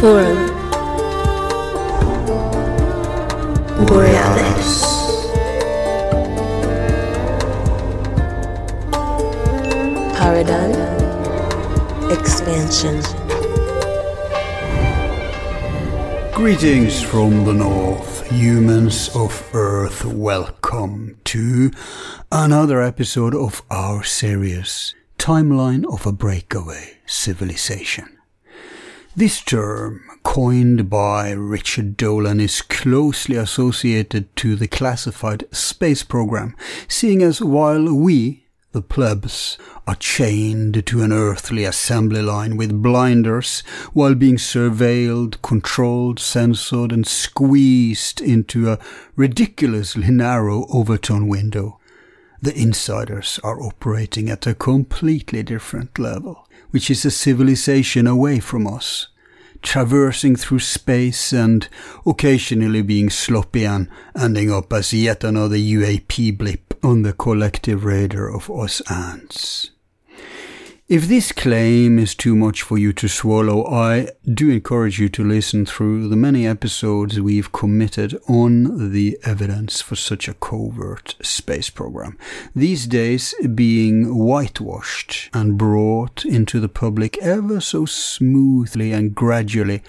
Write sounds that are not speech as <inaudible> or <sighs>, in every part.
Forum Borealis Paradigm Expansion Greetings from the north, humans of Earth. Welcome to another episode of our series, Timeline of a Breakaway Civilization. This term, coined by Richard Dolan, is closely associated to the classified space program, seeing as while we, the plebs, are chained to an earthly assembly line with blinders while being surveilled, controlled, censored, and squeezed into a ridiculously narrow Overton window. The insiders are operating at a completely different level, which is a civilization away from us, traversing through space and occasionally being sloppy and ending up as yet another UAP blip on the collective radar of us ants. If this claim is too much for you to swallow, I do encourage you to listen through the many episodes we've committed on the evidence for such a covert space program. These days being whitewashed and brought into the public ever so smoothly and gradually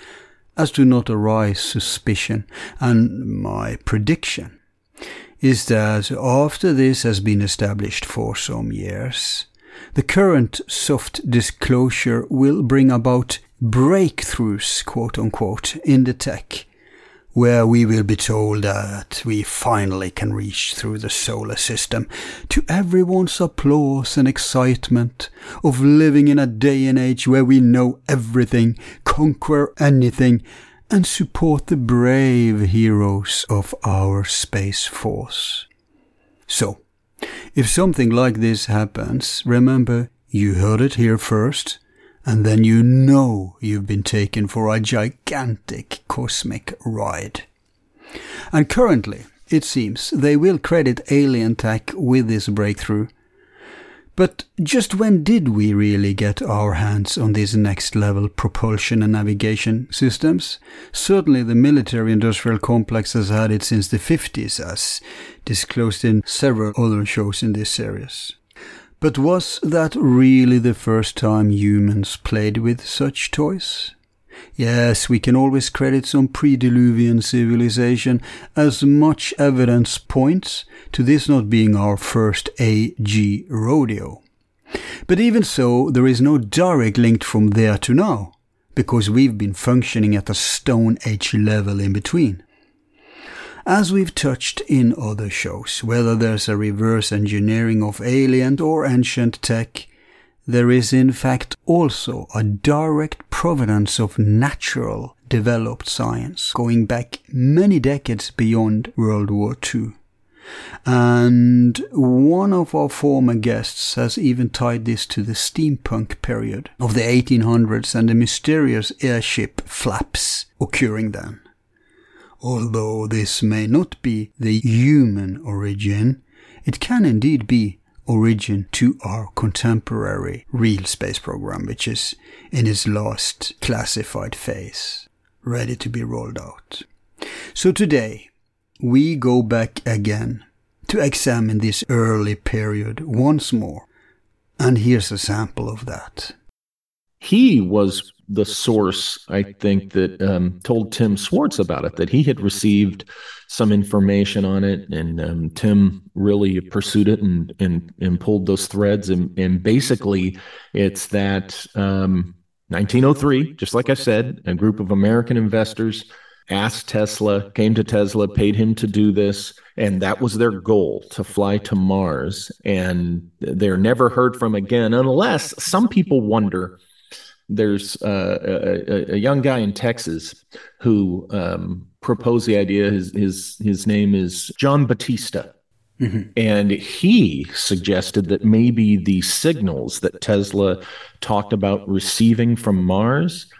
as to not arise suspicion. And my prediction is that after this has been established for some years, the current soft disclosure will bring about breakthroughs, quote unquote, in the tech, where we will be told that we finally can reach through the solar system to everyone's applause and excitement of living in a day and age where we know everything, conquer anything, and support the brave heroes of our space force. So, if something like this happens, remember you heard it here first, and then you know you've been taken for a gigantic cosmic ride. And currently, it seems, they will credit Alien Tech with this breakthrough. But just when did we really get our hands on these next level propulsion and navigation systems? Certainly the military industrial complex has had it since the 50s, as disclosed in several other shows in this series. But was that really the first time humans played with such toys? Yes, we can always credit some pre-Diluvian civilization, as much evidence points to this not being our first AG rodeo. But even so, there is no direct link from there to now, because we've been functioning at a Stone Age level in between. As we've touched in other shows, whether there's a reverse engineering of alien or ancient tech, there is in fact also a direct provenance of natural developed science going back many decades beyond World War II. And one of our former guests has even tied this to the steampunk period of the 1800s and the mysterious airship flaps occurring then. Although this may not be the human origin, it can indeed be origin to our contemporary real space program, which is in its last classified phase, ready to be rolled out. So today, we go back again to examine this early period once more. And here's a sample of that. He was the source, I think, that um, told Tim Swartz about it, that he had received some information on it. And um, Tim really pursued it and, and, and pulled those threads. And, and basically, it's that um, 1903, just like I said, a group of American investors asked Tesla, came to Tesla, paid him to do this, and that was their goal to fly to Mars. And they're never heard from again, unless some people wonder. There's uh, a, a, young guy in Texas who um, proposed the idea. His his his name is John Batista. Mm-hmm. And he suggested that maybe the signals that Tesla talked about receiving from Mars,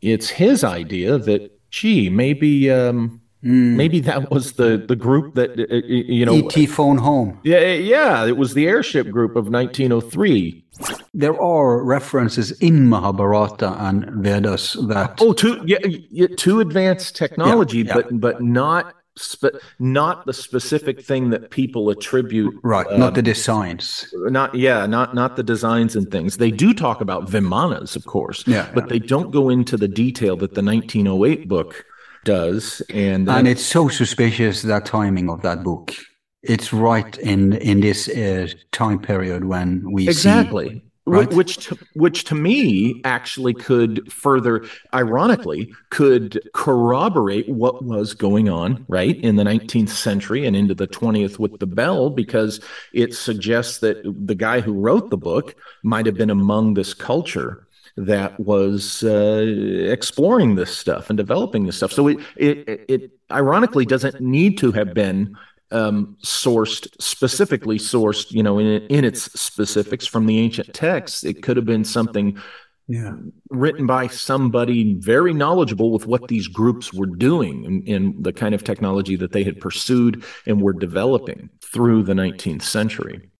it's his idea that gee, maybe um, Maybe that was the the group that uh, uh, you know. E.T. phone home. Yeah, yeah, it was the airship group of 1903. There are references in Mahabharata and Vedas that Oh, to yeah, yeah to advanced technology, Yeah, yeah. but but not spe- not the specific thing that people attribute. right, um, not the designs. not yeah, not not the designs and things. They do talk about vimanas, of course, Yeah, but yeah. they don't go into the detail that the 1908 book does. And, And it's so suspicious that timing of that book. It's right in in this uh, time period when we see exactly Wh- right? which to, which to me actually could further ironically could corroborate what was going on right in the 19th century and into the 20th with the bell because it suggests that the guy who wrote the book might have been among this culture that was uh, exploring this stuff and developing this stuff so it, it it ironically doesn't need to have been um, sourced specifically sourced, you know, in in its specifics from the ancient texts. It could have been something Yeah. written by somebody very knowledgeable with what these groups were doing and, and the kind of technology that they had pursued and were developing through the 19th century.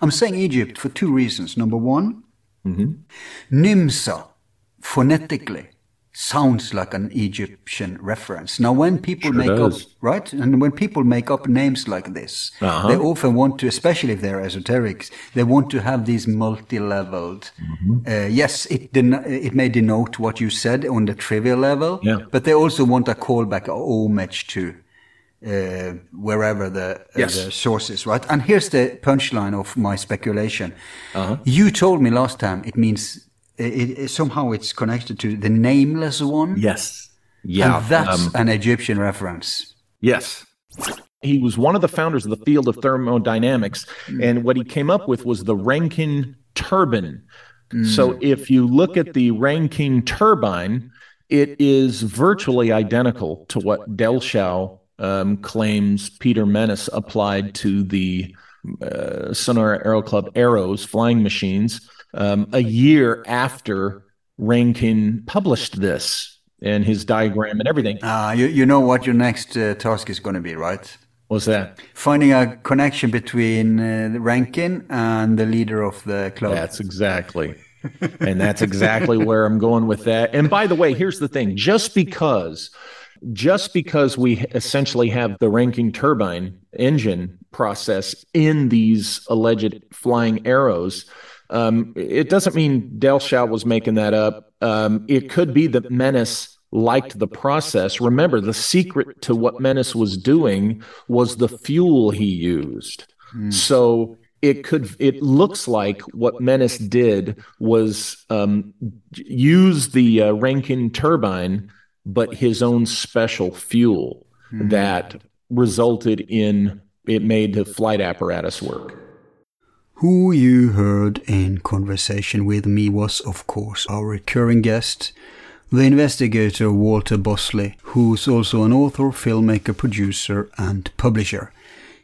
I'm saying Egypt for two reasons. Number one, Mhm. NYMZA phonetically sounds like an Egyptian reference. Now, when people Sure make does. up, right? And when people make up names like this, Uh-huh. they often want to, especially if they're esoterics, they want to have these multi-leveled. Mm-hmm. Uh, yes, it den- it may denote what you said on the trivial level, Yeah. but they also want a callback, a homage to uh, wherever the, uh, Yes. the source is, right? And here's the punchline of my speculation. Uh-huh. You told me last time it means it, it, somehow it's connected to the nameless one. Yes. Yeah. And that's um, an Egyptian reference. Yes. He was one of the founders of the field of thermodynamics. And what he came up with was the Rankine turbine. So if you look at the Rankine turbine, it is virtually identical to what Dellschau um, claims Peter Mennis applied to the uh, Sonora Aero Club arrows, flying machines, um, a year after Rankine published this and his diagram and everything. Uh, you, you know what your next uh, task is going to be, right? What's that? Finding a connection between uh, Rankine and the leader of the club. That's exactly. and that's exactly where I'm going with that. And by the way, here's the thing just because just because we essentially have the Rankine turbine engine process in these alleged flying arrows, um, it doesn't mean Dellschau was making that up. Um, it could be that Mennis liked the process. Remember, the secret to what Mennis was doing was the fuel he used. So it could it looks like what Mennis did was um, use the uh, Rankine turbine, but his own special fuel that hmm. resulted in it made the flight apparatus work. Who you heard in conversation with me was, of course, our recurring guest, the investigator Walter Bosley, who's also an author, filmmaker, producer, and publisher.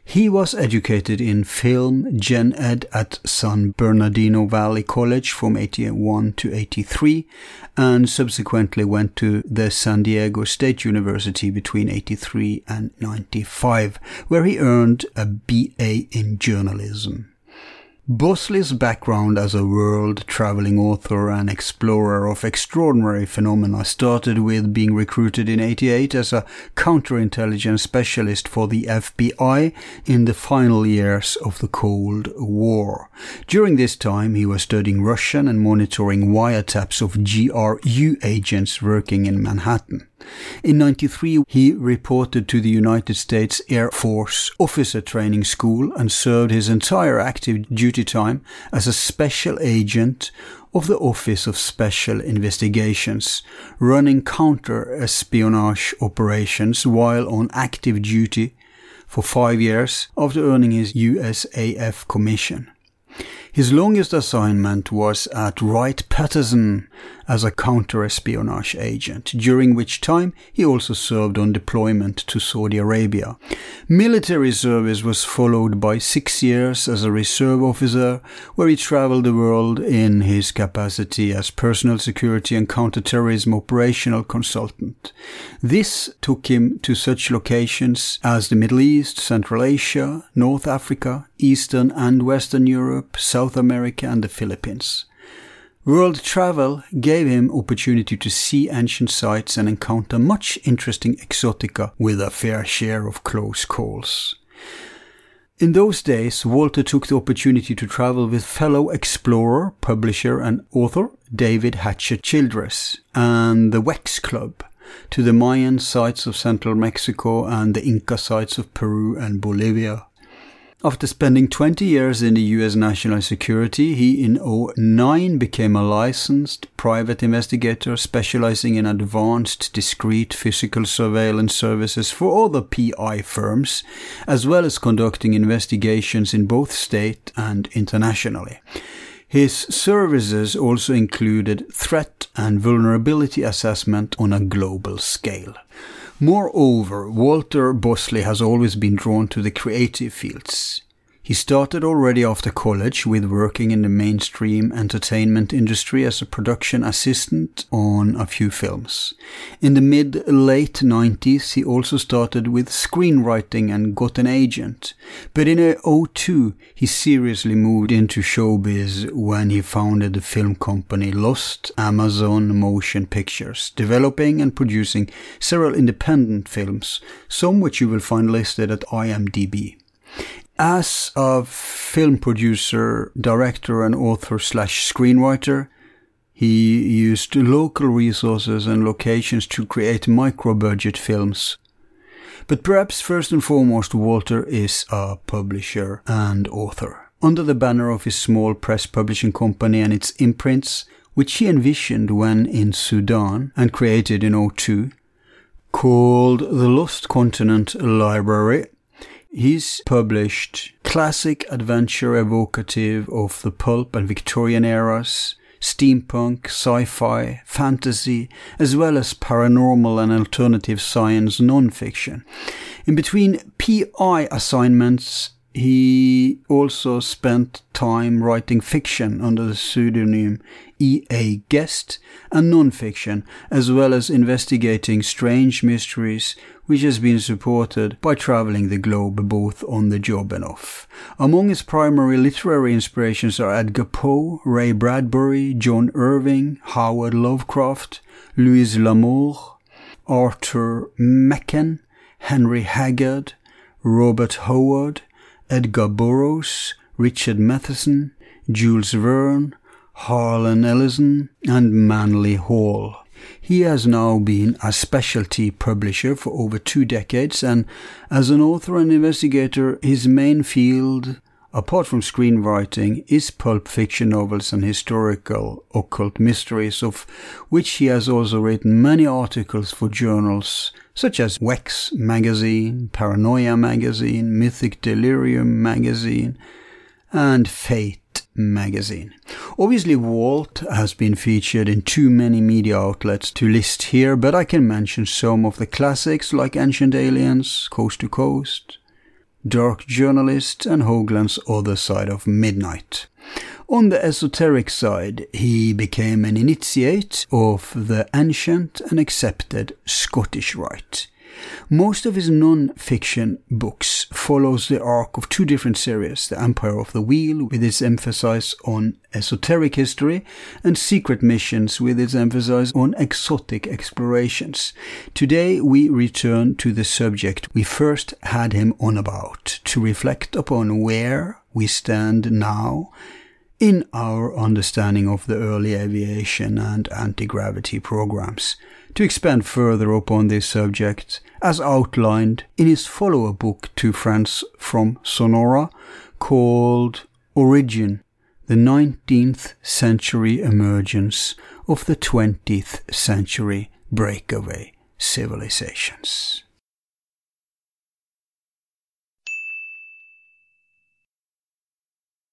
He was educated in film gen ed at San Bernardino Valley College from 81 to 83 and subsequently went to the San Diego State University between 83 and 95 where he earned a BA in journalism. Bosley's background as a world-traveling author and explorer of extraordinary phenomena started with being recruited in 88 as a counterintelligence specialist for the FBI in the final years of the Cold War. During this time, he was studying Russian and monitoring wiretaps of GRU agents working in Manhattan. In 93, he reported to the United States Air Force Officer Training School and served his entire active duty time as a special agent of the Office of Special Investigations, running counter-espionage operations while on active duty for five years after earning his USAF commission. His longest assignment was at Wright-Patterson as a counter-espionage agent, during which time he also served on deployment to Saudi Arabia. Military service was followed by six years as a reserve officer, where he traveled the world in his capacity as personal security and counterterrorism operational consultant. This took him to such locations as the Middle East, Central Asia, North Africa, Eastern and Western Europe, South America and the Philippines. World travel gave him opportunity to see ancient sites and encounter much interesting exotica with a fair share of close calls. In those days, Walter took the opportunity to travel with fellow explorer, publisher, and author David Hatcher Childress and the Wex Club to the Mayan sites of central Mexico and the Inca sites of Peru and Bolivia. After spending 20 years in the US National Security, he in 09 became a licensed private investigator specializing in advanced discrete physical surveillance services for other PI firms, as well as conducting investigations in both state and internationally. His services also included threat and vulnerability assessment on a global scale. Moreover, Walter Bosley has always been drawn to the creative fields. He started already after college with working in the mainstream entertainment industry as a production assistant on a few films. In the mid late 90s, he also started with screenwriting and got an agent. But in 02, he seriously moved into showbiz when he founded the film company Lost Amazon Motion Pictures, developing and producing several independent films, some which you will find listed at IMDb. As a film producer, director, and author slash screenwriter, he used local resources and locations to create micro budget films. But perhaps first and foremost, Walter is a publisher and author. Under the banner of his small press publishing company and its imprints, which he envisioned when in Sudan and created in 02, called the Lost Continent Library, He's published classic adventure evocative of the pulp and Victorian eras, steampunk, sci-fi, fantasy, as well as paranormal and alternative science non-fiction. In between PI assignments, he also spent time writing fiction under the pseudonym E.A. Guest and non-fiction, as well as investigating strange mysteries which has been supported by traveling the globe both on the job and off. Among his primary literary inspirations are Edgar Poe, Ray Bradbury, John Irving, Howard Lovecraft, Louise L'Amour, Arthur Machen, Henry Haggard, Robert Howard, Edgar Burroughs, Richard Matheson, Jules Verne, Harlan Ellison, and Manly Hall. He has now been a specialty publisher for over two decades, and as an author and investigator, his main field, apart from screenwriting, is pulp fiction novels and historical occult mysteries, of which he has also written many articles for journals such as Wex magazine, Paranoia magazine, Mythic Delirium magazine, and Fate magazine. Obviously, Walt has been featured in too many media outlets to list here, but I can mention some of the classics like Ancient Aliens, Coast to Coast, Dark Journalist, and Hoagland's Other Side of Midnight. On the esoteric side, he became an initiate of the ancient and accepted Scottish Rite. Most of his non-fiction books follows the arc of two different series, The Empire of the Wheel with its emphasis on esoteric history and Secret Missions with its emphasis on exotic explorations. Today we return to the subject we first had him on about to reflect upon where we stand now in our understanding of the early aviation and anti-gravity programs. To expand further upon this subject, as outlined in his follow-up book to Friends from Sonora called Origin, the 19th century emergence of the 20th century breakaway civilizations.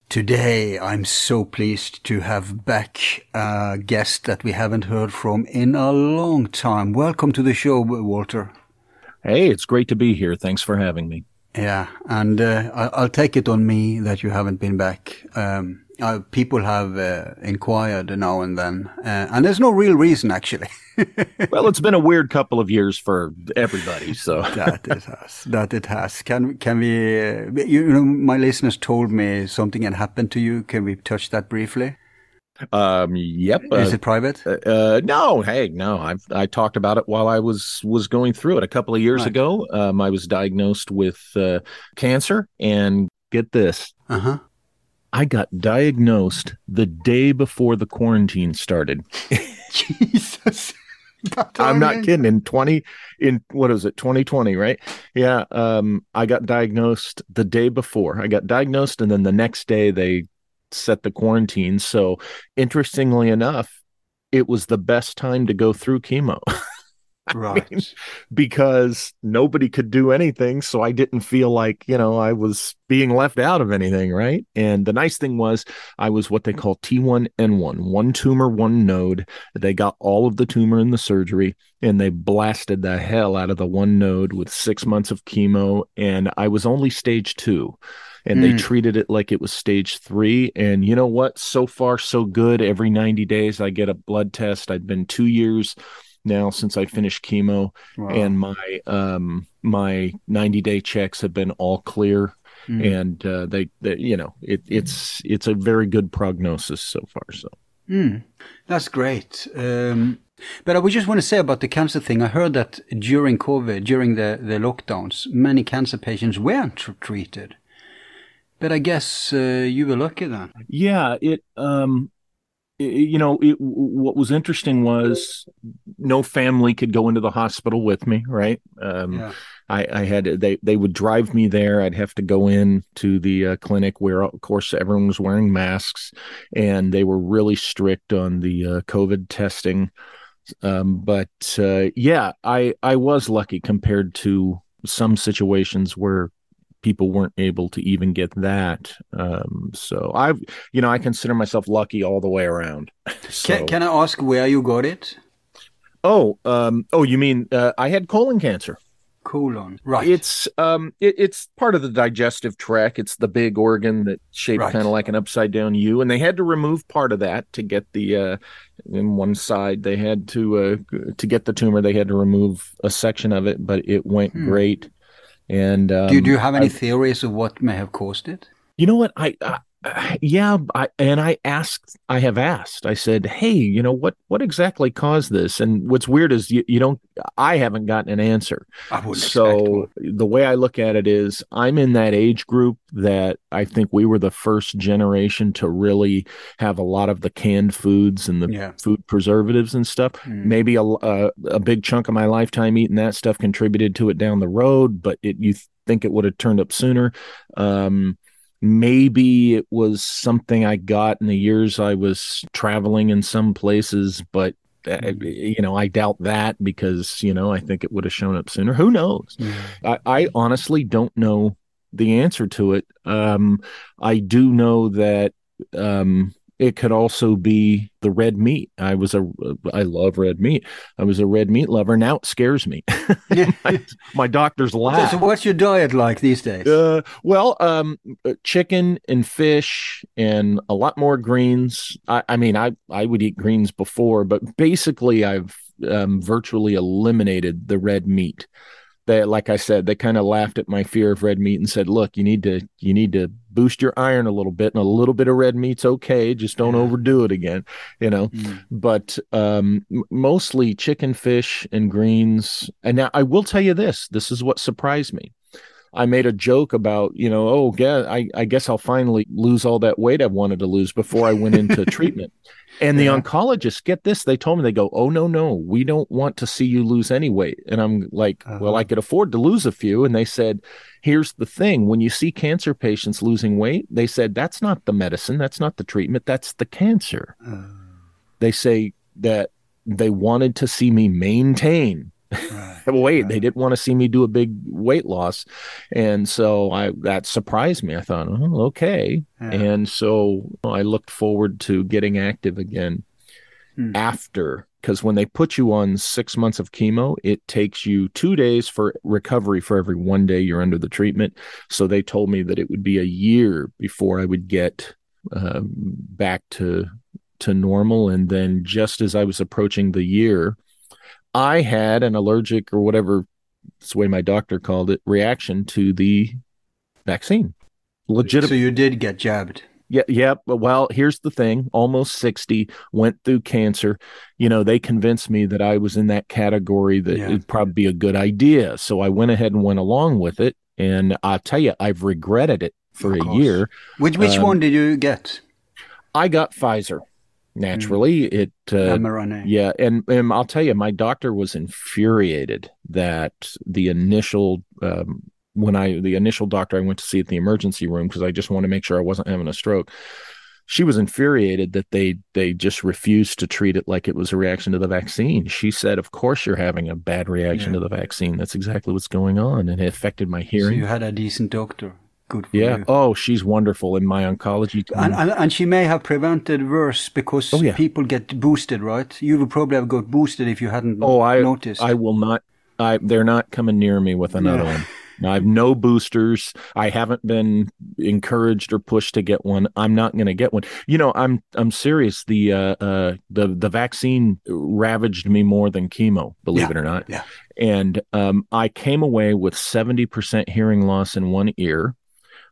Today, I'm so pleased to have back a guest that we haven't heard from in a long time. Welcome to the show, Walter. Hey, it's great to be here. Thanks for having me. Yeah, and uh, I'll take it on me that you haven't been back. Um, uh, people have uh, inquired now and then, uh, and there's no real reason actually. <laughs> well, it's been a weird couple of years for everybody, so <laughs> that it has. That it has. Can can we? Uh, you know, my listeners told me something had happened to you. Can we touch that briefly? Um. Yep. Is uh, it private? Uh, no. Hey, no. I've I talked about it while I was was going through it a couple of years right. ago. Um, I was diagnosed with cancer, and get this. Uh huh I got diagnosed the day before the quarantine started. <laughs> Jesus. <laughs> I'm not kidding. In 20, in what is it, 2020, right? Yeah. Um, I got diagnosed the day before. I got diagnosed, and then the next day they set the quarantine. So, interestingly enough, it was the best time to go through chemo. <laughs> right I mean, because nobody could do anything so i didn't feel like you know i was being left out of anything right and the nice thing was i was what they call t1n1 one tumor one node they got all of the tumor in the surgery and they blasted the hell out of the one node with six months of chemo and i was only stage two and mm. they hmm. treated it like it was stage three. And you know what? So far, so good. Every 90 days, I get a blood test. I've been two years now since I finished chemo, wow. and my um, my 90 day checks have been all clear. Mm. And uh, they, they, you know, it, it's it's a very good prognosis so far. So, mm. that's great. Um, but I would just want to say about the cancer thing. I heard that during COVID, during the, the lockdowns, many cancer patients weren't tr- treated. But I guess uh, you were lucky then. Yeah, it um, you know, it, what was interesting was no family could go into the hospital with me, right? Um, yeah. I, I, had they they would drive me there. I'd have to go in to the uh, clinic where, of course, everyone was wearing masks, and they were really strict on the uh, COVID testing. Um, but uh, yeah, I I was lucky compared to some situations where people weren't able to even get that. Um, so I've, you know, I consider myself lucky all the way around. <laughs> so, can, can I ask where you got it? Oh, um, oh, you mean uh, I had colon cancer? Colon, right? It's um, it, it's part of the digestive tract. It's the big organ that shaped right. kind of like an upside down U, and they had to remove part of that to get the uh, in one side. They had to uh, to get the tumor. They had to remove a section of it, but it went hmm. great. And um, do, do you have any I, theories of what may have caused it? You know what? I, I yeah, I, and I asked, I have asked, I said, Hey, you know, what, what exactly caused this? And what's weird is you, you don't, I haven't gotten an answer. so the way I look at it is I'm in that age group that I think we were the first generation to really have a lot of the canned foods and the yeah. food preservatives and stuff. Mm. Maybe a, a, a big chunk of my lifetime eating that stuff contributed to it down the road, but it, you think it would have turned up sooner. Um, maybe it was something I got in the years I was traveling in some places, but uh, mm-hmm. you know, I doubt that because you know I think it would have shown up sooner. Who knows? Mm-hmm. I, I, honestly don't know the answer to it. Um, I do know that um, it could also be the red meat. I was a, I love red meat. I was a red meat lover. Now it scares me. <laughs> my, my, doctor's laugh. So, what's your diet like these days? Uh, well, um, uh, chicken and fish and a lot more greens. I, I mean, I, I would eat greens before, but basically I've um, virtually eliminated the red meat they like I said, they kind of laughed at my fear of red meat and said, "Look, you need to you need to boost your iron a little bit, and a little bit of red meat's okay. Just don't yeah. overdo it again, you know." Mm. But um, mostly chicken, fish, and greens. And now I will tell you this: this is what surprised me. I made a joke about, you know, oh, yeah, I, I guess I'll finally lose all that weight I wanted to lose before I went into <laughs> treatment. And the yeah. oncologists get this. They told me, they go, Oh, no, no, we don't want to see you lose any weight. And I'm like, uh-huh. Well, I could afford to lose a few. And they said, Here's the thing when you see cancer patients losing weight, they said, That's not the medicine. That's not the treatment. That's the cancer. Uh. They say that they wanted to see me maintain Right. wait they didn't want to see me do a big weight loss and so i that surprised me i thought oh, okay Yeah. and so i looked forward to getting active again Hmm. after because when they put you on six months of chemo it takes you two days for recovery for every one day you're under the treatment so they told me that it would be a year before i would get um, back to to normal and then just as i was approaching the year i had an allergic or whatever it's the way my doctor called it reaction to the vaccine legitimate So you did get jabbed. yeah, yeah. Well, here's the thing: almost sixty, went through cancer. You know, they convinced me that I was in that category that Yeah. it'd probably be a good idea. So I went ahead and went along with it. And I'll tell you, I've regretted it for Of a course. year. Which which Um, one did you get? I got Pfizer. Naturally, it. Uh, yeah, and, and I'll tell you, my doctor was infuriated that the initial um, when I the initial doctor I went to see at the emergency room because I just wanted to make sure I wasn't having a stroke. She was infuriated that they they just refused to treat it like it was a reaction to the vaccine. She said, "Of course you're having a bad reaction Yeah. to the vaccine. That's exactly what's going on, and it affected my So hearing." you had a decent doctor. Good for yeah. you. Oh, she's wonderful in my oncology. team. And, and and she may have prevented worse because Oh, yeah. people get boosted, right? You would probably have got boosted if you hadn't Oh, I noticed. I will not. I they're not coming near me with another Yeah. one. I have no boosters. I haven't been encouraged or pushed to get one. I'm not going to get one. You know, I'm I'm serious. The uh, uh the the vaccine ravaged me more than chemo. Believe Yeah. it or not. Yeah. And um, I came away with seventy percent hearing loss in one ear.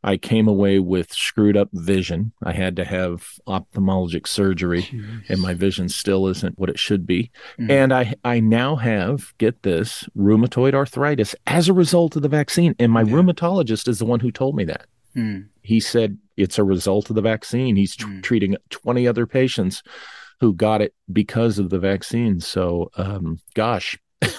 I came away with screwed up vision. I had to have ophthalmologic surgery and my vision still isn't what it should be. Mm. And I I now have get this rheumatoid arthritis as a result of the vaccine. And my Yeah. rheumatologist is the one who told me that. Mm. He said it's a result of the vaccine. He's tr- Mm. treating 20 other patients who got it because of the vaccine. So, um, gosh, <laughs>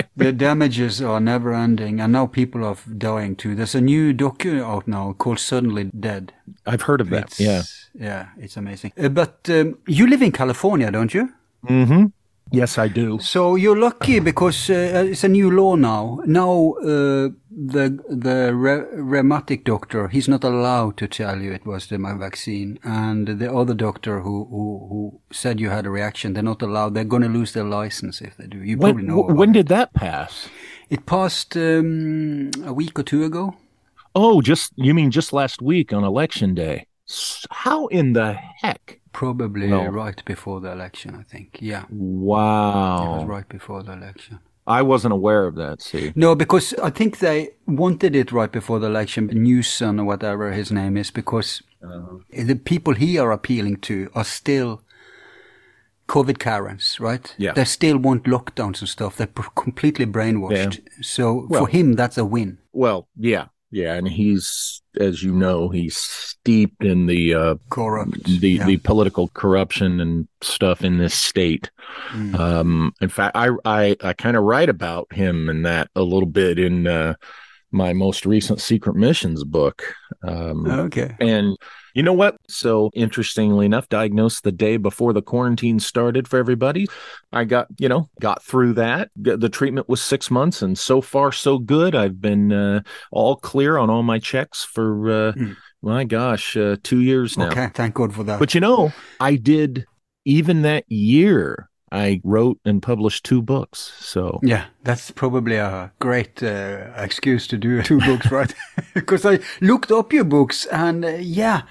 <laughs> The damages are never ending, and now people are dying too. There's a new docu out now called "Suddenly Dead." I've heard of that. It's, Yeah. yeah, it's amazing. Uh, but um, you live in California, don't you? Mm-hmm. Yes, I do. So you're lucky because uh, it's a new law now. Now uh, the the re- rheumatic doctor he's not allowed to tell you it was the my vaccine, and the other doctor who who, who said you had a reaction, they're not allowed. They're going to lose their license if they do. You probably When, know. about when did that pass? it passed um, a week or two ago? Oh, just you mean just last week on election day? How in the heck? Probably No. right before the election, I think. Yeah, Wow. it was right before the election. I wasn't aware of that. See, No, because I think they wanted it right before the election, Newsom or whatever his name is, because uh-huh. the people he are appealing to are still COVID Karens, right? Yeah. They still want lockdowns and stuff. They're completely brainwashed. Yeah. So Well- for him, that's a win. well, yeah, yeah, and he's, as you know, he's steeped in the uh, Corrupt. the yeah. the political corruption and stuff in this state. Mm. Um, in fact, I I, I kind of write about him and that a little bit in uh, my most recent Secret Missions book. Um, okay. And you know what? So interestingly enough, diagnosed the day before the quarantine started for everybody. I got, you know, got through that. The treatment was six months, and so far so good. I've been uh, all clear on all my checks for, uh, Mm. my gosh, uh, two years now. Okay. Thank God for that. But you know, I did even that year. I wrote and published two books. So Yeah, that's probably a great uh, excuse to do <laughs> two books, right? <laughs> because I looked up your books, and uh, yeah,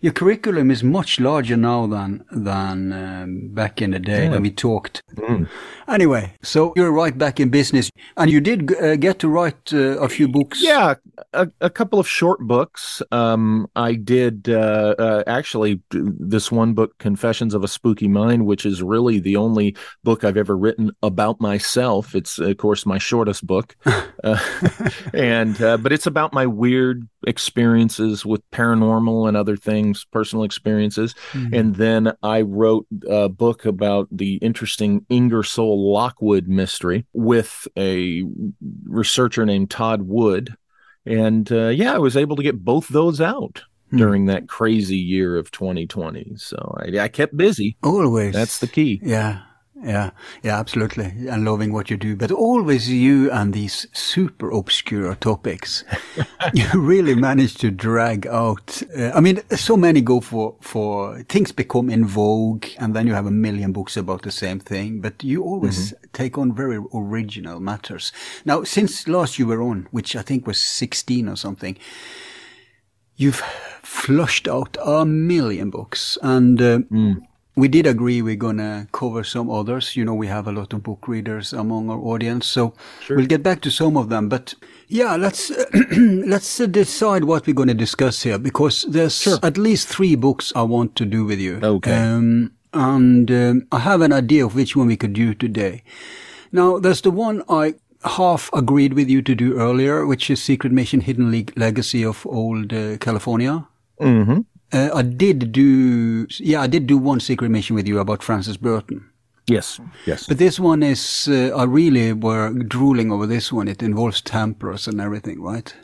your curriculum is much larger now than than um, back in the day Yeah. when we talked. Mm. Anyway, so you're right back in business, and you did uh, get to write uh, a few books. Yeah, a, a couple of short books. Um, I did uh, uh, actually this one book, Confessions of a Spooky Mind, which is really the only book I've ever written about myself. It's of course my shortest book, <laughs> uh, <laughs> and uh, but it's about my weird experiences with paranormal and other things, personal experiences. Mhm. And then I wrote a book about the interesting Ingersoll Lockwood mystery with a researcher named Todd Wood. And uh, yeah, I was able to get both those out Hmm. during that crazy year of 2020. So I, I kept busy. always. That's the key. Yeah, Yeah, yeah, absolutely. And loving what you do, but always you and these super obscure topics. <laughs> you really manage to drag out. Uh, I mean, so many go for, for things become in vogue and then you have a million books about the same thing, but you always mm-hmm. take on very original matters. Now, since last you were on, which I think was 16 or something, you've flushed out a million books and, uh, mm we did agree we're going to cover some others. You know, we have a lot of book readers among our audience, so sure. we'll get back to some of them. But yeah, let's <clears throat> let's decide what we're going to discuss here because there's sure. at least three books I want to do with you. Okay. Um, and um, I have an idea of which one we could do today. Now, there's the one I half agreed with you to do earlier, which is Secret Mission Hidden Le- Legacy of Old uh, California. Mm-hmm. Uh, I did do, yeah, I did do one secret mission with you about Francis Burton. Yes, yes. But this one is, uh, I really were drooling over this one. It involves temperance and everything, right?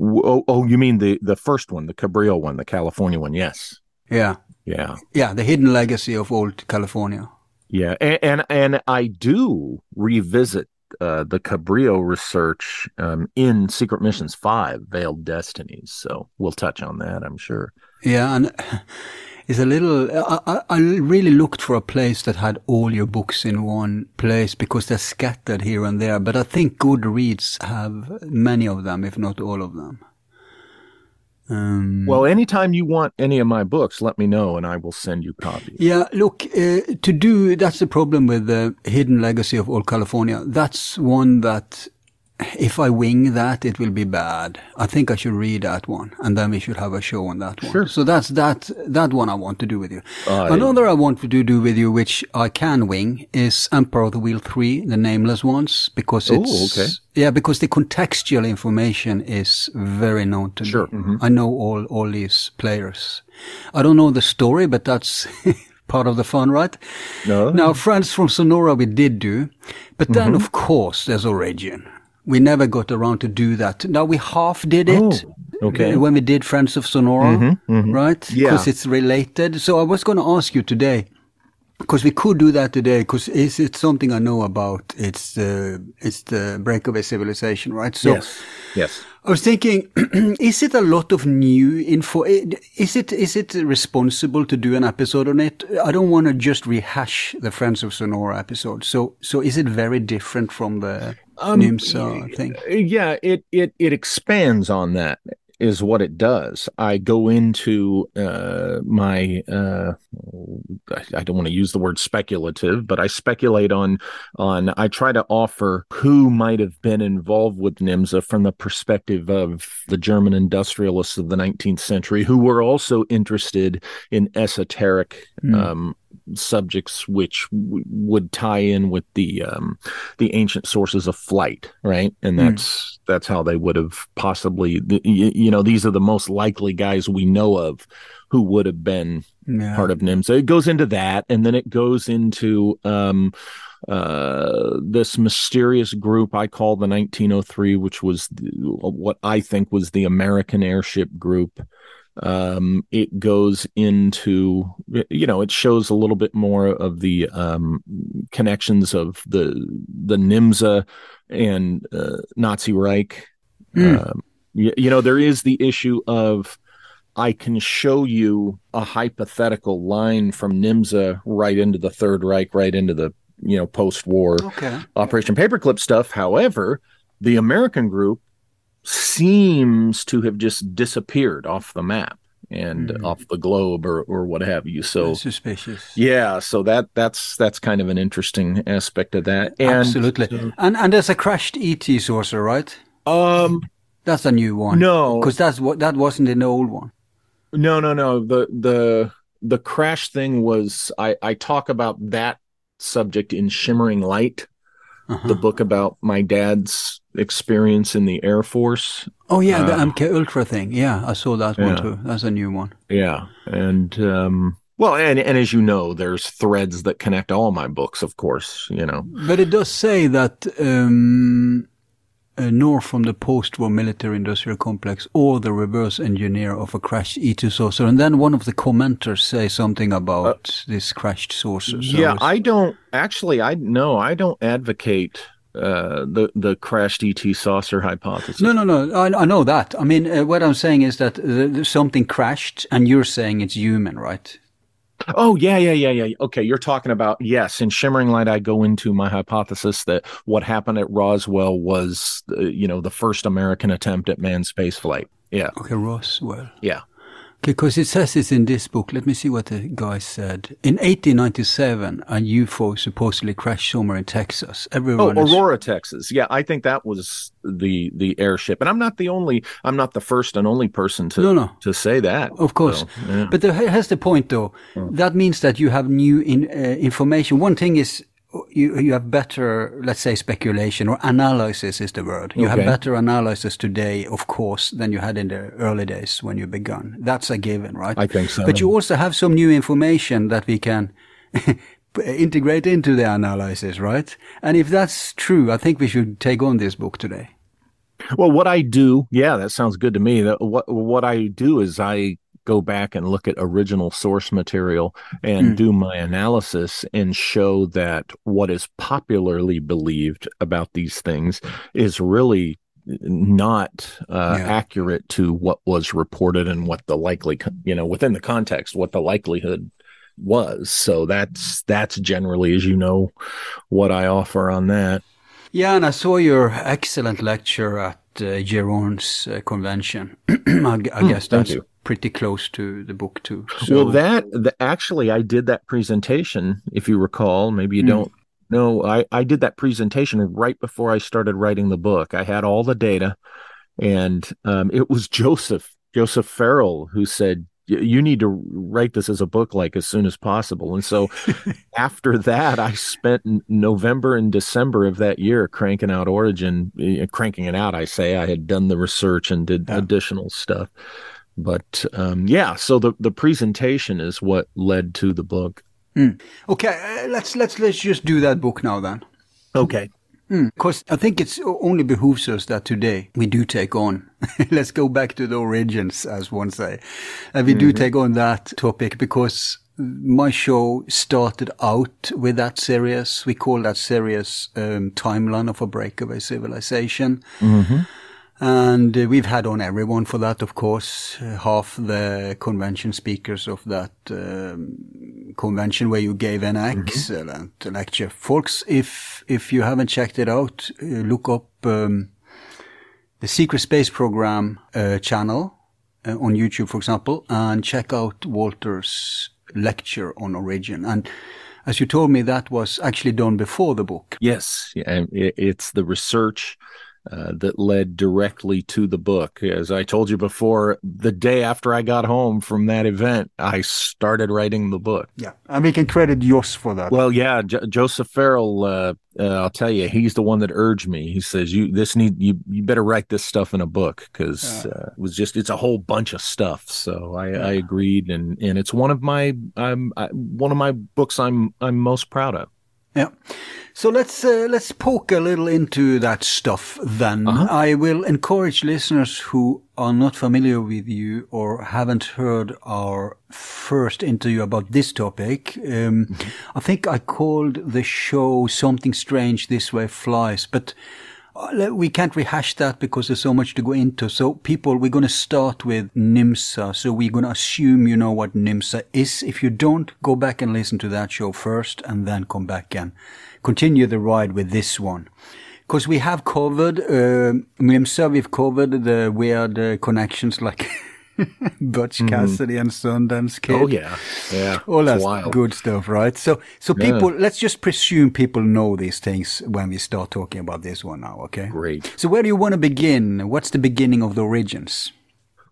Oh, oh, you mean the the first one, the Cabrillo one, the California one? Yes. Yeah. Yeah. Yeah, the hidden legacy of old California. Yeah, and and, and I do revisit uh, the Cabrillo research um, in Secret Missions 5, Veiled Destinies. So we'll touch on that, I'm sure. Yeah, and <sighs> it's a little, I, I really looked for a place that had all your books in one place because they're scattered here and there. But I think Goodreads have many of them, if not all of them. Um, well, anytime you want any of my books, let me know and I will send you copies. Yeah, look, uh, to do, that's the problem with the Hidden Legacy of Old California. That's one that if I wing that, it will be bad. I think I should read that one, and then we should have a show on that one. Sure. So that's that that one I want to do with you. Uh, Another I want to do, with you, which I can wing, is Empire of the Wheel Three, the Nameless Ones, because it's okay. yeah, because the contextual information is very known to sure. me. Mm-hmm. I know all all these players. I don't know the story, but that's. <laughs> part of the fun, right? No. Now, Friends from Sonora we did do, but then mm-hmm. of course there's Origin we never got around to do that. Now we half did it. Oh, okay. When we did Friends of Sonora, mm-hmm, mm-hmm. right? Yeah. Because it's related. So I was going to ask you today, because we could do that today, because it's, it's something I know about. It's the, it's the breakaway civilization, right? So, yes. Yes. I was thinking, <clears throat> is it a lot of new info? Is it is it responsible to do an episode on it? I don't want to just rehash the Friends of Sonora episode. So so is it very different from the um, NYMZA thing? Yeah, it it it expands on that is what it does. I go into uh, my uh, I don't want to use the word speculative, but I speculate on on I try to offer who might have been involved with NYMZA from the perspective of the German industrialists of the 19th century who were also interested in esoteric mm. um, subjects which w- would tie in with the um, the ancient sources of flight, right? And hmm. that's mm. that's how they would have possibly, you, you, know, these are the most likely guys we know of who would have been yeah. part of NIM. So It goes into that, and then it goes into um, uh, this mysterious group I call the 1903, which was the, what I think was the American airship group um, it goes into you know it shows a little bit more of the um, connections of the the NYMZA and uh, Nazi Reich. Mm. Um, you, you know there is the issue of I can show you a hypothetical line from NYMZA right into the Third Reich, right into the you know post-war okay. Operation Paperclip stuff. However, the American group seems to have just disappeared off the map and mm. off the globe or or what have you. So that's suspicious. Yeah so that that's that's kind of an interesting aspect of that. And, absolutely. so, and and there's a crashed et saucer right? Um that's a new one. no. Because that's what that wasn't in the old one. No no no. The the the crash thing was i i talk about that subject in shimmering light uh-huh. the book about my dad's experience in the Air Force. Oh yeah, the MK Ultra thing. Yeah, I saw that yeah. one too. That's a new one. Yeah, and um, well, and and as you know, there's threads that connect all my books, of course. You know, but it does say that um, uh, nor from the post-war military-industrial complex or the reverse engineer of a crashed ET saucer. And then one of the commenters say something about uh, this crashed saucer. So yeah, I don't actually. I no, I don't advocate uh, the the crashed ET saucer hypothesis. No, no, no. I, I know that. I mean, uh, what I'm saying is that uh, something crashed, and you're saying it's human, right? Oh yeah, yeah, yeah, yeah. Okay, you're talking about yes. In Shimmering Light, I go into my hypothesis that what happened at Roswell was, uh, you know, the first American attempt at manned spaceflight. Yeah. Okay, Roswell. Yeah. Because it says it's in this book. Let me see what the guy said. In 1897, a UFO supposedly crashed somewhere in Texas. Everyone oh, Aurora, is... Texas. Yeah, I think that was the the airship. And I'm not the only. I'm not the first and only person to no, no. to say that. Of course, so, yeah. but there has the point though. Hmm. That means that you have new in, uh, information. One thing is you you have better, let's say, speculation or analysis is the word. You okay. have better analysis today, of course, than you had in the early days when you began. That's a given, right? I think so. But you also have some new information that we can <laughs> integrate into the analysis, right? And if that's true, I think we should take on this book today. Well, what I do, yeah, that sounds good to me. What what I do is I go back and look at original source material and mm. do my analysis and show that what is popularly believed about these things is really not uh, yeah. accurate to what was reported and what the likely you know within the context what the likelihood was so that's that's generally as you know what i offer on that yeah and i saw your excellent lecture at uh, uh, convention <clears throat> I, I mm, guess that's pretty close to the book too. So. Well, that the, actually, I did that presentation. If you recall, maybe you mm. don't know. I I did that presentation right before I started writing the book. I had all the data, and um, it was Joseph Joseph Farrell who said. You need to write this as a book like as soon as possible. And so <laughs> after that, I spent November and December of that year cranking out Origin, eh, cranking it out. I say I had done the research and did yeah. additional stuff but um, yeah, so the the presentation is what led to the book. Mm. Okay, uh, let's let's let's just do that book now then. Okay. Because mm. I think it's only behooves us that today we do take on. <laughs> let's go back to the origins, as one say, and we mm-hmm. do take on that topic because my show started out with that series. We call that series um, "Timeline of a Breakaway Civilization." Mm-hmm. And uh, we've had on everyone for that, of course. Uh, half the convention speakers of that um, convention where you gave an mm-hmm. excellent mm-hmm. lecture. Folks, if if you haven't checked it out, uh, look up um, the Secret Space Program uh, channel uh, on YouTube, for example, and check out Walter's lecture on origin. And as you told me, that was actually done before the book. Yes, yeah, it's the research uh, that led directly to the book. As I told you before, the day after I got home from that event, I started writing the book. Yeah, and we can credit Jos for that. Well, yeah, J- Joseph Farrell. Uh, uh, I'll tell you, he's the one that urged me. He says, "You this need you you better write this stuff in a book because uh, it was just it's a whole bunch of stuff." So I, yeah. I agreed, and and it's one of my I'm I, one of my books I'm I'm most proud of. Yeah. So let's uh, let's poke a little into that stuff then. Uh-huh. I will encourage listeners who are not familiar with you or haven't heard our first interview about this topic. Um, mm-hmm. I think I called the show "Something Strange This Way Flies," but uh, we can't rehash that because there's so much to go into. So people, we're going to start with NYMZA. So we're going to assume you know what NYMZA is. If you don't, go back and listen to that show first and then come back and continue the ride with this one. Because we have covered, uh, NYMZA, we've covered the weird uh, connections like <laughs> Butch mm-hmm. Cassidy and Sundance Kid. Oh yeah, yeah, all that good stuff, right? So, so people, yeah. let's just presume people know these things when we start talking about this one now. Okay, great. So, where do you want to begin? What's the beginning of the origins?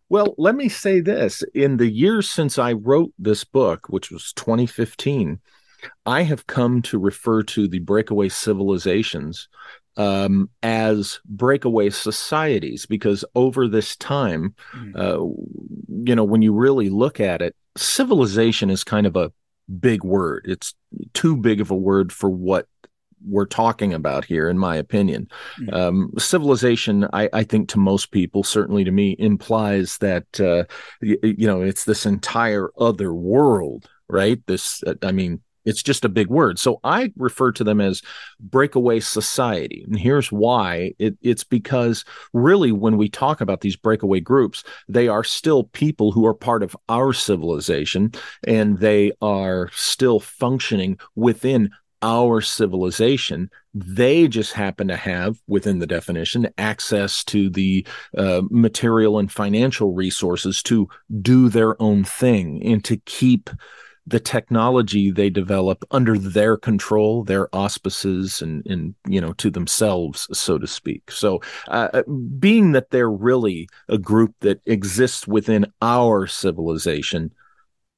Well, let me say this: in the years since I wrote this book, which was 2015, I have come to refer to the breakaway civilizations um, as breakaway societies because over this time, mm. uh, you know, when you really look at it, civilization is kind of a big word. It's too big of a word for what we're talking about here, in my opinion. Mm-hmm. Um, civilization, I, I, think, to most people, certainly to me, implies that uh, you, you know it's this entire other world, right? This, uh, I mean, it's just a big word. So I refer to them as breakaway society. And here's why it, it's because really, when we talk about these breakaway groups, they are still people who are part of our civilization and they are still functioning within our civilization. They just happen to have, within the definition, access to the uh, material and financial resources to do their own thing and to keep the technology they develop under their control, their auspices, and, and you know, to themselves, so to speak. So, uh, uh, being that they're really a group that exists within our civilization,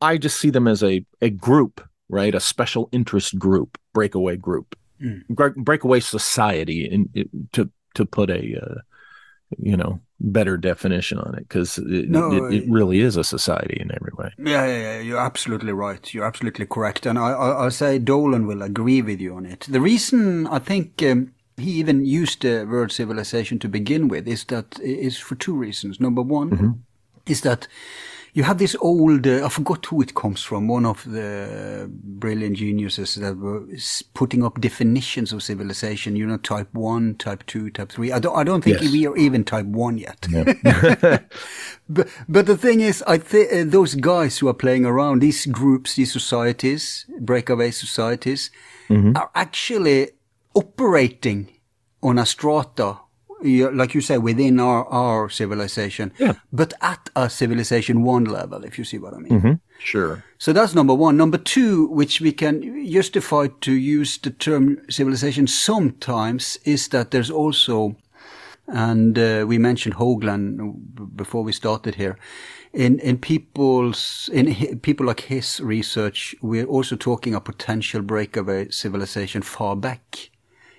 I just see them as a, a group, right? A special interest group, breakaway group, mm. breakaway society, in, to to put a uh, you know better definition on it because it, no, it, it, really is a society in every way. Yeah, yeah, yeah, you're absolutely right. You're absolutely correct, and I, I, I say Dolan will agree with you on it. The reason I think um, he even used the word civilization to begin with is that is for two reasons. Number one mm-hmm. is that you have this old, uh, I forgot who it comes from, one of the brilliant geniuses that were putting up definitions of civilization, you know, type one, type two, type three. I don't, I don't think yes. we are even type one yet. <laughs> <laughs> but, but the thing is, I think uh, those guys who are playing around, these groups, these societies, breakaway societies, mm-hmm. are actually operating on a strata like you say, within our, our civilization, yeah. but at a civilization one level, if you see what I mean. Mm-hmm. Sure. So that's number one. Number two, which we can justify to use the term civilization sometimes, is that there's also, and uh, we mentioned Hoagland before we started here, in in people's in people like his research, we're also talking a potential breakaway civilization far back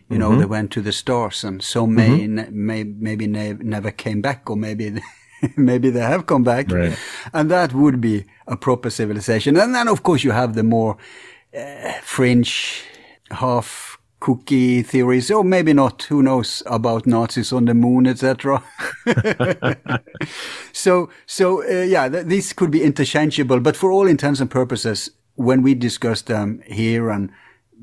you know, mm-hmm. they went to the stars and some may, mm-hmm. may maybe ne- never came back or maybe <laughs> maybe they have come back. Right. And that would be a proper civilization. And then of course you have the more uh, fringe half cookie theories, or maybe not, who knows about Nazis on the moon, etc. <laughs> so, so uh, yeah, th- these could be interchangeable, but for all intents and purposes, when we discuss them here and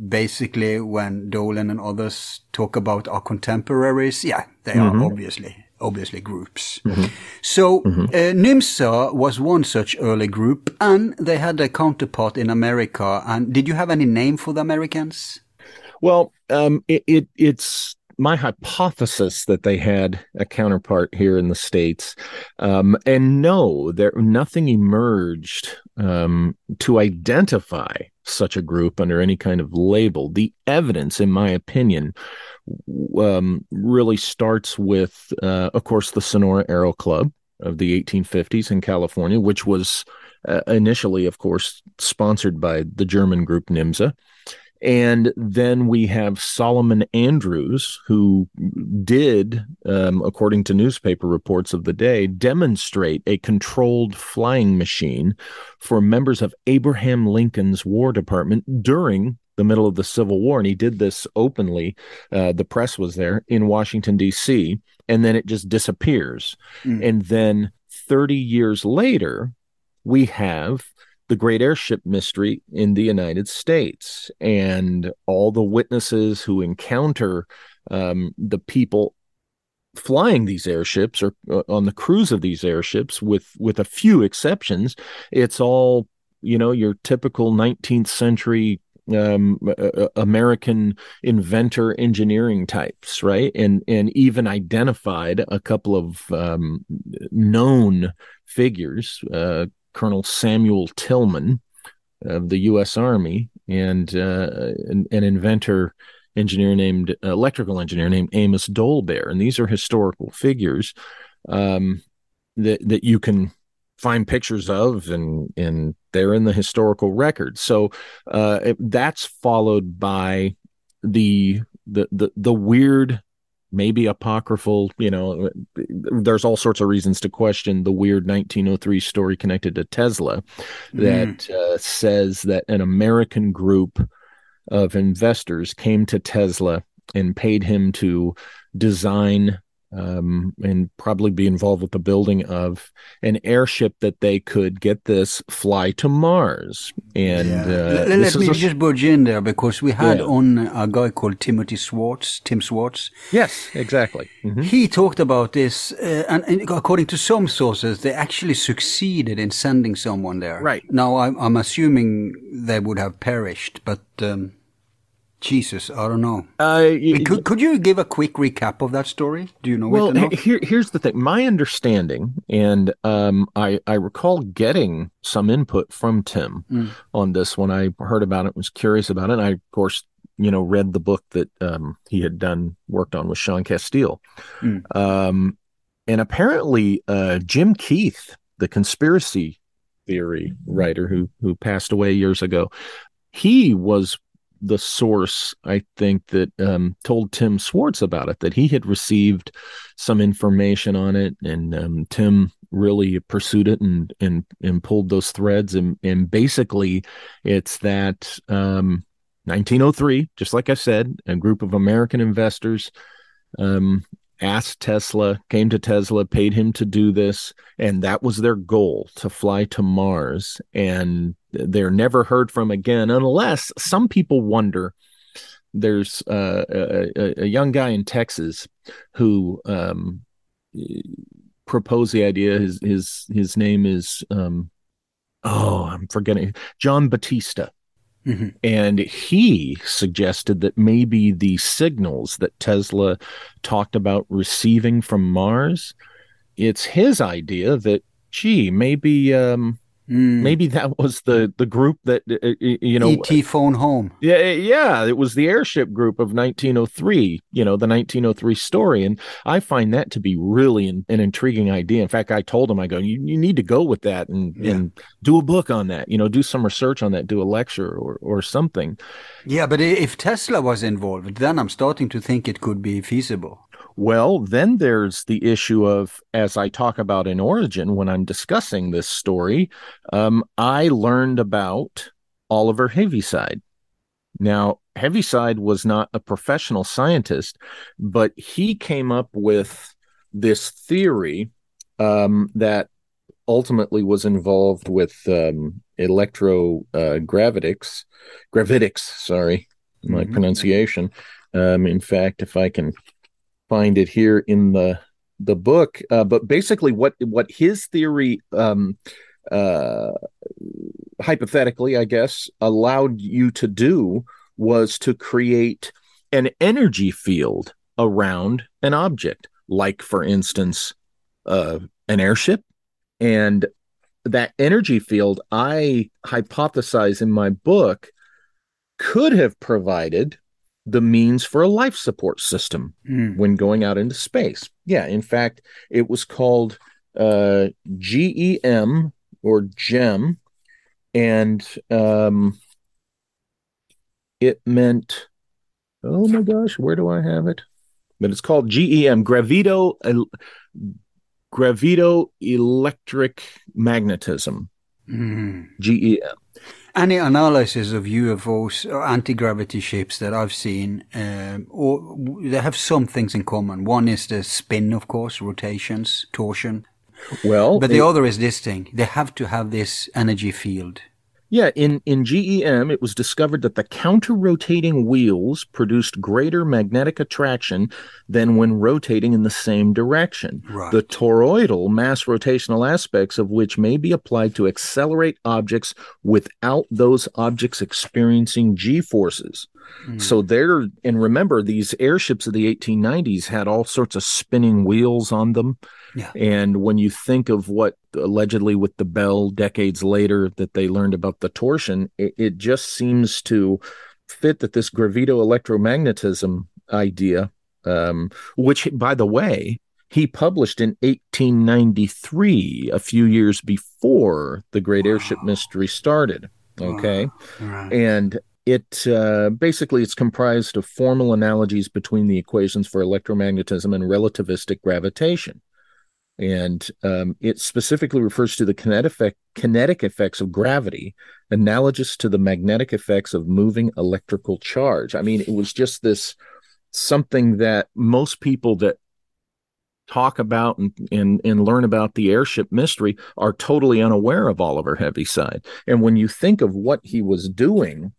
basically when Dolan and others talk about our contemporaries, yeah, they mm-hmm. are obviously obviously groups. Mm-hmm. So mm-hmm. Uh, NYMZA was one such early group, and they had a counterpart in America. And did you have any name for the Americans? Well, um, it, it, it's my hypothesis that they had a counterpart here in the states, um, and no, there nothing emerged um, to identify such a group under any kind of label. The evidence, in my opinion, um, really starts with, uh, of course, the Sonora Aero Club of the 1850s in California, which was uh, initially, of course, sponsored by the German group NYMZA. And then we have Solomon Andrews, who did, um, according to newspaper reports of the day, demonstrate a controlled flying machine for members of Abraham Lincoln's War Department during the middle of the Civil War. And he did this openly. Uh, the press was there in Washington, D.C., and then it just disappears. Mm. And then 30 years later, we have the great airship mystery in the United States and all the witnesses who encounter um, the people flying these airships or uh, on the crews of these airships with with a few exceptions it's all you know your typical 19th century um, uh, American inventor engineering types, right? And and even identified a couple of um, known figures, uh, Colonel Samuel Tillman of the U.S. Army and uh, an, an, inventor engineer named electrical engineer named Amos Dolbear, and these are historical figures um, that that you can find pictures of, and and they're in the historical record. So uh, that's followed by the the the the weird maybe apocryphal you know there's all sorts of reasons to question the weird 1903 story connected to tesla that mm. uh, says that an american group of investors came to Tesla and paid him to design um, and probably be involved with the building of an airship that they could get this fly to Mars. And Yeah. uh, Let, let me a- just budge in there because we had Yeah. on a guy called Timothy Swartz, Tim Swartz. yes, exactly. Mhm. He talked about this, uh, and, and according to some sources, they actually succeeded in sending someone there. Right. Now, I'm, I'm assuming they would have perished, but um, Jesus, I don't know. Uh, Could, could you give a quick recap of that story? Do you know well, here, here's the thing. My understanding, and um, I, I recall getting some input from Tim Mm. on this when I heard about it, was curious about it. And I, of course, you know, read the book that um, he had done, worked on with Sean Casteel. Mm. Um, and apparently, uh, Jim Keith, the conspiracy theory writer who who passed away years ago, he was the source, I think, that um, told Tim Swartz about it, that he had received some information on it, and um, Tim really pursued it and and and pulled those threads, and and basically, it's that um, 1903, just like I said, a group of American investors um, asked Tesla, came to Tesla, paid him to do this, and that was their goal to fly to Mars. And they're never heard from again, unless some people wonder. There's uh, a, a, young guy in Texas who um, proposed the idea. His his his name is um, oh, I'm forgetting John Batista. Mhm. And he suggested that maybe the signals that Tesla talked about receiving from Mars, it's his idea that, gee, maybe um, Mm. maybe that was the the group that uh, uh, you know. E.T. phone home. Yeah, yeah, it was the airship group of 1903. You know, the 1903 story, and I find that to be really an, an intriguing idea. In fact, I told him, I go, you, you need to go with that and Yeah. and do a book on that. You know, do some research on that, do a lecture or or something. Yeah, but if Tesla was involved, then I'm starting to think it could be feasible. Well, then there's the issue of, as I talk about in Origin, when I'm discussing this story, um, I learned about Oliver Heaviside. Now, Heaviside was not a professional scientist, but he came up with this theory um, that ultimately was involved with um, electrogravitics, gravitics, sorry, my Mhm. pronunciation. Um, in fact, if I can find it here in the the book. Uh, but basically what what his theory um uh hypothetically i guess allowed you to do was to create an energy field around an object. Like for instance uh an airship. And that energy field i hypothesize in my book could have provided the means for a life support system Mm. when going out into space. Yeah, in fact, it was called uh, GEM or GEM, and um, it meant, oh my gosh, where do I have it? But it's called GEM, Gravito, El- Gravito Electric Magnetism, Mm. GEM. Any analysis of UFOs or anti-gravity ships that I've seen, um, or they have some things in common. One is the spin, of course, rotations, torsion. Well, But the it- other is this thing. They have to have this energy field. Yeah, in, in GEM, it was discovered that the counter rotating wheels produced greater magnetic attraction than when rotating in the same direction. Right. The toroidal mass rotational aspects of which may be applied to accelerate objects without those objects experiencing G forces. So they're, and remember, these airships of the 1890s had all sorts of spinning wheels on them. Yeah. And when you think of what allegedly with the Bell decades later that they learned about the torsion, it, it just seems to fit that this gravito electromagnetism idea, um, which, by the way, he published in 1893, a few years before the Great Airship Mystery started. Okay. Right. And it uh, basically it's comprised of formal analogies between the equations for electromagnetism and relativistic gravitation and um, it specifically refers to the kinetic, effect, kinetic effects of gravity analogous to the magnetic effects of moving electrical charge. I mean, it was just this something that most people that talk about and, and, and learn about the airship mystery are totally unaware of Oliver Heaviside. And when you think of what he was doing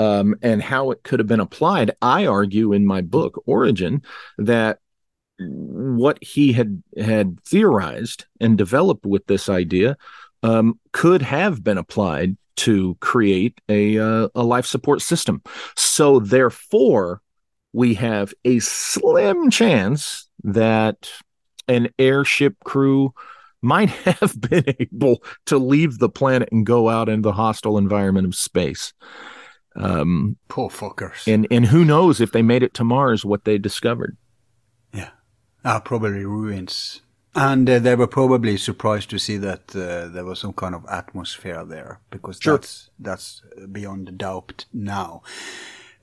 um, and how it could have been applied, I argue in my book Origin that what he had had theorized and developed with this idea um, could have been applied to create a uh, a life support system. So therefore, we have a slim chance that an airship crew might <laughs> have been able to leave the planet and go out into the hostile environment of space. Um, Poor fuckers. And and who knows if they made it to Mars, what they discovered. Yeah, uh, probably ruins. And uh, they were probably surprised to see that uh, there was some kind of atmosphere there because sure. that's that's beyond doubt now.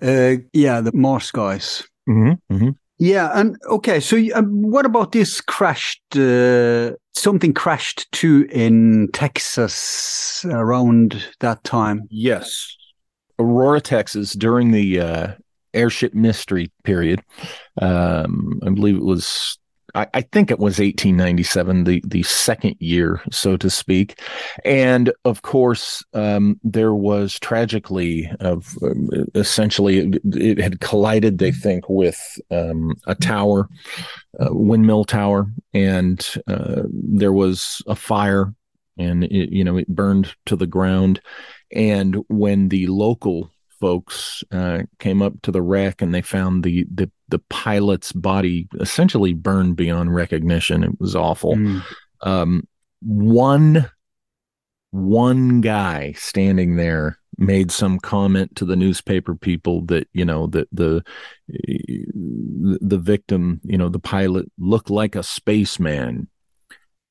Uh, yeah, the Mars guys. Mm-hmm, mm-hmm. Yeah, and okay, so um, what about this crashed? Uh, something crashed too in Texas around that time. Yes, Aurora, Texas, during the uh, airship mystery period. Um, I believe it was I, I, think it was 1897, the the second year, so to speak, and of course um, there was tragically of um, essentially it, it, had collided, they think, with um, a tower, a windmill tower, and uh, there was a fire, and it, you know it burned to the ground, and when the local folks uh, came up to the wreck and they found the, the the pilot's body essentially burned beyond recognition. It was awful. Mm. Um, one one guy standing there made some comment to the newspaper people that you know that the the victim you know the pilot looked like a spaceman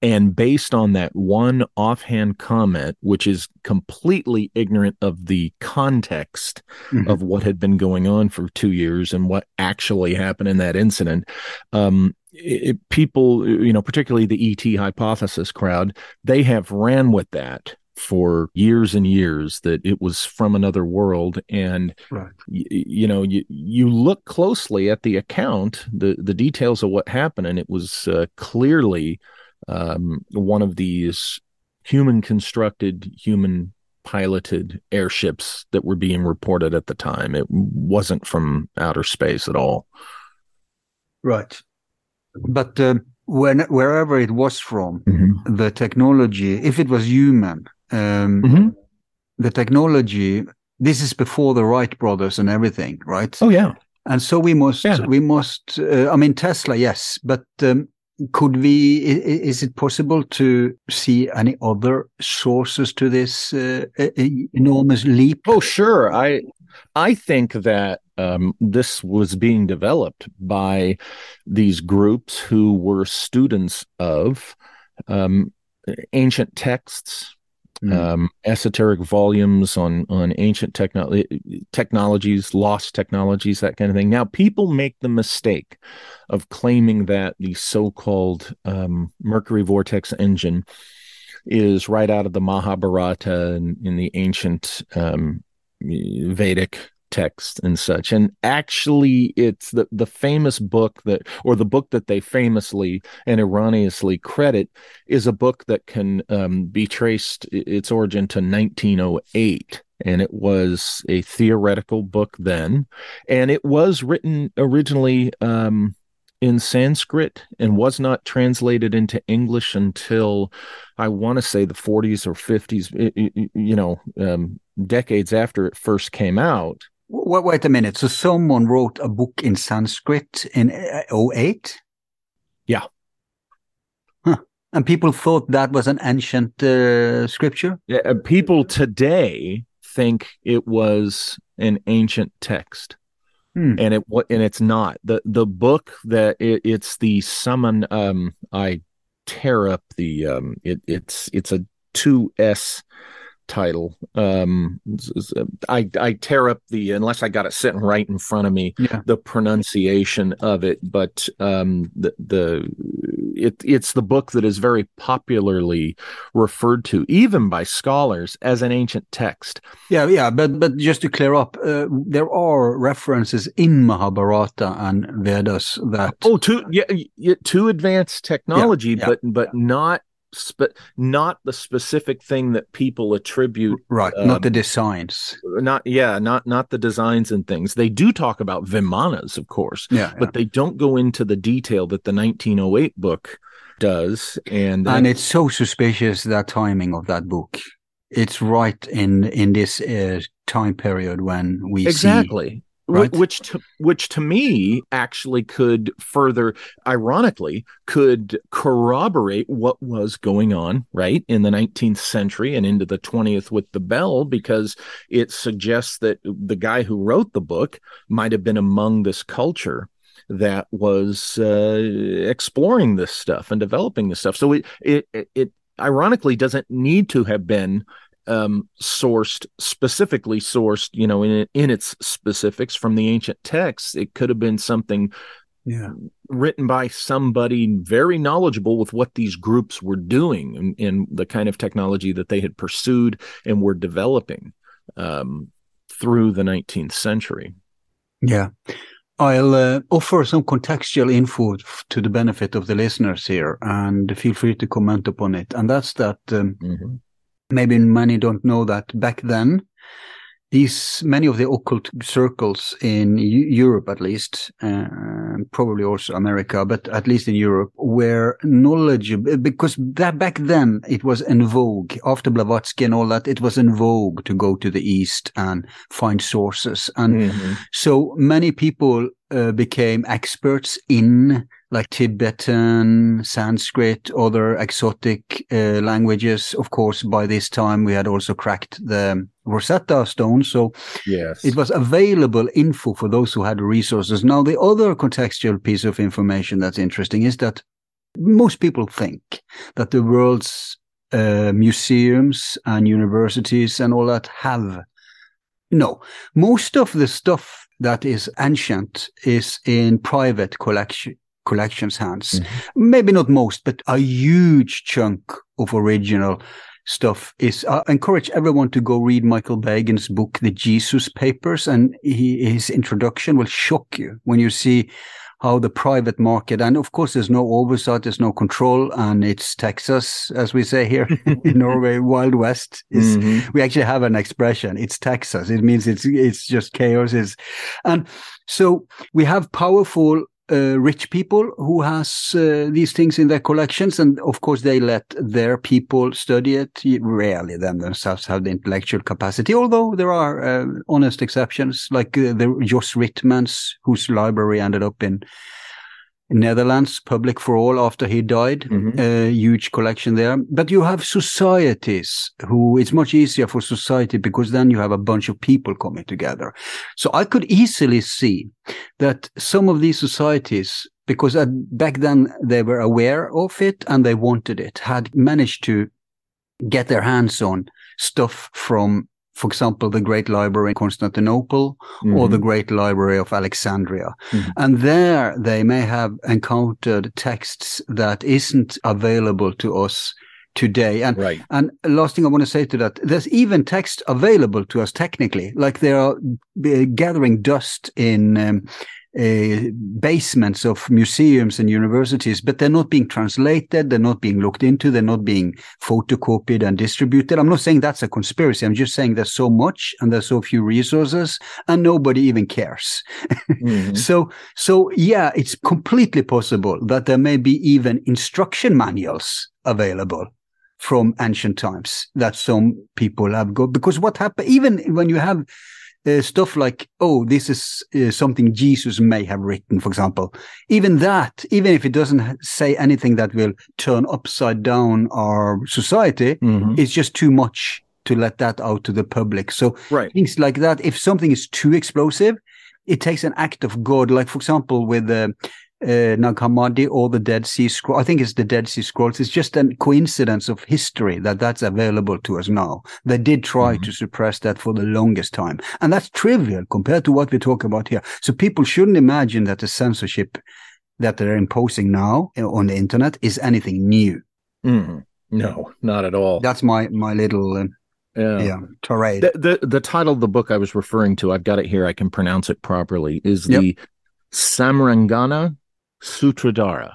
and based on that one offhand comment, which is completely ignorant of the context mm-hmm. of what had been going on for two years and what actually happened in that incident, um, it, people, you know, particularly the ET hypothesis crowd, they have ran with that for years and years that it was from another world and right. y- you know you you look closely at the account the the details of what happened and it was uh, clearly um, one of these human constructed, human piloted airships that were being reported at the time. It wasn't from outer space at all. Right. But uh, when wherever it was from, mm-hmm. the technology, if it was human, um, mm-hmm. the technology. This is before the Wright brothers and everything, right? Oh yeah. And so we must, yeah. we must. Uh, I mean, Tesla, yes, but um, could we is it possible to see any other sources to this uh, enormous leap? Oh sure. I i think that um, this was being developed by these groups who were students of um, ancient texts Mm. Um, esoteric volumes on on ancient techno- technologies, lost technologies, that kind of thing. Now, people make the mistake of claiming that the so-called um, Mercury vortex engine is right out of the Mahabharata and in the ancient um, Vedic text and such. And actually, it's the, the famous book that, or the book that they famously and erroneously credit, is a book that can um, be traced its origin to 1908 and it was a theoretical book then. And it was written originally um, in sanskrit and was not translated into english until i want to say the 40s or 50s you know um, decades after it first came out Wait, wait a minute. So someone wrote a book in Sanskrit in 08? Uh, yeah. Huh. And people thought that was an ancient uh, scripture? Yeah, uh, people today think it was an ancient text. Hmm. And it and it's not. The the book that it, it's the summon um I tear up the um it it's it's a 2s title. Um, I I tear up the unless I got it sitting right in front of me Yeah. the pronunciation of it, but um, the the it it's the book that is very popularly referred to even by scholars as an ancient text. Yeah, yeah, but but just to clear up, uh, there are references in Mahabharata and Vedas that Oh, to yeah, yeah to advanced technology, yeah, but but not spe- not the specific thing that people attribute right, um, not the designs. not yeah not not the designs and things they do talk about vimanas of course Yeah, but they don't go into the detail that the 1908 book does and and it's so suspicious that timing of that book. It's right in in this uh, time period when we exactly right? which to, which to me actually could further ironically could corroborate what was going on right in the 19th century and into the 20th with the bell because it suggests that the guy who wrote the book might have been among this culture that was uh, exploring this stuff and developing this stuff so it it it, it ironically doesn't need to have been um, sourced specifically sourced, you know, in in its specifics from the ancient texts. It could have been something yeah written by somebody very knowledgeable with what these groups were doing and, and the kind of technology that they had pursued and were developing um, through the 19th century. yeah. I'll uh, offer some contextual info to the benefit of the listeners here, and feel free to comment upon it. And that's that um, Mhm. Maybe many don't know that back then these many of the occult circles in Europe at least uh, probably also America but at least in Europe were knowledgeable because that back then it was in vogue after Blavatsky and all that it was in vogue to go to the east and find sources and Mhm. so many people uh, became experts in like Tibetan, Sanskrit, other exotic uh, languages. Of course, by this time we had also cracked the Rosetta Stone, so Yes. it was available info for those who had resources. Now, the other contextual piece of information that's interesting is that most people think that the world's uh, museums and universities and all that have no. Most of the stuff that is ancient is in private collection collections hands. Maybe not most, but a huge chunk of original stuff is I encourage everyone to go read Michael Baigent's book, The Jesus Papers, and he, his introduction will shock you when you see how the private market, and of course, there's no oversight, there's no control, and it's Texas, as we say here in <laughs> Norway, Wild West. Is Mhm. we actually have an expression. It's Texas. It means it's it's just chaos. Is and so we have powerful. Uh, rich people who has uh, these things in their collections and of course they let their people study it rarely them themselves have the intellectual capacity although there are uh, honest exceptions like uh, the Jos Ritmans whose library ended up in Netherlands, public for all after he died. Mhm. A huge collection there. But you have societies who it's much easier for society because then you have a bunch of people coming together. So I could easily see that some of these societies, because uh, back then they were aware of it and they wanted it, had managed to get their hands on stuff from, for example, the Great Library in Constantinople or the Mhm. Great Library of Alexandria. Mhm. And there they may have encountered texts that isn't available to us today. And right. and last thing I want to say to that, there's even text available to us technically, like they are uh, gathering dust in um, uh, basements of museums and universities, but they're not being translated, they're not being looked into, they're not being photocopied and distributed. I'm not saying that's a conspiracy. I'm just saying there's so much and there's so few resources and nobody even cares. Mhm. <laughs> So, so yeah, it's completely possible that there may be even instruction manuals available from ancient times that some people have got. Because what happened, even when you have uh, stuff like, oh, this is uh, something Jesus may have written, for example, even that, even if it doesn't say anything that will turn upside down our society, Mhm. it's just too much to let that out to the public. So Right. things like that. If something is too explosive, it takes an act of God. Like, for example, with the uh, Nag Hammadi or the Dead Sea Scrolls. I think it's the Dead Sea Scrolls. It's just a coincidence of history that that's available to us now. They did try mm-hmm. to suppress that for the longest time. And that's trivial compared to what we talk about here. So people shouldn't imagine that the censorship that they're imposing now on the internet is anything new. Mm. No, not at all. That's my, my little, uh, yeah. yeah, tirade. The, the, the title of the book I was referring to, I've got it here. I can pronounce it properly. Is yep. the Samrangana Sutradhara.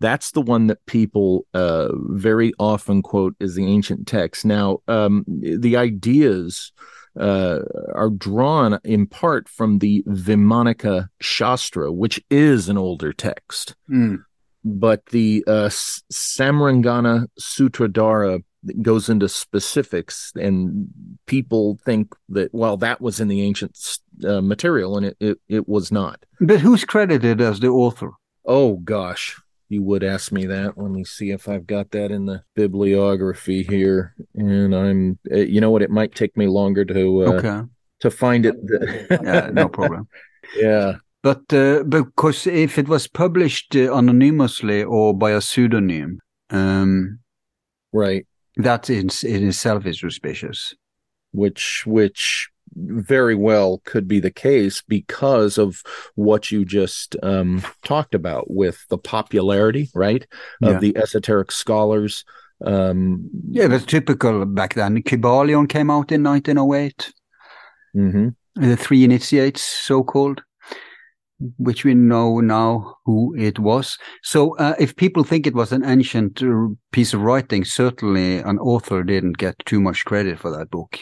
That's the one that people uh, very often quote as the ancient text. Now, um, the ideas uh, are drawn in part from the Vimanika Shastra, which is an older text. Mm. But the uh, Samrangana Sutradhara goes into specifics, and people think that, well, that was in the ancient uh, material, and it, it, it was not. But who's credited as the author? Oh gosh, you would ask me that. Let me see if I've got that in the bibliography here. And I'm, eh, you know what? It might take me longer to uh, okay. to find it. <laughs> yeah, no problem. Yeah, but uh, because if it was published uh, anonymously or by a pseudonym, um, right, that in, in itself is suspicious. Which which very well could be the case because of what you just um, talked about with the popularity, right, of yeah. the esoteric scholars. Um, yeah, it was typical back then. Kybalion came out in 1908. Mm-hmm. The three initiates, so called, which we know now who it was. So, uh, if people think it was an ancient uh, piece of writing, certainly an author didn't get too much credit for that book.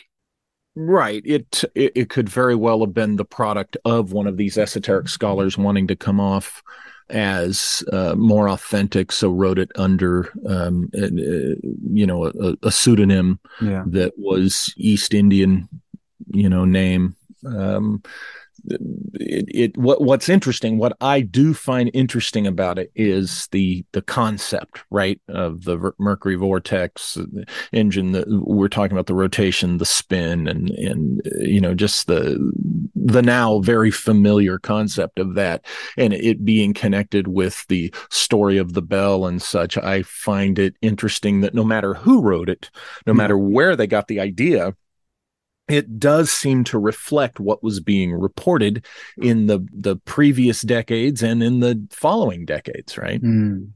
Right. It, it, it could very well have been the product of one of these esoteric scholars wanting to come off as uh, more authentic, so wrote it under um, uh, you know a, a pseudonym yeah. that was East Indian, you know name. Um, it, it what what's interesting what i do find interesting about it is the the concept right of the mercury vortex engine that we're talking about the rotation the spin and and you know just the the now very familiar concept of that and it being connected with the story of the bell and such i find it interesting that no matter who wrote it no mm-hmm. matter where they got the idea it does seem to reflect what was being reported in the the previous decades and in the following decades, right? Mm.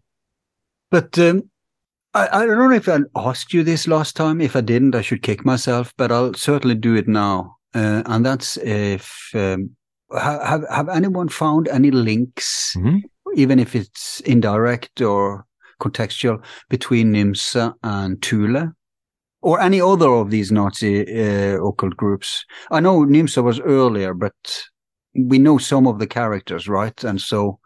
But um, I, I don't know if I asked you this last time. If I didn't, I should kick myself. But I'll certainly do it now. Uh, and that's if um, have have anyone found any links, mm-hmm. even if it's indirect or contextual, between NYMZA and Thule? Or any other of these Nazi uh, occult groups. I know NYMZA was earlier, but we know some of the characters, right? And so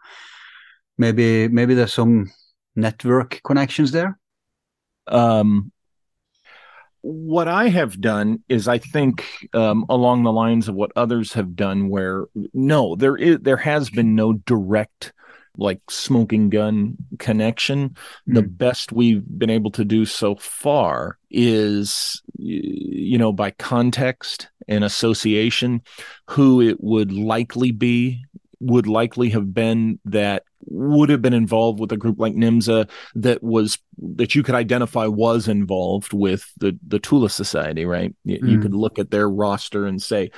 maybe maybe there's some network connections there. Um, what I have done is, I think, um, along the lines of what others have done, where no, there is there has been no direct like smoking gun connection. Mm. The hmm. best we've been able to do so far is, you know, by context and association, who it would likely be, would likely have been that would have been involved with a group like NYMZA that was that you could identify was involved with the the Thule Society, right? You, mm. you could look at their roster and say,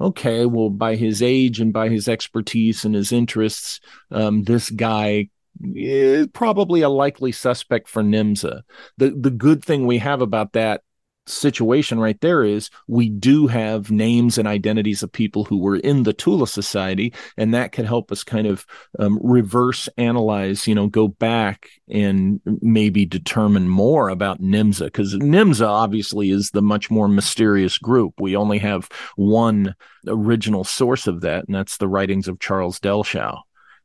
okay, well, by his age and by his expertise and his interests, um, this guy is probably a likely suspect for NYMZA. The the good thing we have about that situation right there is we do have names and identities of people who were in the Thule Society, and that could help us kind of um, reverse analyze, you know, go back and maybe determine more about NYMZA, because NYMZA obviously is the much more mysterious group. We only have one original source of that, and that's the writings of Charles Dellschau.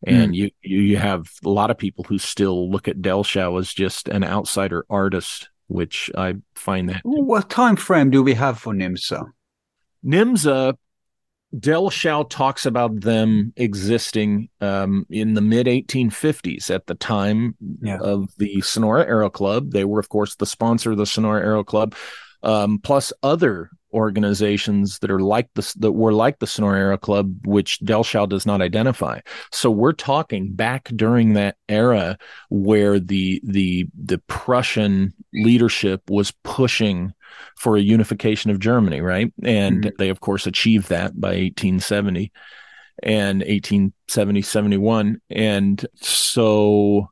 And mm. you you have a lot of people who still look at Dellschau as just an outsider artist which I find that. What time frame do we have for NYMZA? NYMZA, Dellschau talks about them existing um, in the mid 1850s at the time yeah. of the Sonora Aero Club. They were, of course, the sponsor of the Sonora Aero Club, um, plus other organizations that are like the that were like the Sonora Club, which Dellschau does not identify. So we're talking back during that era where the the the Prussian leadership was pushing for a unification of Germany, right? And mm-hmm. they of course achieved that by 1870 and 1870 71 and so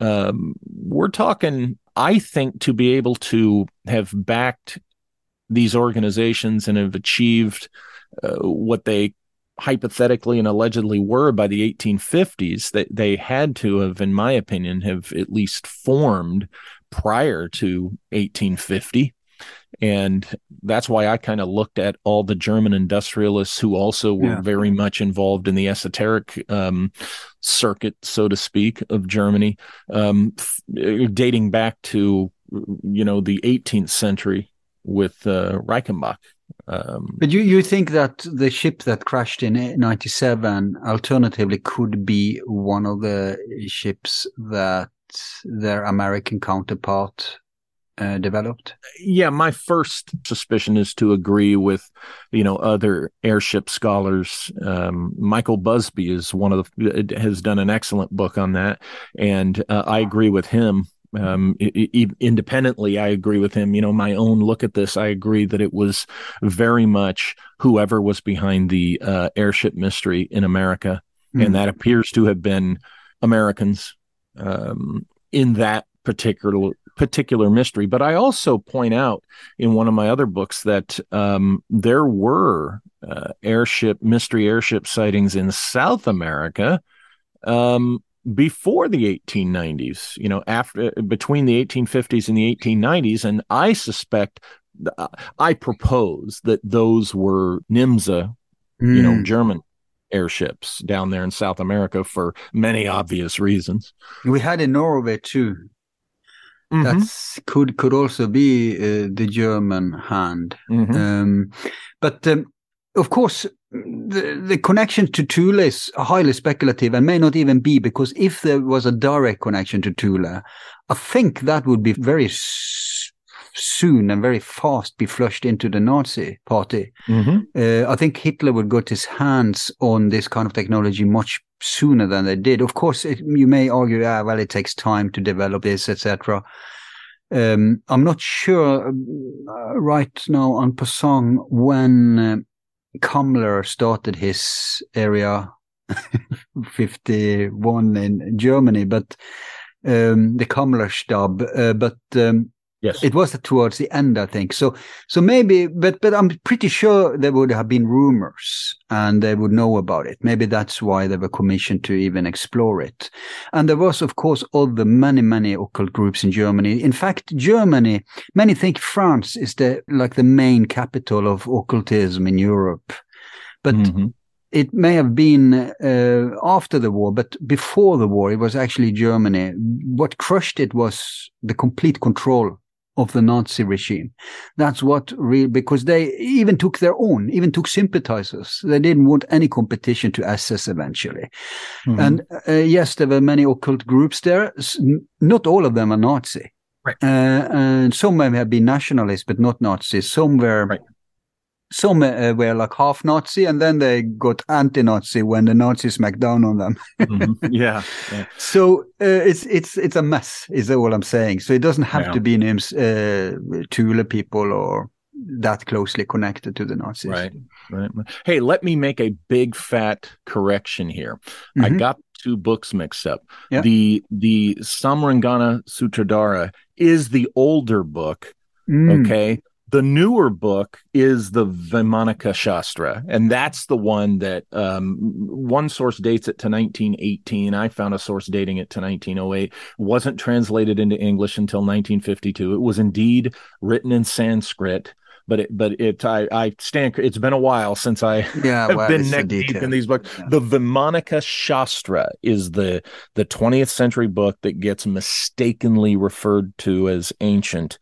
um, we're talking i think to be able to have backed these organizations and have achieved uh, what they hypothetically and allegedly were by the 1850s that they had to have in my opinion have at least formed prior to 1850 and that's why I kind of looked at all the German industrialists who also were yeah. very much involved in the esoteric um, circuit, so to speak, of Germany, um, dating back to you know the 18th century with uh, Reichenbach. Um, but you, you think that the ship that crashed in 97 alternatively could be one of the ships that their American counterpart uh, developed? Yeah, my first suspicion is to agree with, you know, other airship scholars. Um, Michael Busby is one of the has done an excellent book on that, and uh, I agree with him. Um, independently, I agree with him. You know, my own look at this, I agree that it was very much whoever was behind the uh, airship mystery in America, mm-hmm. and hmm. that appears to have been Americans um, in that particular particular mystery. But I also point out in one of my other books that um, there were uh, airship mystery airship sightings in South America um, before the 1890s. You know, after between the 1850s and the 1890s, and I suspect. Uh, I propose that those were NYMZA, mm. you know, hmm. German airships down there in South America for many obvious reasons. We had in Norway too. Mm-hmm. That could could also be uh, the German hand. Mm-hmm. Um, but um, of course, the, the connection to Thule is highly speculative and may not even be because if there was a direct connection to Thule, I think that would be very soon and very fast be flushed into the Nazi party. Mm-hmm. Uh, I think Hitler would got his hands on this kind of technology much sooner than they did. Of course, it, you may argue, ah, well, it takes time to develop this, etc. Um, I'm not sure uh, right now on Pasang when uh, Kammler started his area <laughs> 51 in Germany, but um, the Kammlerstab, uh, but um, Yes, it was towards the end, I think. So, so maybe, but but I'm pretty sure there would have been rumors, and they would know about it. Maybe that's why they were commissioned to even explore it. And there was, of course, all the many many occult groups in Germany. In fact, Germany, many think France is the like the main capital of occultism in Europe, but. Mm-hmm it may have been uh, after the war, but before the war, it was actually Germany. What crushed it was the complete control of the Nazi regime. That's what really, because they even took their own, even took sympathizers. They didn't want any competition to SS eventually. Mm-hmm. And uh, yes, there were many occult groups there. Not all of them are Nazi. Right. Uh, and some may have been nationalists, but not Nazis. Some were right some uh, were like half Nazi, and then they got anti-Nazi when the Nazis smacked down on them. mm-hmm. <laughs> yeah, yeah, So uh, it's it's it's a mess, is all I'm saying. So it doesn't have yeah. to be names uh, Thule people or that closely connected to the Nazis. Right, right. Hey, let me make a big fat correction here. Mm-hmm. I got two books mixed up. Yeah. The the Samarangana Sutradhara is the older book. Mm. Okay. The newer book is the Vaimanika Shastra, and that's the one that um, one source dates it to 1918. I found a source dating it to 1908. Wasn't translated into English until 1952. It was indeed written in Sanskrit but it, but it, I, I stand. It's been a while since I <laughs> yeah, have been neck deep in these books. Yeah. The Vaimanika Shastra is the the 20th century book that gets mistakenly referred to as ancient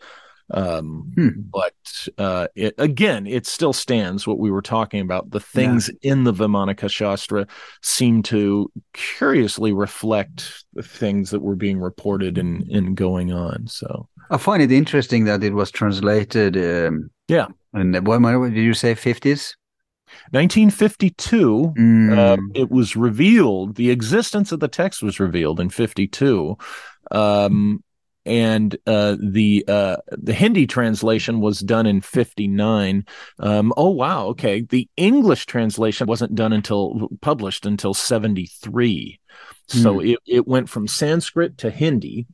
um, hmm. But uh, it, again, it still stands what we were talking about. The things yeah. in the Vaimanika Shastra seem to curiously reflect the things that were being reported and, and going on. So I find it interesting that it was translated um, Yeah. And what, what did you say? Fifties. 1952, Mm. uh, it was revealed. The existence of the text was revealed in 52, um, and uh, the uh, the Hindi translation was done in 59. Um, oh wow, okay. The English translation wasn't done until published until 73. So it, it went from Sanskrit to Hindi,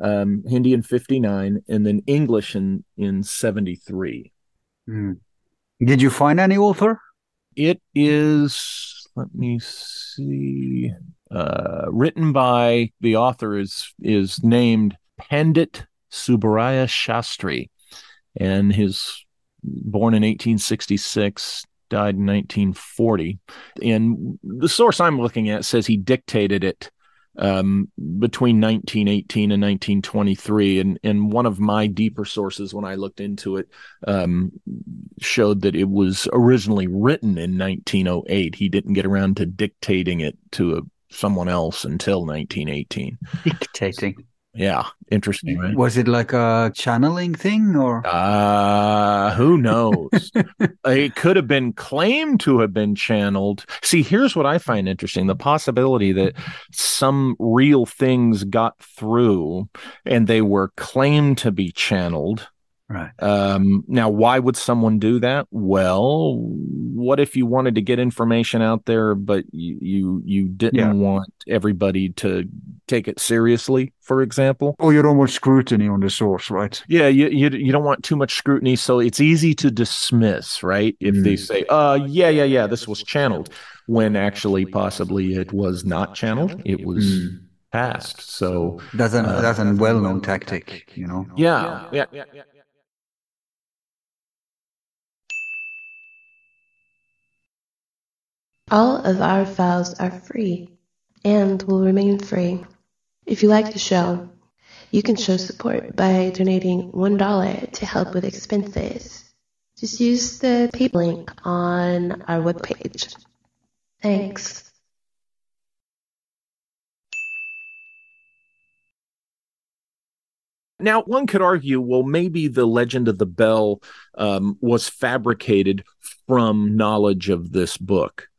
um, Hindi in 59, and then English in in 73. Mm. Did you find any author? It is, let me see, uh, written by the author is is named Pandit Subbaraya Shastri, and his born in 1866, died in 1940. And the source I'm looking at says he dictated it um, between 1918 and 1923. And, and one of my deeper sources, when I looked into it, um, showed that it was originally written in 1908. He didn't get around to dictating it to a, someone else until 1918. Dictating. Yeah, interesting, right? Was it like a channeling thing or? Uh, who knows? <laughs> it could have been claimed to have been channeled. See, here's what I find interesting the possibility that some real things got through and they were claimed to be channeled. Right. Um, now, why would someone do that? Well, what if you wanted to get information out there, but you you, you didn't Yeah. want everybody to take it seriously, for example? Oh, you don't want scrutiny on the source, right? Yeah, you, you you don't want too much scrutiny, so it's easy to dismiss, right? If they Mm. say, "Uh, yeah, yeah, yeah, this was channeled," when actually possibly it was not channeled, it was Mm. passed. So That's an Uh, that's a well-known tactic, you know. yeah, yeah, yeah, yeah. All of our files are free and will remain free. If you like the show, you can show support by donating $1 to help with expenses. Just use the PayPal link on our webpage. Thanks. Now, one could argue, well, maybe the legend of the bell um, was fabricated from knowledge of this book.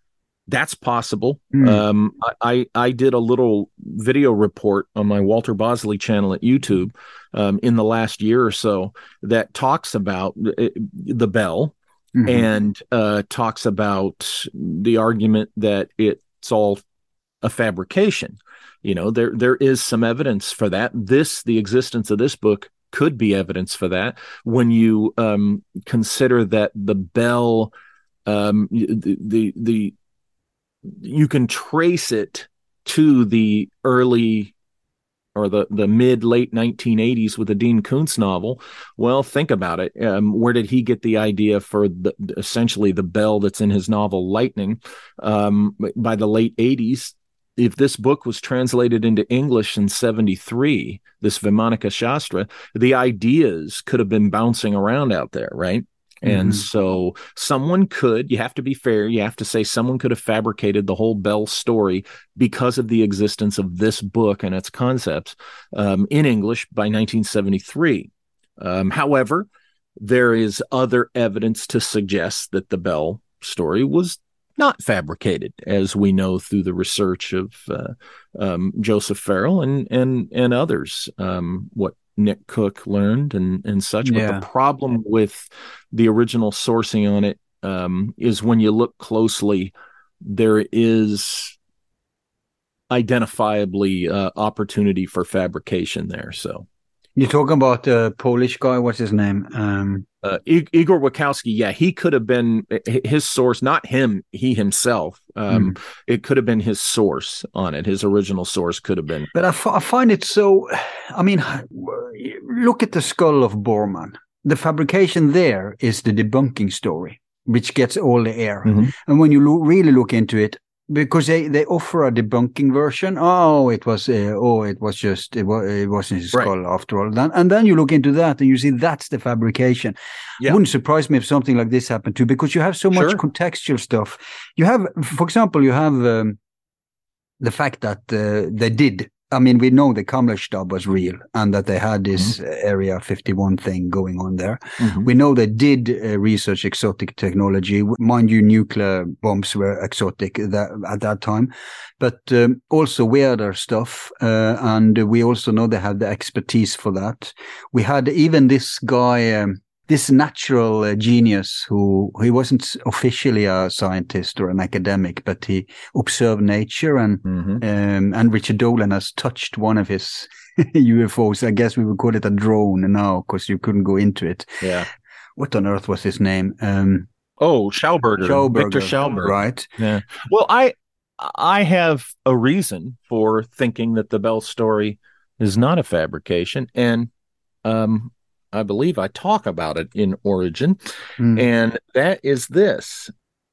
That's possible. Hmm. Um, I, I I did a little video report on my Walter Bosley channel at YouTube um, in the last year or so that talks about uh, the bell Mhm. and uh, talks about the argument that it's all a fabrication. You know, there there is some evidence for that. This, the existence of this book, could be evidence for that when you um, consider that the bell, um, the, the the you can trace it to the early or the, the mid late 1980s with the Dean Koontz novel. Well, think about it. Um, where did he get the idea for the essentially the bell that's in his novel Lightning? Um, by the late 80s, if this book was translated into English in 73, this Vaimanika Shastra, the ideas could have been bouncing around out there, right? And Mhm. so someone could, you have to be fair, you have to say someone could have fabricated the whole Bell story because of the existence of this book and its concepts um, in English by 1973. Um, however, there is other evidence to suggest that the Bell story was not fabricated, as we know through the research of uh, um, Joseph Farrell and and and others. Um, what Nick Cook learned and and such. But Yeah. the problem with the original sourcing on it um, is when you look closely, there is identifiably uh, opportunity for fabrication there. So You're talking about the Polish guy. What's his name? Um, uh, Igor Witkowski, yeah, he could have been his source, not him, he himself. Um, It could have been his source on it. His original source could have been. but I, f- I find it so. I mean, look at the skull of Bormann. The fabrication there is the debunking story, which gets all the air. Mhm. And when you lo- really look into it, because they, they offer a debunking version. Oh, it was uh, oh, it was just it was it wasn't his Right. skull after all. Then, and then you look into that and you see that's the fabrication. Yeah. Wouldn't surprise me if something like this happened too, because you have so much Sure. contextual stuff. You have, for example, you have um, the fact that uh, they did I mean, we know the Kammlerstab was real and that they had this mm-hmm. Area 51 thing going on there. Mm-hmm. We know they did uh, research exotic technology. Mind you, nuclear bombs were exotic that, at that time, but um, also weirder stuff. Uh, and we also know they had the expertise for that. We had even this guy, um, this natural uh, genius who he wasn't officially a scientist or an academic, but he observed nature and mm-hmm. um, and Richard Dolan has touched one of his <laughs> UFOs. I guess we would call it a drone now because you couldn't go into it. Yeah. What on earth was his name? Um, oh, Schauberger. Schauberger. Victor Schauberger. Right. Yeah. Well, I I have a reason for thinking that the Bell story is not a fabrication, and um, I believe I talk about it in Origin, mm. and that is this: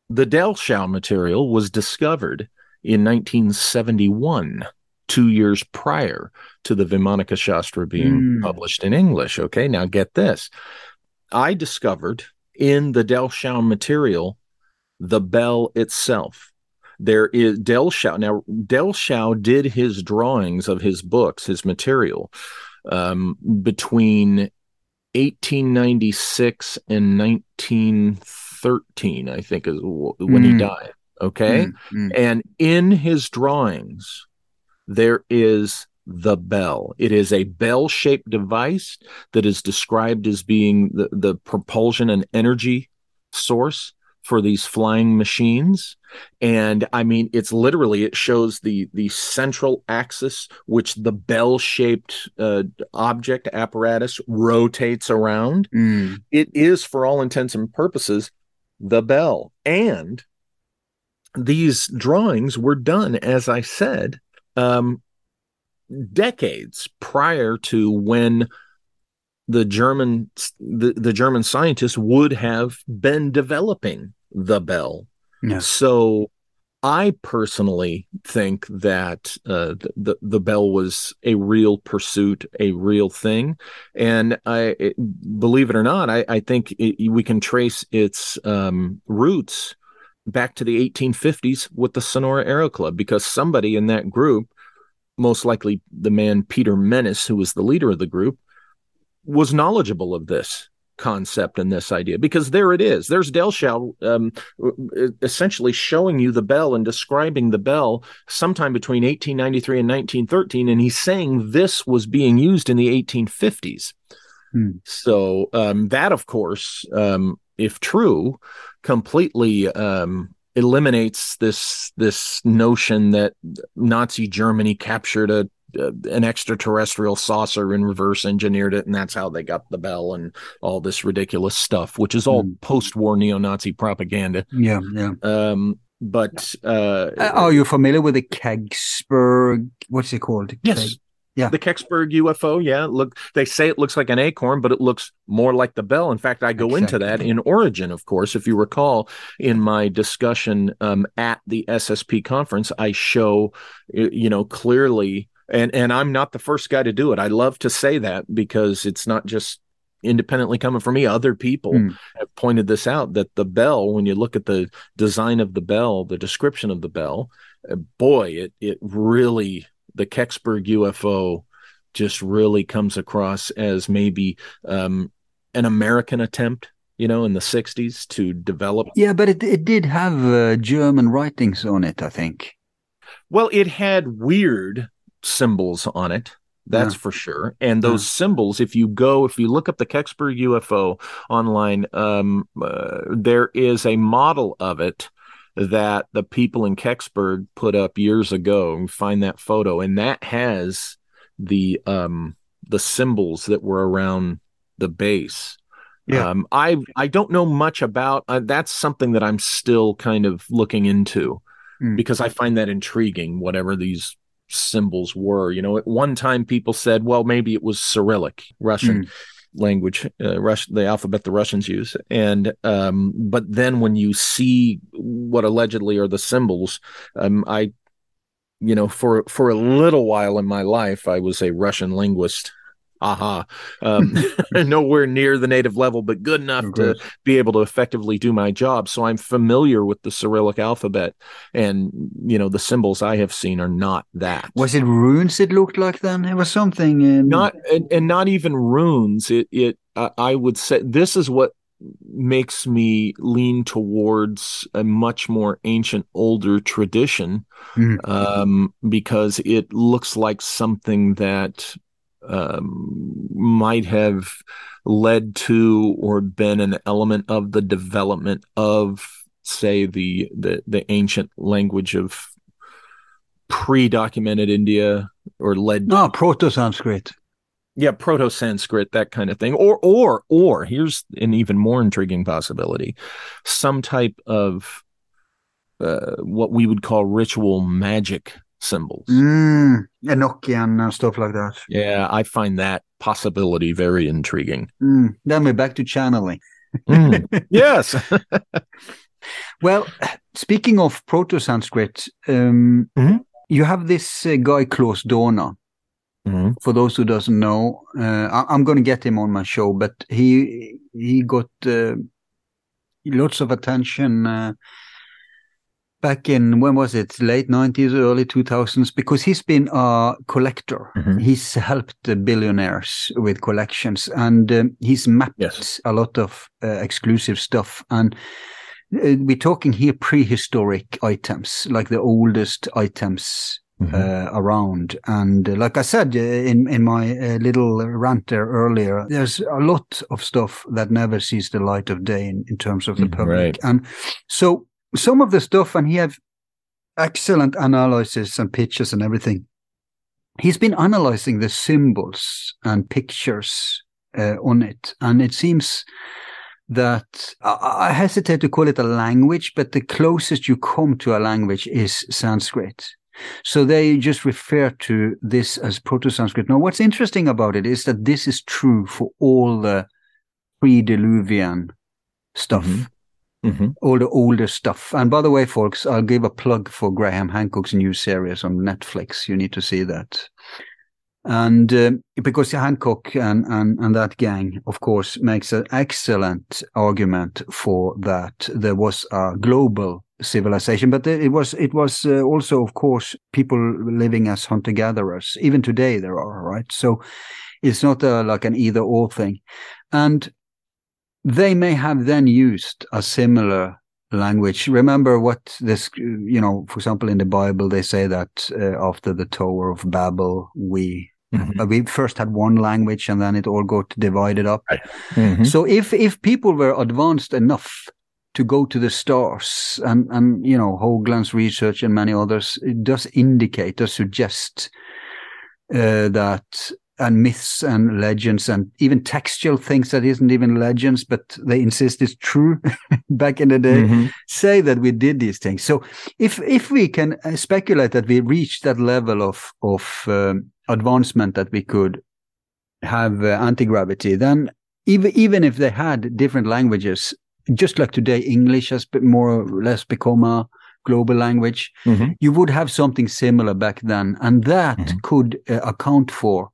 the Dellschau material was discovered in 1971, two years prior to the Vaimanika Shastra being mm. published in English. Okay, now get this: I discovered in the Dellschau material the bell itself. There is Dellschau. Now, Dellschau did his drawings of his books, his material, um, between 1896 and 1913, I think, is when mm. he died. Okay. Mm, mm. And in his drawings, there is the bell. It is a bell shaped device that is described as being the, the propulsion and energy source for these flying machines. And i mean it's literally it shows the the central axis which the bell shaped uh, object apparatus rotates around. Mm. it is for all intents and purposes the bell. And these drawings were done as i said um, decades prior to when the German the, the German scientists would have been developing the bell. Yeah. So I personally think that uh, the the bell was a real pursuit, a real thing, and I it, believe it or not, I, I think it, we can trace its um, roots back to the 1850s with the Sonora Aero Club because somebody in that group, most likely the man Peter Mennis, who was the leader of the group, was knowledgeable of this concept and this idea because there it is. There's Dellschau um, essentially showing you the bell and describing the bell sometime between 1893 and 1913, and he's saying this was being used in the 1850s. Hmm. So um, that, of course, um, if true, completely um, eliminates this this notion that Nazi Germany captured a uh, an extraterrestrial saucer and reverse engineered it, and that's how they got the bell and all this ridiculous stuff, which is all mm. post-war neo-Nazi propaganda. Yeah, yeah. Um, but uh, uh, are you familiar with the Kecksburg? What's it called? Yes. Keg- yeah. The Kecksburg UFO, yeah. Look, they say it looks like an acorn, but it looks more like the bell. In fact, I go exactly. into that in Origin, of course. If you recall, in my discussion um, at the SSP conference, I show, you know, clearly and and I'm not the first guy to do it. I love to say that because it's not just independently coming from me. Other people mm. have pointed this out that the bell, when you look at the design of the bell, the description of the bell, uh, boy, it it really the Kecksburg UFO just really comes across as maybe um, an American attempt you know, in the 60s to develop. Yeah, but it, it did have uh, German writings on it, I think. Well, it had weird symbols on it. That's yeah. for sure. And those yeah. symbols, if you go, if you look up the Kecksburg UFO online, um, uh, there is a model of it that the people in Kecksburg put up years ago. And find that photo, and that has the um, the symbols that were around the base. Yeah. Um, I I don't know much about. Uh, that's something that I'm still kind of looking into mm. because I find that intriguing. Whatever these symbols were. You know, at one time people said, well, maybe it was Cyrillic, Russian. Mm. language uh, Rush, the alphabet the russians use and um, but then when you see what allegedly are the symbols um, i you know for for a little while in my life i was a russian linguist aha, um, <laughs> nowhere near the native level, but good enough to be able to effectively do my job. So I'm familiar with the Cyrillic alphabet, and you know the symbols I have seen are not that. Was it runes? It looked like then it was something. In... Not and, and not even runes. It it uh, I would say this is what makes me lean towards a much more ancient, older tradition mm. um, because it looks like something that um, might have led to or been an element of the development of, say, the the, the ancient language of pre-documented India, or led. No, Proto-Sanskrit. Yeah, Proto-Sanskrit, that kind of thing, or or or here's an even more intriguing possibility: some type of uh, what we would call ritual magic symbols. Mm, Enochian and stuff like that. Yeah, I find that possibility very intriguing. Mm, then we're back to channeling. mm, <laughs> yes. <laughs> well, speaking of Proto Sanskrit, um, mm-hmm. you have this uh, guy Klaus Dona. Mm-hmm. For those who doesn't know, uh, I- am going to get him on my show, but he he got uh, lots of attention uh, back in when was it late 90s early 2000s because he's been a collector mm-hmm. he's helped billionaires with collections and um, he's mapped yes. a lot of uh, exclusive stuff and uh, we're talking here prehistoric items like the oldest items mm-hmm. uh, around and uh, like i said uh, in in my uh, little rant there earlier there's a lot of stuff that never sees the light of day in, in terms of the mm, public right. and so some of the stuff, and he have excellent analysis and pictures and everything. He's been analyzing the symbols and pictures uh, on it, and it seems that I hesitate to call it a language, but the closest you come to a language is Sanskrit. So they just refer to this as Proto-Sanskrit. Now, what's interesting about it is that this is true for all the pre-Diluvian stuff. Mm-hmm. Mm-hmm. All the older stuff. And by the way, folks, I'll give a plug for Graham Hancock's new series on Netflix. You need to see that. And uh, because Hancock and, and, and that gang, of course, makes an excellent argument for that there was a global civilization, but it was it was uh, also, of course, people living as hunter gatherers. Even today, there are right. So it's not a, like an either or thing. And they may have then used a similar language. Remember what this, you know, for example, in the Bible, they say that uh, after the Tower of Babel, we mm-hmm. uh, we first had one language and then it all got divided up. Mm-hmm. So if if people were advanced enough to go to the stars and and you know Hoagland's research and many others, it does indicate, does suggest uh, that and myths and legends and even textual things that isn't even legends, but they insist is true <laughs> back in the day, mm-hmm. say that we did these things. So if if we can uh, speculate that we reached that level of of um, advancement that we could have uh, anti gravity, then even even if they had different languages, just like today, English has more or less become a global language. Mm-hmm. You would have something similar back then, and that mm-hmm. could uh, account for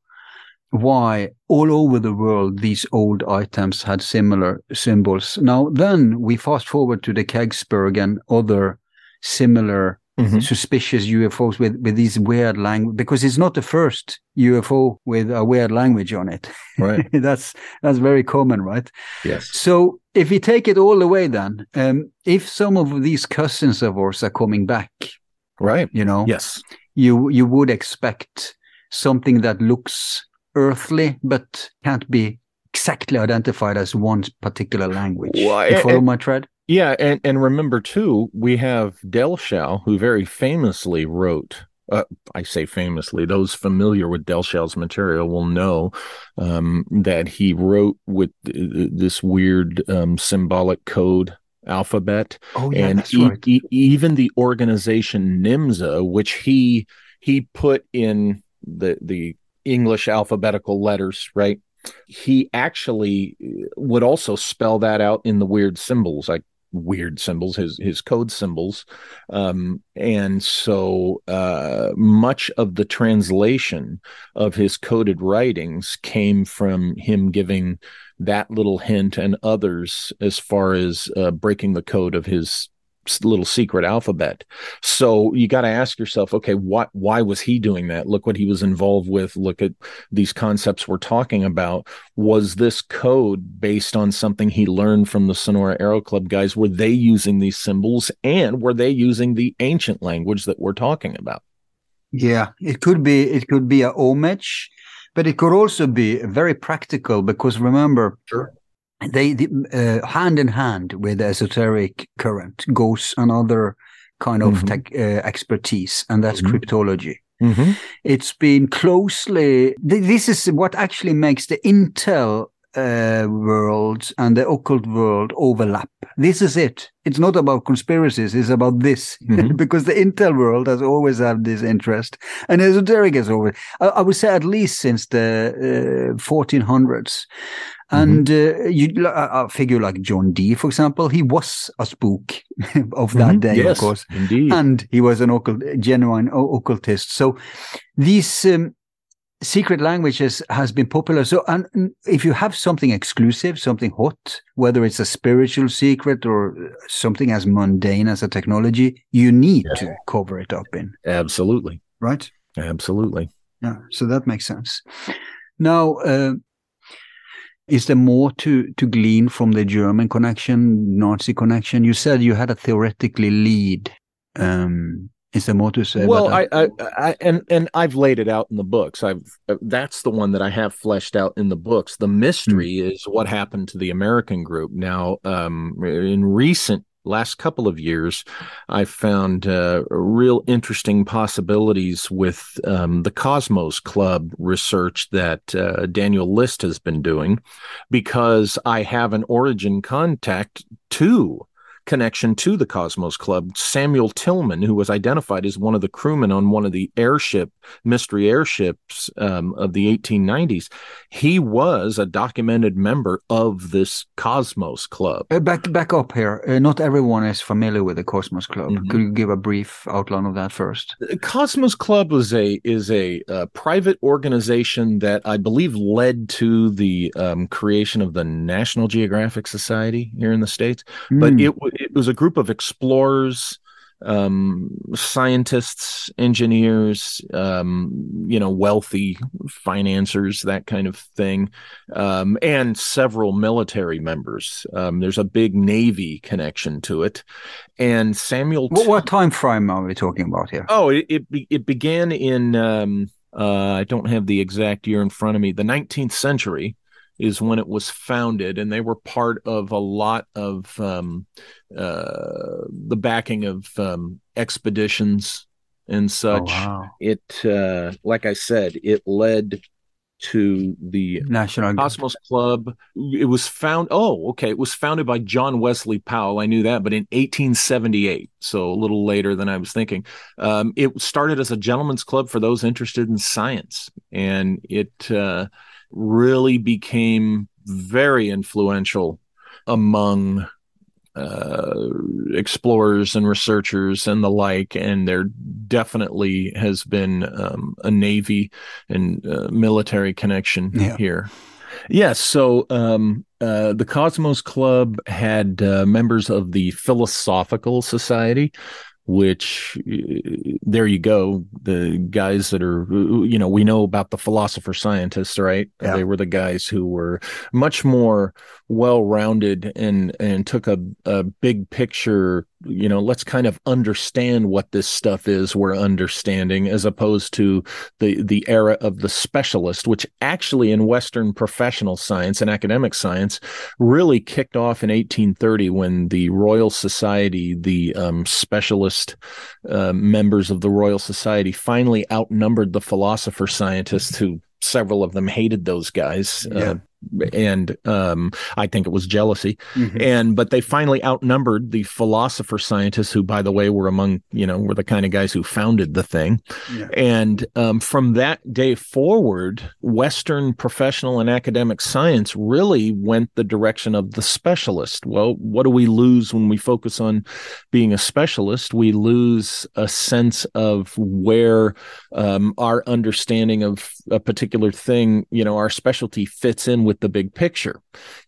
why all over the world these old items had similar symbols. Now, then we fast forward to the Kecksburg and other similar mm-hmm. suspicious UFOs with, with these weird language, because it's not the first UFO with a weird language on it. Right. <laughs> that's, that's very common, right? Yes. So if we take it all the way, then, um, if some of these cousins of ours are coming back, right. You know, yes, you, you would expect something that looks earthly, but can't be exactly identified as one particular language. Well, you follow and, my thread? Yeah, and and remember too, we have Dellschau, who very famously wrote. Uh, I say famously; those familiar with Dellschau's material will know um, that he wrote with this weird um, symbolic code alphabet. Oh yeah, and that's e- right. E- even the organization NYMZA, which he he put in the the English alphabetical letters, right? He actually would also spell that out in the weird symbols. like weird symbols, his his code symbols, um, and so uh, much of the translation of his coded writings came from him giving that little hint and others as far as uh, breaking the code of his little secret alphabet. So you got to ask yourself, okay, what, why was he doing that? Look what he was involved with. Look at these concepts we're talking about. Was this code based on something he learned from the Sonora Aero Club guys? Were they using these symbols and were they using the ancient language that we're talking about? Yeah, it could be, it could be a homage, but it could also be very practical because remember, sure they, uh, hand in hand with the esoteric current goes another kind of mm-hmm. tech, uh, expertise, and that's mm-hmm. cryptology. Mm-hmm. It's been closely. This is what actually makes the Intel uh, world and the occult world overlap. This is it. It's not about conspiracies. It's about this mm-hmm. <laughs> because the Intel world has always had this interest and esoteric has always, I, I would say at least since the uh, 1400s. And mm-hmm. uh, you, a figure like John Dee, for example, he was a spook <laughs> of that mm-hmm. day, yes, of course, indeed, and he was an occult, genuine occultist. So these um, secret languages has been popular. So, and if you have something exclusive, something hot, whether it's a spiritual secret or something as mundane as a technology, you need yeah. to cover it up in. Absolutely. Right. Absolutely. Yeah. So that makes sense. Now, uh, is there more to, to glean from the German connection, Nazi connection? You said you had a theoretically lead. Um, is there more to say? Well, I, I, I, and and I've laid it out in the books. I've uh, that's the one that I have fleshed out in the books. The mystery mm. is what happened to the American group. Now, um, in recent last couple of years, I've found uh, real interesting possibilities with um, the Cosmos Club research that uh, Daniel List has been doing, because I have an origin contact to connection to the Cosmos Club. Samuel Tillman, who was identified as one of the crewmen on one of the airship, mystery airships um, of the 1890s, he was a documented member of this Cosmos Club. Uh, back, back up here. Uh, not everyone is familiar with the Cosmos Club. Mm-hmm. Could you give a brief outline of that first? The Cosmos Club was a is a, a private organization that I believe led to the um, creation of the National Geographic Society here in the states, mm. but it it was a group of explorers um, scientists, engineers, um, you know, wealthy financiers, that kind of thing, um, and several military members. Um, there's a big Navy connection to it. And Samuel, what, what time frame are we talking about here? Oh, it it, it began in. Um, uh, I don't have the exact year in front of me. The 19th century is when it was founded, and they were part of a lot of um, uh, the backing of um, expeditions and such. Oh, wow. It, uh, like I said, it led to the National Cosmos Club. It was found. Oh, okay. It was founded by John Wesley Powell. I knew that, but in 1878, so a little later than I was thinking. Um, it started as a gentleman's club for those interested in science, and it uh, really became very influential among uh, explorers and researchers and the like. And there definitely has been um, a Navy and uh, military connection yeah. here. Yes. so um, uh, the Cosmos Club had uh, members of the Philosophical Society, which uh, there you go the guys that are uh, uh, you know we know about the philosopher scientists right yeah. they were the guys who were much more well rounded and and took a, a big picture you know let's kind of understand what this stuff is we're understanding as opposed to the the era of the specialist which actually in western professional science and academic science really kicked off in 1830 when the royal society the um, specialist uh, members of the royal society finally outnumbered the philosopher scientists who several of them hated those guys uh, and um, I think it was jealousy. Mm-hmm. And but they finally outnumbered the philosopher scientists, who, by the way, were among you know were the kind of guys who founded the thing. Yeah. And um, from that day forward, Western professional and academic science really went the direction of the specialist. Well, what do we lose when we focus on being a specialist? We lose a sense of where um, our understanding of a particular thing, you know, our specialty fits in with the big picture.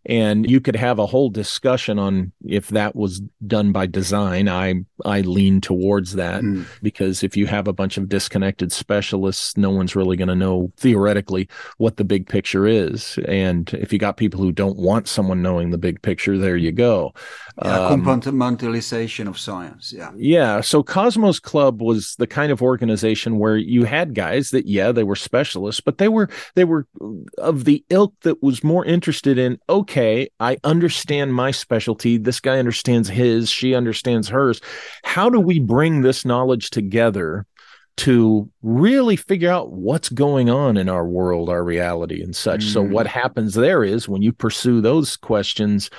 And you could have a whole discussion on if that was done by design. I I lean towards that mm. because if you have a bunch of disconnected specialists, no one's really going to know theoretically what the big picture is. And if you got people who don't want someone knowing the big picture, there you go. Yeah, um, compartmentalization of science. Yeah. Yeah. So Cosmos Club was the kind of organization where you had guys that, yeah, they were specialists, but they were they were of the ilk that was more interested in, okay, I understand my specialty. This guy understands his, she understands hers. How do we bring this knowledge together to really figure out what's going on in our world, our reality, and such? Mm. So, what happens there is when you pursue those questions,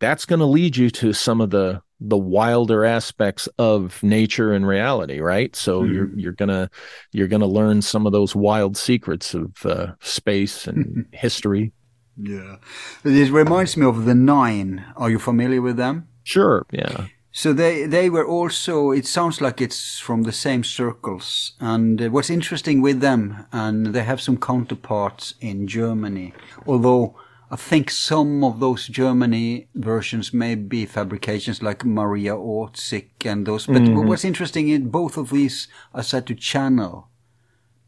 that's going to lead you to some of the the wilder aspects of nature and reality right? So mm. you're you're gonna you're gonna learn some of those wild secrets of uh, space and <laughs> history. Yeah. This reminds me of the nine. Are you familiar with them? Sure yeah. So they they were also it sounds like it's from the same circles. And uh, what's interesting with them and they have some counterparts in germany although I think some of those Germany versions may be fabrications like Maria Orsic and those. But mm-hmm. what's interesting in both of these are said to channel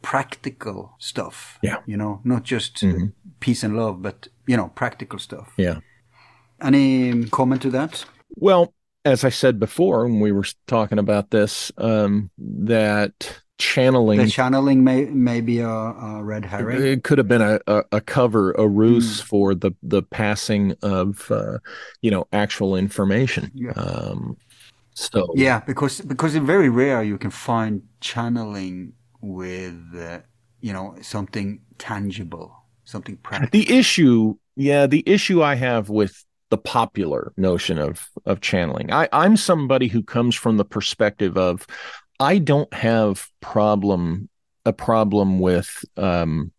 practical stuff. Yeah. You know, not just mm-hmm. peace and love, but, you know, practical stuff. Yeah. Any comment to that? Well, as I said before, when we were talking about this, um, that channeling. The channeling may may be a, a red herring. It could have been a, a, a cover, a ruse mm. for the the passing of uh, you know actual information. Yeah. Um, so yeah, because because it's very rare you can find channeling with uh, you know something tangible, something practical. The issue, yeah, the issue I have with the popular notion of of channeling. I, I'm somebody who comes from the perspective of I don't have problem a problem with um,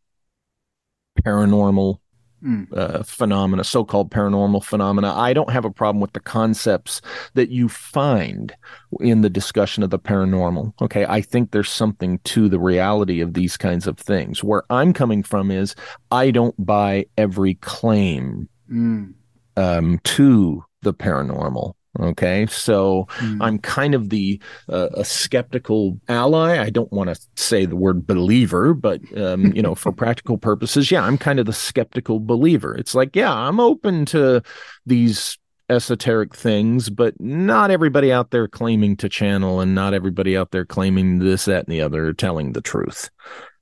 paranormal mm. uh, phenomena, so-called paranormal phenomena. I don't have a problem with the concepts that you find in the discussion of the paranormal. Okay, I think there's something to the reality of these kinds of things. Where I'm coming from is I don't buy every claim mm. um, to the paranormal. Okay, so mm. I'm kind of the uh, a skeptical ally. I don't want to say the word believer, but um, you know, for <laughs> practical purposes, yeah, I'm kind of the skeptical believer. It's like, yeah, I'm open to these esoteric things, but not everybody out there claiming to channel, and not everybody out there claiming this, that, and the other, telling the truth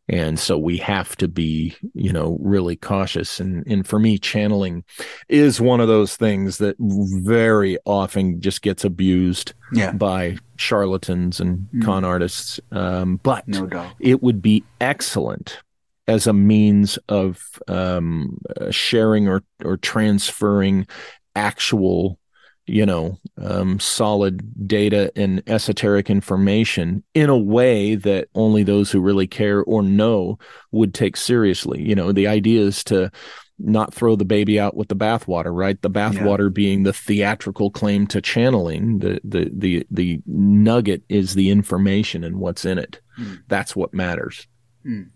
and so we have to be you know really cautious and and for me channeling is one of those things that very often just gets abused yeah. by charlatans and mm. con artists um, but no it would be excellent as a means of um, sharing or or transferring actual you know, um, solid data and esoteric information in a way that only those who really care or know would take seriously. You know, the idea is to not throw the baby out with the bathwater, right? The bathwater yeah. being the theatrical claim to channeling. The the the the nugget is the information and what's in it. Mm. That's what matters. Mm.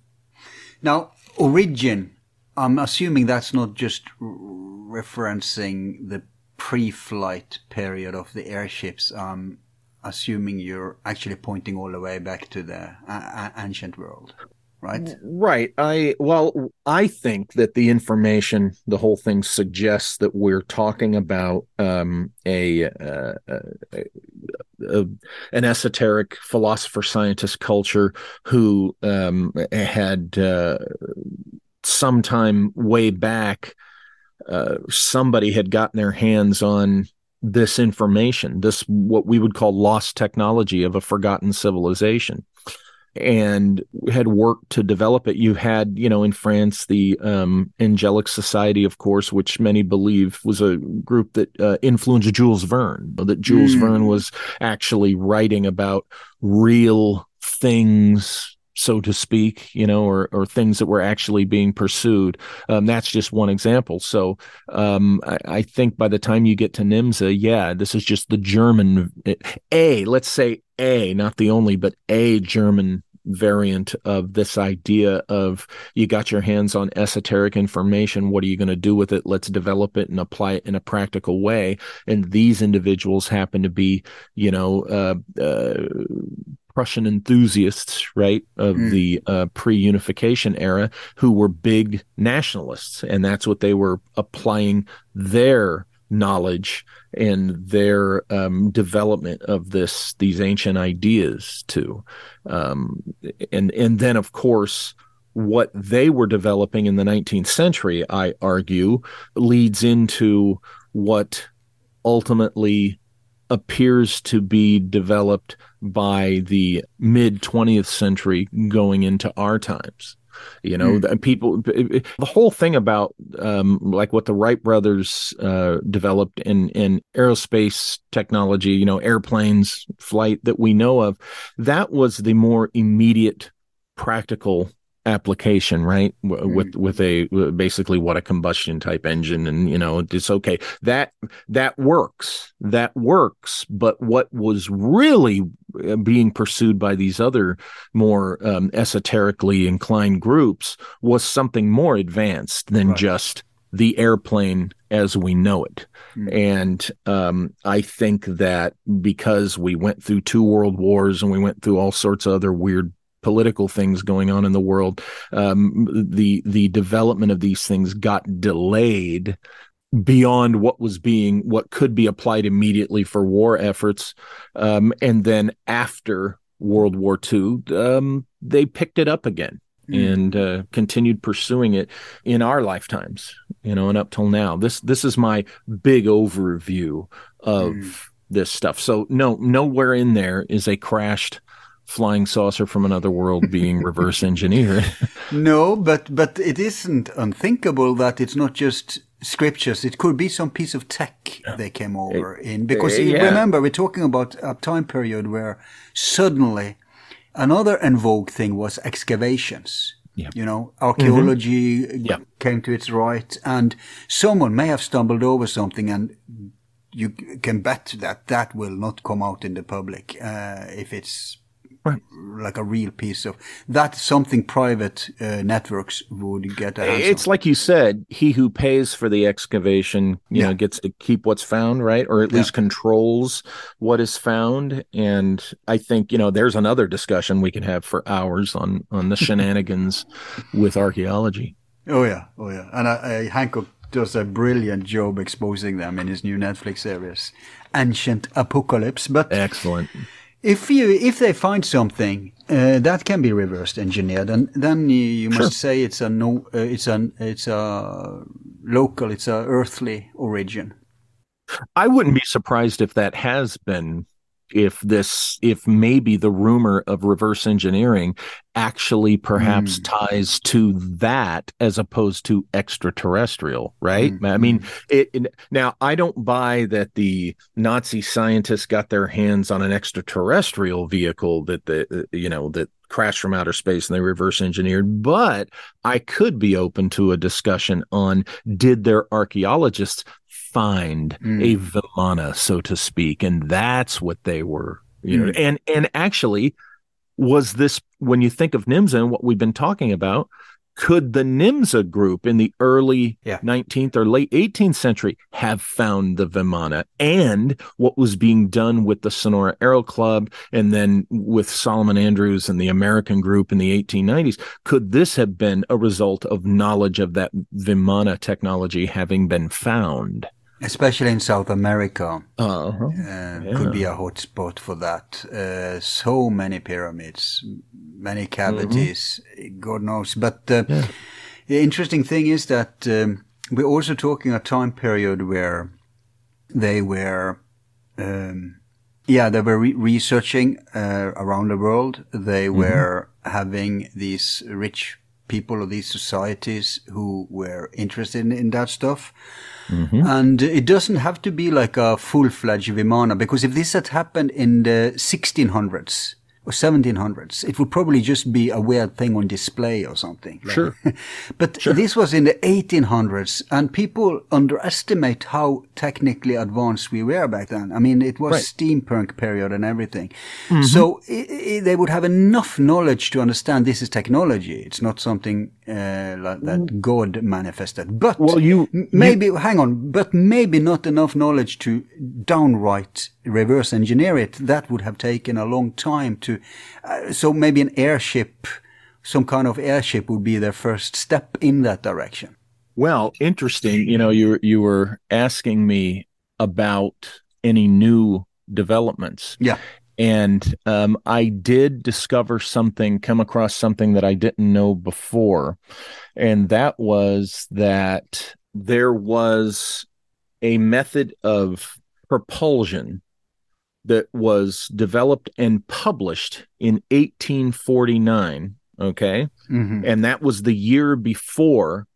Now, origin. I'm assuming that's not just referencing the pre-flight period of the airships, um, assuming you're actually pointing all the way back to the uh, ancient world, right? Right. I well, I think that the information, the whole thing suggests that we're talking about um, a, uh, a, a, an esoteric philosopher scientist culture who um, had uh, sometime way back uh, somebody had gotten their hands on this information, this what we would call lost technology of a forgotten civilization. and had worked to develop it. You had, you know, in France, the um, Angelic Society, of course, which many believe was a group that uh, influenced Jules Verne. That Jules mm. Verne was actually writing about real things so to speak, you know, or, or things that were actually being pursued. Um, that's just one example. So um, I, I, think by the time you get to NYMZA, yeah, this is just the German, a, let's say a, not the only, but a German variant of this idea of you got your hands on esoteric information. What are you going to do with it? Let's develop it and apply it in a practical way. And these individuals happen to be, you know, uh, uh, Prussian enthusiasts, right, of mm. the uh, pre unification era who were big nationalists. And that's what they were applying their knowledge and their um, development of this these ancient ideas to um, and and then of course what they were developing in the 19th century i argue leads into what ultimately appears to be developed by the mid 20th century going into our times you know mm. people the whole thing about um, like what the wright brothers uh, developed in in aerospace technology you know airplanes flight that we know of that was the more immediate practical application right mm. with with a basically what a combustion type engine and you know it's okay that that works that works but what was really uh, being pursued by these other more um, esoterically inclined groups was something more advanced than right. just the airplane as we know it. Mm. And um, I think that because we went through two world wars and we went through all sorts of other weird political things going on in the world, um, the the development of these things got delayed beyond what was being what could be applied immediately for war efforts, um, and then after World War II, um, they picked it up again. Mm. And uh, continued pursuing it in our lifetimes, you know, and up till now. This this is my big overview of mm. this stuff. So no, nowhere in there is a crashed flying saucer from another world being reverse engineered. <laughs> no, but but it isn't unthinkable that it's not just scriptures. It could be some piece of tech they came over it, in because uh, yeah. remember we're talking about a time period where suddenly another en vogue thing was excavations. Yeah. You know, archaeology mm-hmm. yeah. came to its right, and someone may have stumbled over something and you can bet that that will not come out in the public uh, if it's Right. Like a real piece of that's something private uh, networks would get. it's like you said, he who pays for the excavation, you yeah. know, gets to keep what's found, right? Or at yeah. least controls what is found. And I think you know, there's another discussion we can have for hours on on the <laughs> shenanigans with archaeology. Oh yeah, oh yeah, and uh, Hancock does a brilliant job exposing them in his new Netflix series, Ancient Apocalypse. But excellent if you if they find something uh, that can be reversed engineered, and then you, you sure. must say it's a no, uh, it's an it's a local, it's a earthly origin. I wouldn't be surprised if that has been if this if maybe the rumor of reverse engineering actually perhaps mm. ties to that as opposed to extraterrestrial right mm. i mean hmm. it, it, now i don't buy that the nazi scientists got their hands on an extraterrestrial vehicle that the uh, you know that crashed from outer space and they reverse engineered but i could be open to a discussion on did their archaeologists find mm. a Vimana, so to speak, and that's what they were. You know, mm. and and actually, was this when you think of NYMZA and what we've been talking about? Could the NYMZA group in the early yeah. 19th or late 18th century have found the Vimana and what was being done with the Sonora Aero Club and then with Solomon Andrews and the American group in the 1890s? Could this have been a result of knowledge of that Vimana technology having been found? Especially in South America, uh-huh. uh, yeah. could be a hot spot for that. Uh, so many pyramids, many cavities, mm-hmm. God knows. But uh, yeah. the interesting thing is that um, we're also talking a time period where they were um, Yeah, they were re- researching uh, around the world. They Mm-hmm. were having these rich people of these societies who were interested in, in that stuff. Mm-hmm. And it doesn't have to be like a full-fledged Vimana, because if this had happened in the 1600s or 1700s, it would probably just be a weird thing on display or something. Sure. <laughs> but this was in the 1800s, and people underestimate how technically advanced we were back then. I mean, it was Right. steampunk period and everything. So i i they would have enough knowledge to understand this is technology. It's not something uh, like that God manifested. But Well, you- m- maybe hang on, but maybe not enough knowledge to downright reverse engineer it. That would have taken a long time to. Uh, so maybe an airship, some kind of airship, would be their first step in that direction. Well, interesting. You know, you you were asking me about any new developments. Yeah. And um, I did discover something, come across something that I didn't know before. And that was that there was a method of propulsion that was developed and published in 1849. Okay. Mm-hmm. And that was the year before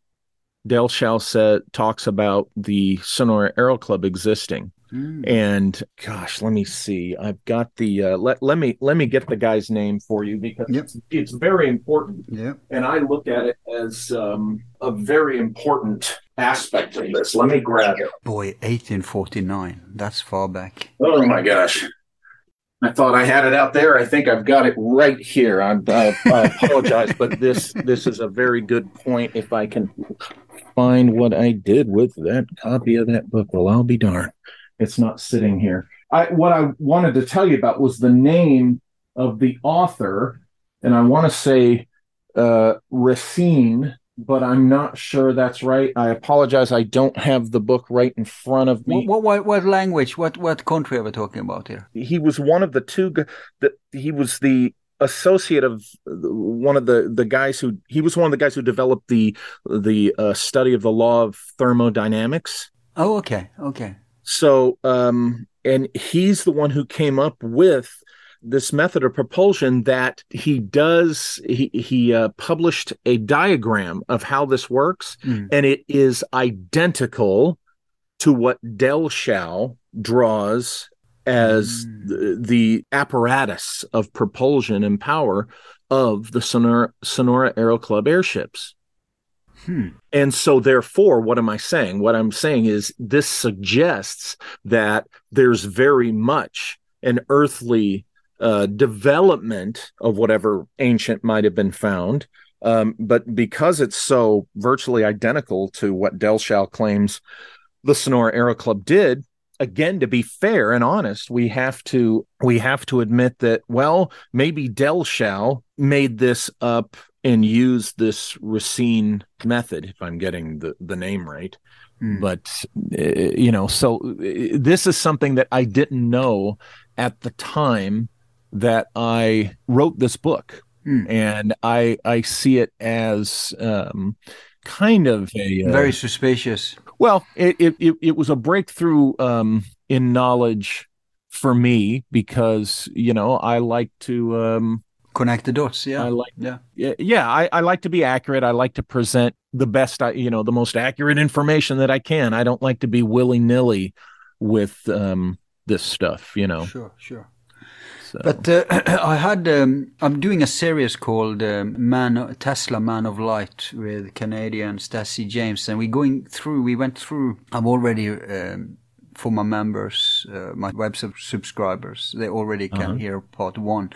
Dellschau talks about the Sonora Aero Club existing. Mm. And gosh, let me see. I've got the uh, let let me let me get the guy's name for you because Yep. it's, it's very important, Yeah. and I look at it as um, a very important aspect of this. Let me grab it. Boy, 1849. That's far back. Oh my gosh. I thought I had it out there. I think I've got it right here. I, I, I apologize, but this this is a very good point. If I can find what I did with that copy of that book, well, I'll be darned. It's not sitting here. I what I wanted to tell you about was the name of the author, and I want to say uh, Racine, but I'm not sure that's right. I apologize. I don't have the book right in front of me What, what, what language, what, what country are we talking about here? he was one of the two that he was the associate of one of the the guys who he was one of the guys who developed the the uh, study of the law of thermodynamics Oh, okay, okay. So um and he's the one who came up with this method of propulsion that he does he he uh, published a diagram of how this works Mm. and it is identical to what Dellschau draws as Mm. the, the apparatus of propulsion and power of the Sonora, Sonora Aero Club airships. Hmm. And so, therefore, what am I saying? What I'm saying is this suggests that there's very much an earthly uh, development of whatever ancient might have been found. Um, but because it's so virtually identical to what Dellschau claims the Sonora Aero Club did, again, to be fair and honest, we have to we have to admit that well, maybe Dellschau made this up and use this Racine method, if I'm getting the the name right. Hmm. But uh, you know, so uh, this is something that I didn't know at the time that I wrote this book, Hmm. and I I see it as um, kind of a uh, Very suspicious. well, it, it it it was a breakthrough um, in knowledge for me because you know I like to um, Connect the dots, yeah. I like yeah. yeah, yeah I, I like to be accurate. I like to present the best I you know the most accurate information that I can. I don't like to be willy nilly with um, this stuff. You know, Sure, sure. so. But uh, <clears throat> I had um, I'm doing a series called um, Man Tesla Man of Light with Canadian Stacy James, and we're going through. We went through. I've already um, for my members, uh, my web sub- subscribers, they already can uh-huh. hear part one.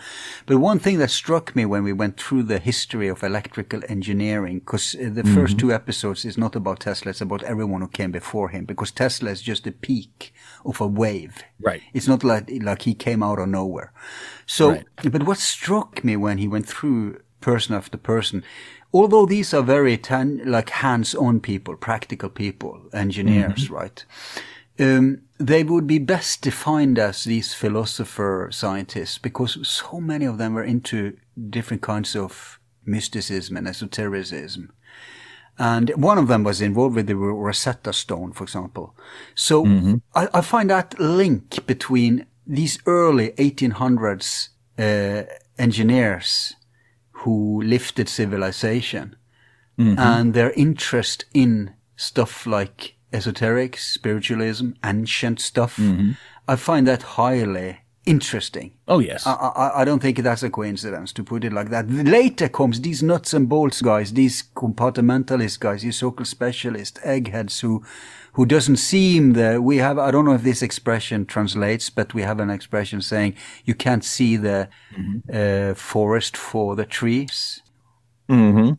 But one thing that struck me when we went through the history of electrical engineering, because uh, the mm-hmm. first two episodes is not about Tesla, it's about everyone who came before him, because Tesla is just the peak of a wave. Right. It's not like like he came out of nowhere. So, Right. but what struck me when he went through person after person, although these are very tan- like hands-on people, practical people, engineers, mm-hmm. right? Um, they would be best defined as these philosopher scientists because so many of them were into different kinds of mysticism and esotericism. And one of them was involved with the Rosetta Stone, for example. So I, I find that link between these early 1800s uh, engineers who lifted civilization Mm-hmm. and their interest in stuff like esoteric, spiritualism, ancient stuff. Mm-hmm. I find that highly interesting. Oh yes. I, I, I don't think that's a coincidence to put it like that. Later comes these nuts and bolts guys, these compartmentalist guys, these so-called specialist eggheads who, who doesn't seem the, we have, I don't know if this expression translates, but we have an expression saying you can't see the uh, forest for the trees. mm-hmm.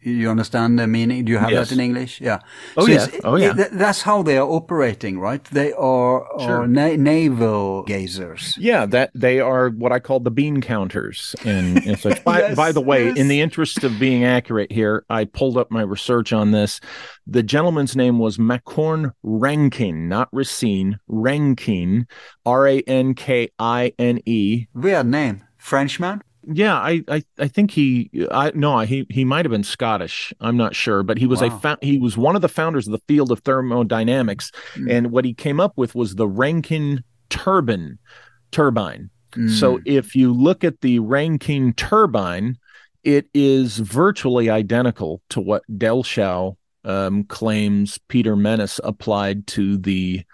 You understand the meaning? Do you have Yes. that in English? Yeah. Oh, it's- yeah. Oh, yeah. th- that's how they are operating, right? They are, Sure. are na- navel gazers. Yeah, that they are what I call the bean counters and, and such. <laughs> By, Yes, by the way, yes. in the interest of being accurate here, I pulled up my research on this. The gentleman's name was Macquorn Rankine, not Racine, Rankine, R A N K I N E. Weird name. Frenchman? Yeah, I, I, I think he, I no, he, he might have been Scottish. I'm not sure, but he was a fa- he was one of the founders of the field of thermodynamics, Mm. and what he came up with was the Rankine turbine, turbine. So if you look at the Rankine turbine, it is virtually identical to what Dellschau um, claims Peter Mennis applied to the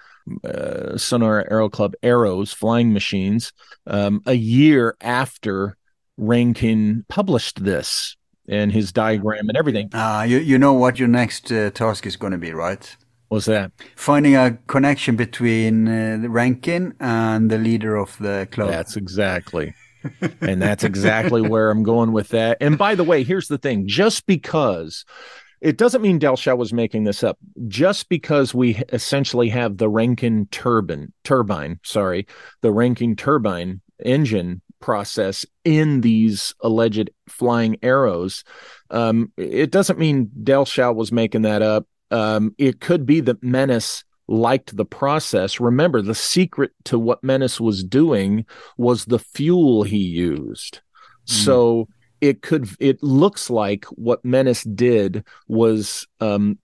uh, Sonora Aero Club Arrows flying machines um, a year after Rankine published this and his diagram and everything. Ah, you, you know what your next uh, task is going to be, right? Was that? Finding a connection between uh, Rankine and the leader of the club. That's exactly. and that's exactly <laughs> where I'm going with that. And by the way, here's the thing just because it doesn't mean Dellschau was making this up. Just because we essentially have the Rankine turbine, turbine, sorry, the Rankine turbine engine process in these alleged flying arrows, um, it doesn't mean Dellschau was making that up. Um, it could be that Mennis liked the process. Remember, the secret to what Mennis was doing was the fuel he used. So it could it looks like what Mennis did was um,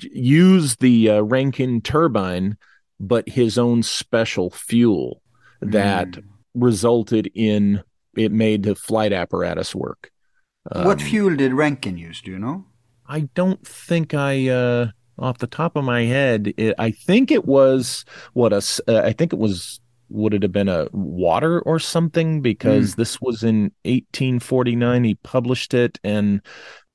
use the uh, Rankine turbine, but his own special fuel that Mm. Resulted in it made the flight apparatus work. what Um, fuel did Rankine use? Do you know? I don't think I, uh, off the top of my head, it, I think it was what a, uh, I think it was, would it have been a water or something? Because this was in 1849. He published it, and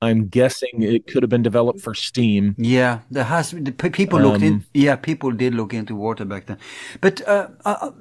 I'm guessing it could have been developed for steam. Yeah, there has people looked in. Um, Yeah, people did look into water back then. But uh, uh, uh,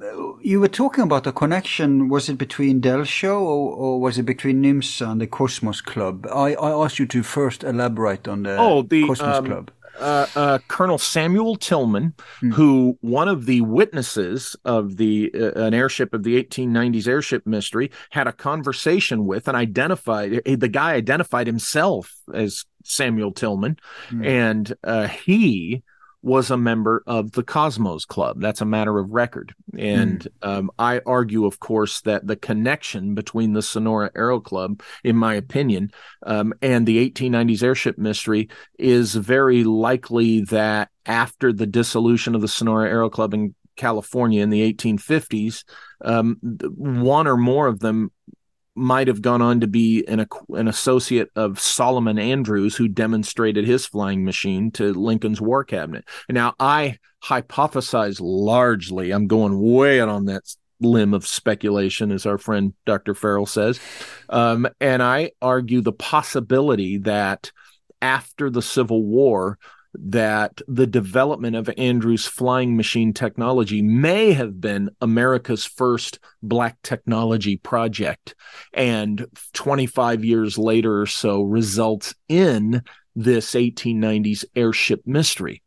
you were talking about the connection. Was it between Dellschau or, or was it between NYMZA and the Cosmos Club? I, I asked you to first elaborate on the, Oh, the, Cosmos um, Club. Uh, uh, Colonel Samuel Tillman, who one of the witnesses of the uh, an airship of the 1890s airship mystery had a conversation with and identified the guy identified himself as Samuel Tillman, and uh, he was a member of the Cosmos Club. That's a matter of record. And um, I argue, of course, that the connection between the Sonora Aero Club, in my opinion, um, and the 1890s airship mystery is very likely that after the dissolution of the Sonora Aero Club in California in the 1850s, um, one or more of them might have gone on to be an, an associate of Solomon Andrews, who demonstrated his flying machine to Lincoln's War Cabinet. Now, I hypothesize largely, I'm going way out on that limb of speculation, as our friend Dr. Farrell says. Um, and I argue the possibility that after the Civil War, that the development of Andrew's flying machine technology may have been America's first black technology project. And 25 years later or so results in this 1890s airship mystery.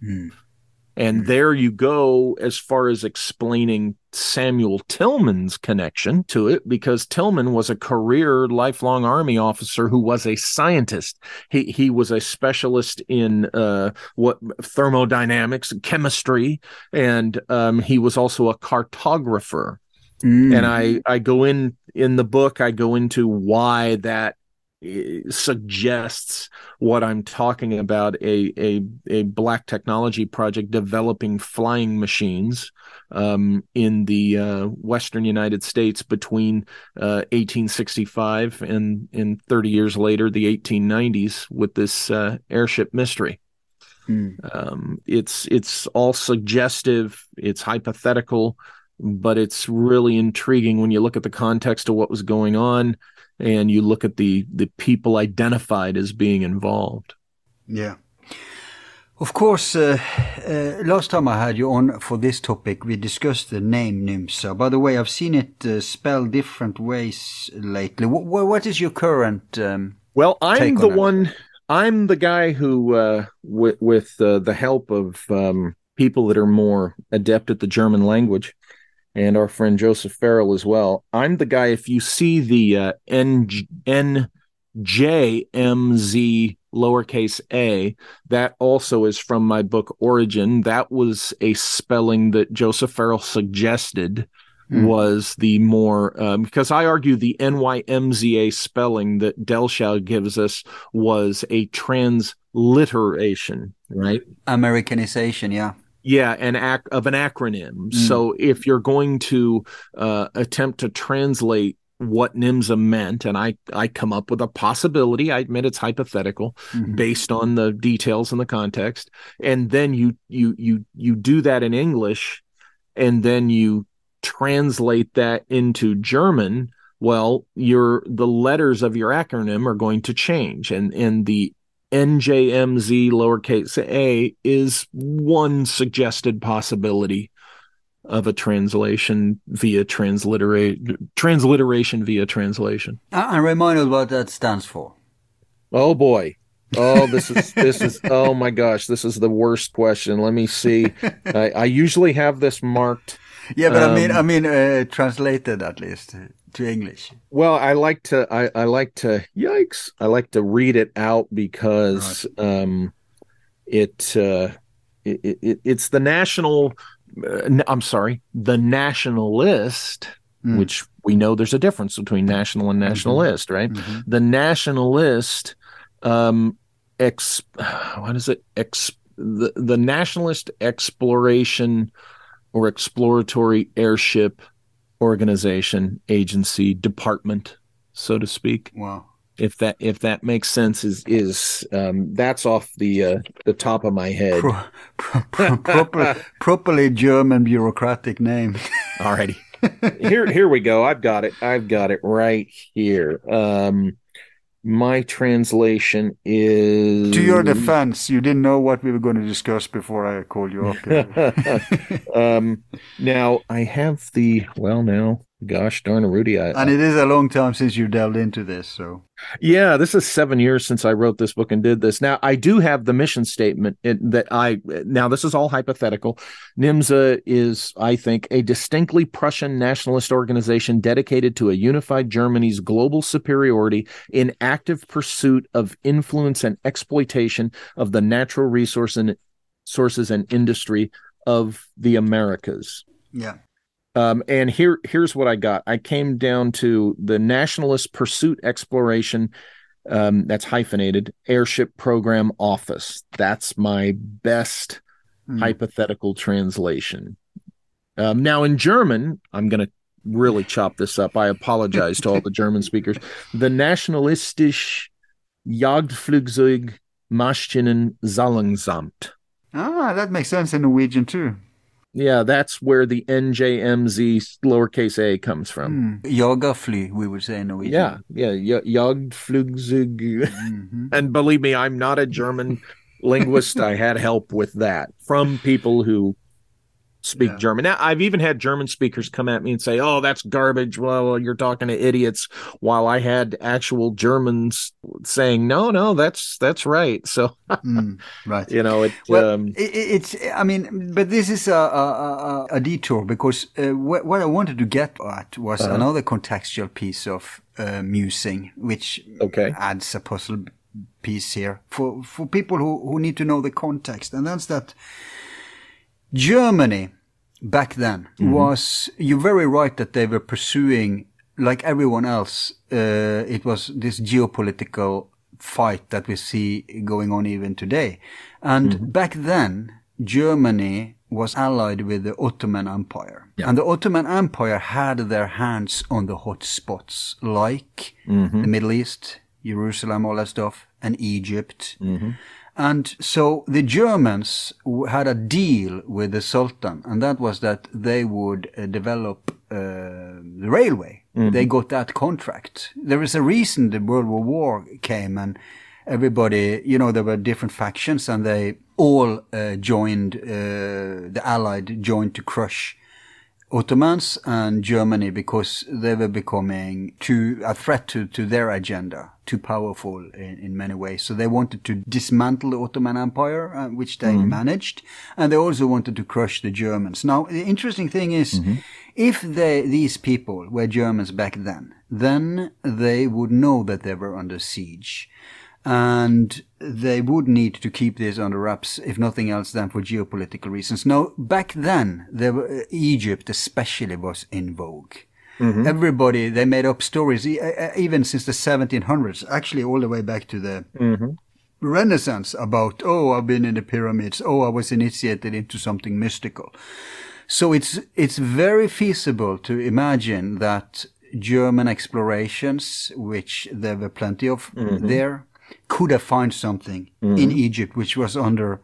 Hmm. And there you go as far as explaining Samuel Tillman's connection to it, because Tillman was a career lifelong Army officer who was a scientist. He he was a specialist in uh, what thermodynamics, chemistry, and um, he was also a cartographer Mm. and I I go in in the book I go into why that suggests what I'm talking about a, a, a black technology project developing flying machines um, in the uh, western United States between uh, 1865 and, and 30 years later, the 1890s, with this uh, airship mystery. Mm. Um, it's it's all suggestive. It's hypothetical, but it's really intriguing when you look at the context of what was going on and you look at the the people identified as being involved. Yeah. Of course, uh, uh, last time I had you on for this topic, we discussed the name NYMZA. By the way, I've seen it uh, spelled different ways lately. W- what is your current? Um, well, I'm the on one. I'm the guy who, uh, with, with uh, the help of um, people that are more adept at the German language, and our friend Joseph Farrell as well. I'm the guy. If you see the uh, N N J M Z lowercase a, that also is from my book Origin. That was a spelling that Joseph Farrell suggested. Mm. Was the more um, because I argue the NYMZA spelling that Dellschau gives us was a transliteration, right? Americanization, yeah yeah an ac- of an acronym mm. so if you're going to uh, attempt to translate what NYMZA meant, and I, I come up with a possibility. I admit it's hypothetical, mm-hmm. based on the details and the context, and then you you you you do that in English, and then you translate that into German. Well, your the letters of your acronym are going to change, and and the NJMZ lowercase a is one suggested possibility of a translation via transliteration, transliteration via translation. Uh, and remind us what that stands for. Oh boy. Oh, this is this is <laughs> oh my gosh, this is the worst question. Let me see. I, I usually have this marked. Yeah, but um, I mean, I mean, uh, translated at least to English? Well, I like to I, I like to yikes. I like to read it out because right. um it, uh, it, it it's the national uh, I'm sorry, the nationalist mm. which we know there's a difference between national and mm-hmm. nationalist, mm-hmm. right? Mm-hmm. The nationalist um ex <sighs> what is it? Ex the, the nationalist exploration or exploratory airship organization, agency, department, so to speak. Wow. If that if that makes sense, is is um, that's off the uh, the top of my head. Pro, pro, pro, proper, properly German bureaucratic name. Alrighty, <laughs> here here we go. I've got it. I've got it right here. Um, my translation is to your defense you didn't know what we were going to discuss before i called you up <laughs> um, now i have the well now Gosh darn Rudy. I, and it is a long time since you delved into this. So, yeah, this is seven years since I wrote this book and did this. Now, I do have the mission statement that I, now this is all hypothetical. NYMZA is, I think, a distinctly Prussian nationalist organization dedicated to a unified Germany's global superiority in active pursuit of influence and exploitation of the natural resource and sources and industry of the Americas. Yeah. Um, and here, here's what I got. I came down to the Nationalist Pursuit Exploration. Um, that's hyphenated airship program office. That's my best mm. hypothetical translation. Um, now in German, I'm going to really chop this up. I apologize to all the German <laughs> speakers. The Nationalistisch Jagdflugzeug Maschinen Zalungsamt. Ah, that makes sense in Norwegian too. Yeah, that's where the NJMZ lowercase a comes from. Mm. Jagerfly, we would say in Norwegian. Yeah, yeah, Jagdflugzeug. Mm-hmm. <laughs> and believe me, I'm not a German linguist. I had help with that from people who speak yeah. German. Now, I've even had German speakers come at me and say, "Oh, that's garbage." Well, you're talking to idiots. While I had actual Germans saying, "No, no, that's that's right." So, mm, <laughs> right, you know, it, well, um, it, it's. I mean, but this is a a, a detour because uh, what, what, I wanted to get at was uh-huh. another contextual piece of uh, musing, which okay. adds a puzzle piece here for for people who who need to know the context, and that's that. Germany back then mm-hmm. was you're very right that they were pursuing like everyone else uh, it was this geopolitical fight that we see going on even today. And Mm-hmm. back then, Germany was allied with the Ottoman Empire. Yeah. And the Ottoman Empire had their hands on the hot spots like Mm-hmm. the Middle East, Jerusalem, all that stuff, and Egypt. Mm-hmm. And so the Germans had a deal with the Sultan, and that was that they would uh, develop uh, the railway. They got that contract. There is a reason the World War War came, and everybody, you know, there were different factions, and they all uh, joined, uh, the Allied joined to crush Ottomans and Germany because they were becoming too a threat to, to their agenda, too powerful in, in many ways. So they wanted to dismantle the Ottoman Empire, uh, which they mm-hmm. managed, and they also wanted to crush the Germans. Now, the interesting thing is, mm-hmm. if they these people were Germans back then, then they would know that they were under siege and they would need to keep this under wraps, if nothing else than for geopolitical reasons. Now, back then, there were, uh, Egypt especially was in vogue. Mm-hmm. Everybody, they made up stories, even since the 1700s, actually all the way back to the mm-hmm. Renaissance about, oh, I've been in the pyramids, oh, I was initiated into something mystical. So it's it's very feasible to imagine that German explorations, which there were plenty of mm-hmm. there, could have found something in Egypt which was under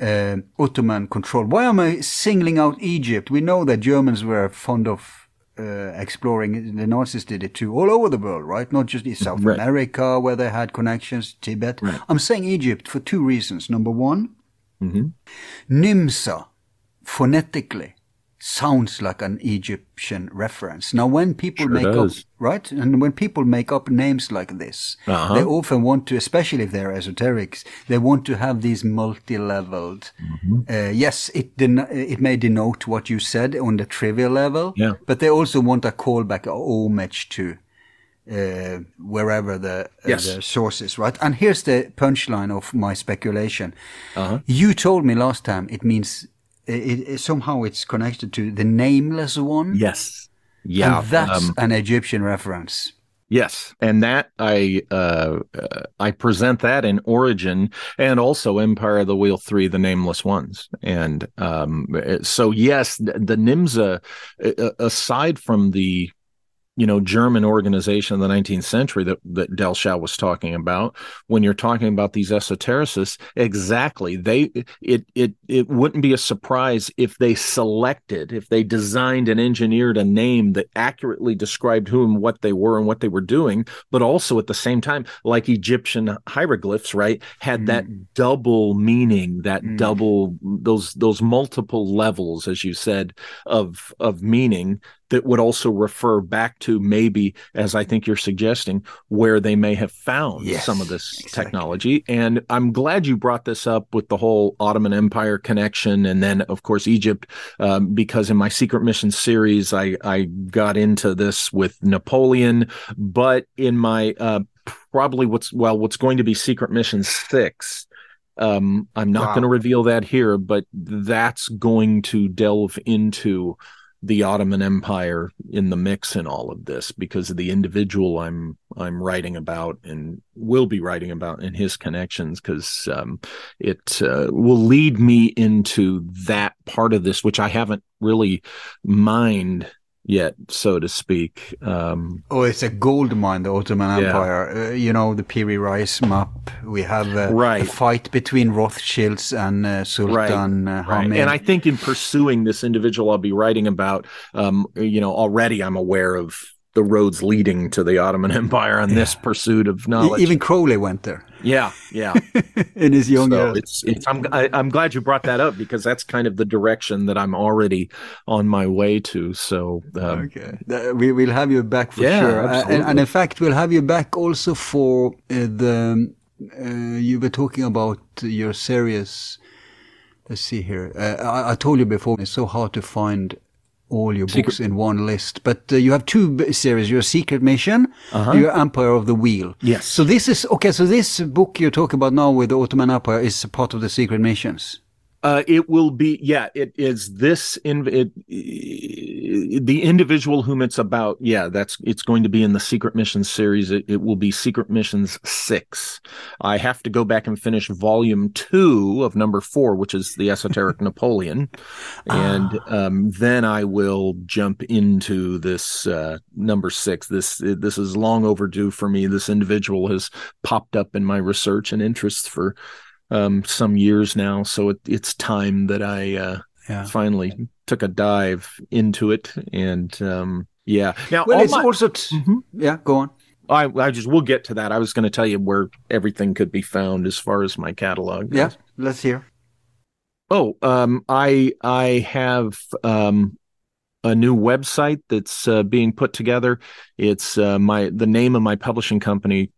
uh, Ottoman control. Why am I singling out Egypt? We know that Germans were fond of uh, exploring. The Nazis did it too, all over the world, right? Not just in South Right. America where they had connections, Tibet. I'm saying Egypt for two reasons. Number one, NYMZA phonetically sounds like an Egyptian reference. Now, when people Sure make does. up, right? And when people make up names like this, Uh-huh. they often want to, especially if they're esoterics, they want to have these multi-leveled. Mm-hmm. Uh, yes, it den- it may denote what you said on the trivial level, Yeah. but they also want a callback, a homage to uh, wherever the, uh, Yes. the source is, right? And here's the punchline of my speculation. Uh-huh. You told me last time it means it, it, somehow it's connected to the nameless one. Yes. Yeah. And that's um, an Egyptian reference. Yes, and that I uh, uh, I present that in Origin and also Empire of the Wheel Three, the Nameless Ones, and um, so yes, the, the NYMZA, uh, aside from the you know German organization in the 19th century that that Dellschau was talking about, when you're talking about these esotericists, exactly they it it it wouldn't be a surprise if they selected, if they designed and engineered a name that accurately described who and what they were and what they were doing, but also at the same time, like Egyptian hieroglyphs, right, had that double meaning, that Mm. double those those multiple levels, as you said, of of meaning that would also refer back to maybe, as I think you're suggesting, where they may have found Yes, some of this exactly. technology. And I'm glad you brought this up with the whole Ottoman Empire connection, and then of course Egypt, um, because in my Secret Mission series, I I got into this with Napoleon, but in my uh, probably what's well what's going to be Secret Mission six. Um, I'm not Wow. going to reveal that here, but that's going to delve into the Ottoman Empire in the mix in all of this because of the individual I'm I'm writing about and will be writing about in his connections because um, it uh, will lead me into that part of this which I haven't really mined yet, so to speak. Um, Oh, it's a gold mine, the Ottoman Yeah. Empire. Uh, you know, the Piri Reis map. We have uh, Right. a fight between Rothschilds and uh, Sultan uh, Right. Hamid. And I think in pursuing this individual I'll be writing about, um, you know, already I'm aware of the roads leading to the Ottoman <laughs> Empire and this pursuit of knowledge. Even Crowley went there yeah, yeah. <laughs> in his young so it's, it's I'm I, I'm glad you brought that up because that's kind of the direction that I'm already on my way to. So um, Okay, we will have you back for Yeah, sure, Uh, and, and in fact, we'll have you back also for uh, the. Uh, you were talking about your series. Let's see here. Uh, I, I told you before it's so hard to find all your Secret- books in one list, but uh, you have two b- series: your Secret Mission, Uh-huh. your Empire of the Wheel. Yes. So this is okay. So this book you're talking about now with the Ottoman Empire is part of the Secret Missions. Uh, it will be, yeah. It is this in it. the individual whom it's about, yeah, that's it's going to be in the Secret Missions series. It, it, will be Secret Missions six. I have to go back and finish volume two of number four, which is the Esoteric <laughs> Napoleon, and ah. um, then I will jump into this uh, number six. This this is long overdue for me. This individual has popped up in my research and interests for um, some years now, so it, it's time that I. Uh, yeah. finally took a dive into it and um, yeah now well, it's my, also t- mm-hmm. yeah go on I, I just we'll get to that i was going to tell you where everything could be found as far as my catalog goes. yeah let's hear oh um, i i have um, a new website that's uh, being put together it's uh, my the name of my publishing company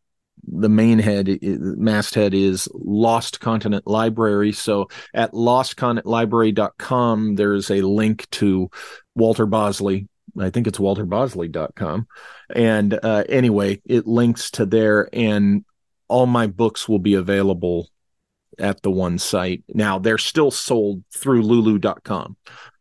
the main head masthead is lost continent library. So at lostcontinentlibrary.com there's a link to walter bosley. I think it's walterbosley.com and uh, anyway it links to there and all my books will be available at the one site. Now they're still sold through lulu.com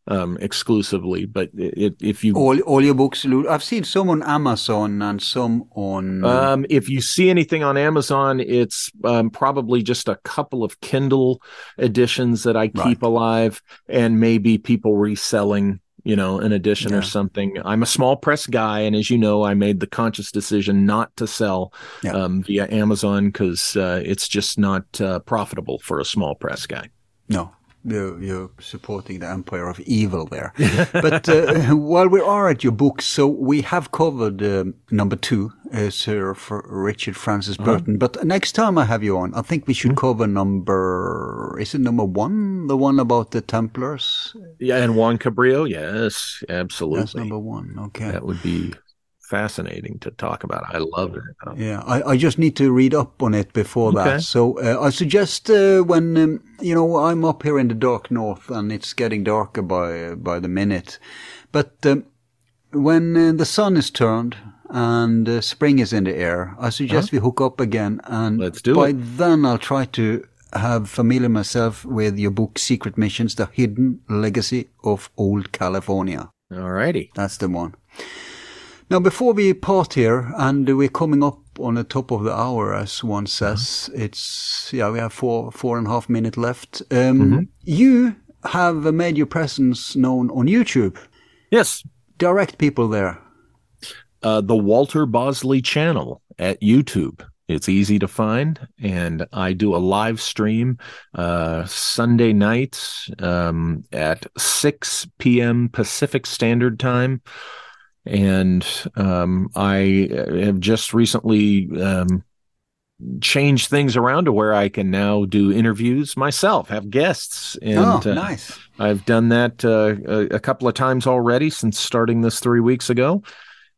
um, exclusively. But it, if you all all your books, I've seen some on Amazon and some on. Um, if you see anything on Amazon, it's um, probably just a couple of Kindle editions that I keep right. alive, and maybe people reselling. You know, an edition yeah. or something. I'm a small press guy, and as you know, I made the conscious decision not to sell yeah. um, via Amazon because uh, it's just not uh, profitable for a small press guy. No, you're, you're, supporting the empire of evil there. <laughs> but uh, while we are at your book, so we have covered uh, number two, uh, Sir Richard Francis uh-huh. Burton. But next time I have you on, I think we should mm-hmm. cover number. Is it number one, the one about the Templars? Yeah, and Juan Cabrillo. Yes, absolutely. That's number one. Okay, that would be fascinating to talk about. I love it. Um, yeah, I, I, just need to read up on it before okay. that. So uh, I suggest uh, when um, you know I'm up here in the dark north and it's getting darker by by the minute, but um, when uh, the sun is turned and uh, spring is in the air, I suggest uh-huh. we hook up again. And Let's do it. by it. then I'll try to have familiar myself with your book Secret Missions: The Hidden Legacy of Old California. Alrighty, that's the one. Now, before we part here, and we're coming up on the top of the hour, as one says, uh-huh. it's yeah, we have four four and a half minutes left. Um, mm-hmm. You have made your presence known on YouTube. Yes, direct people there. Uh, the Walter Bosley channel at YouTube. It's easy to find, and I do a live stream uh, Sunday nights um, at 6 p.m. Pacific Standard Time and um, I have just recently um, changed things around to where I can now do interviews myself, have guests, and oh, uh, nice. I've done that uh, a, a, couple of times already since starting this three weeks ago.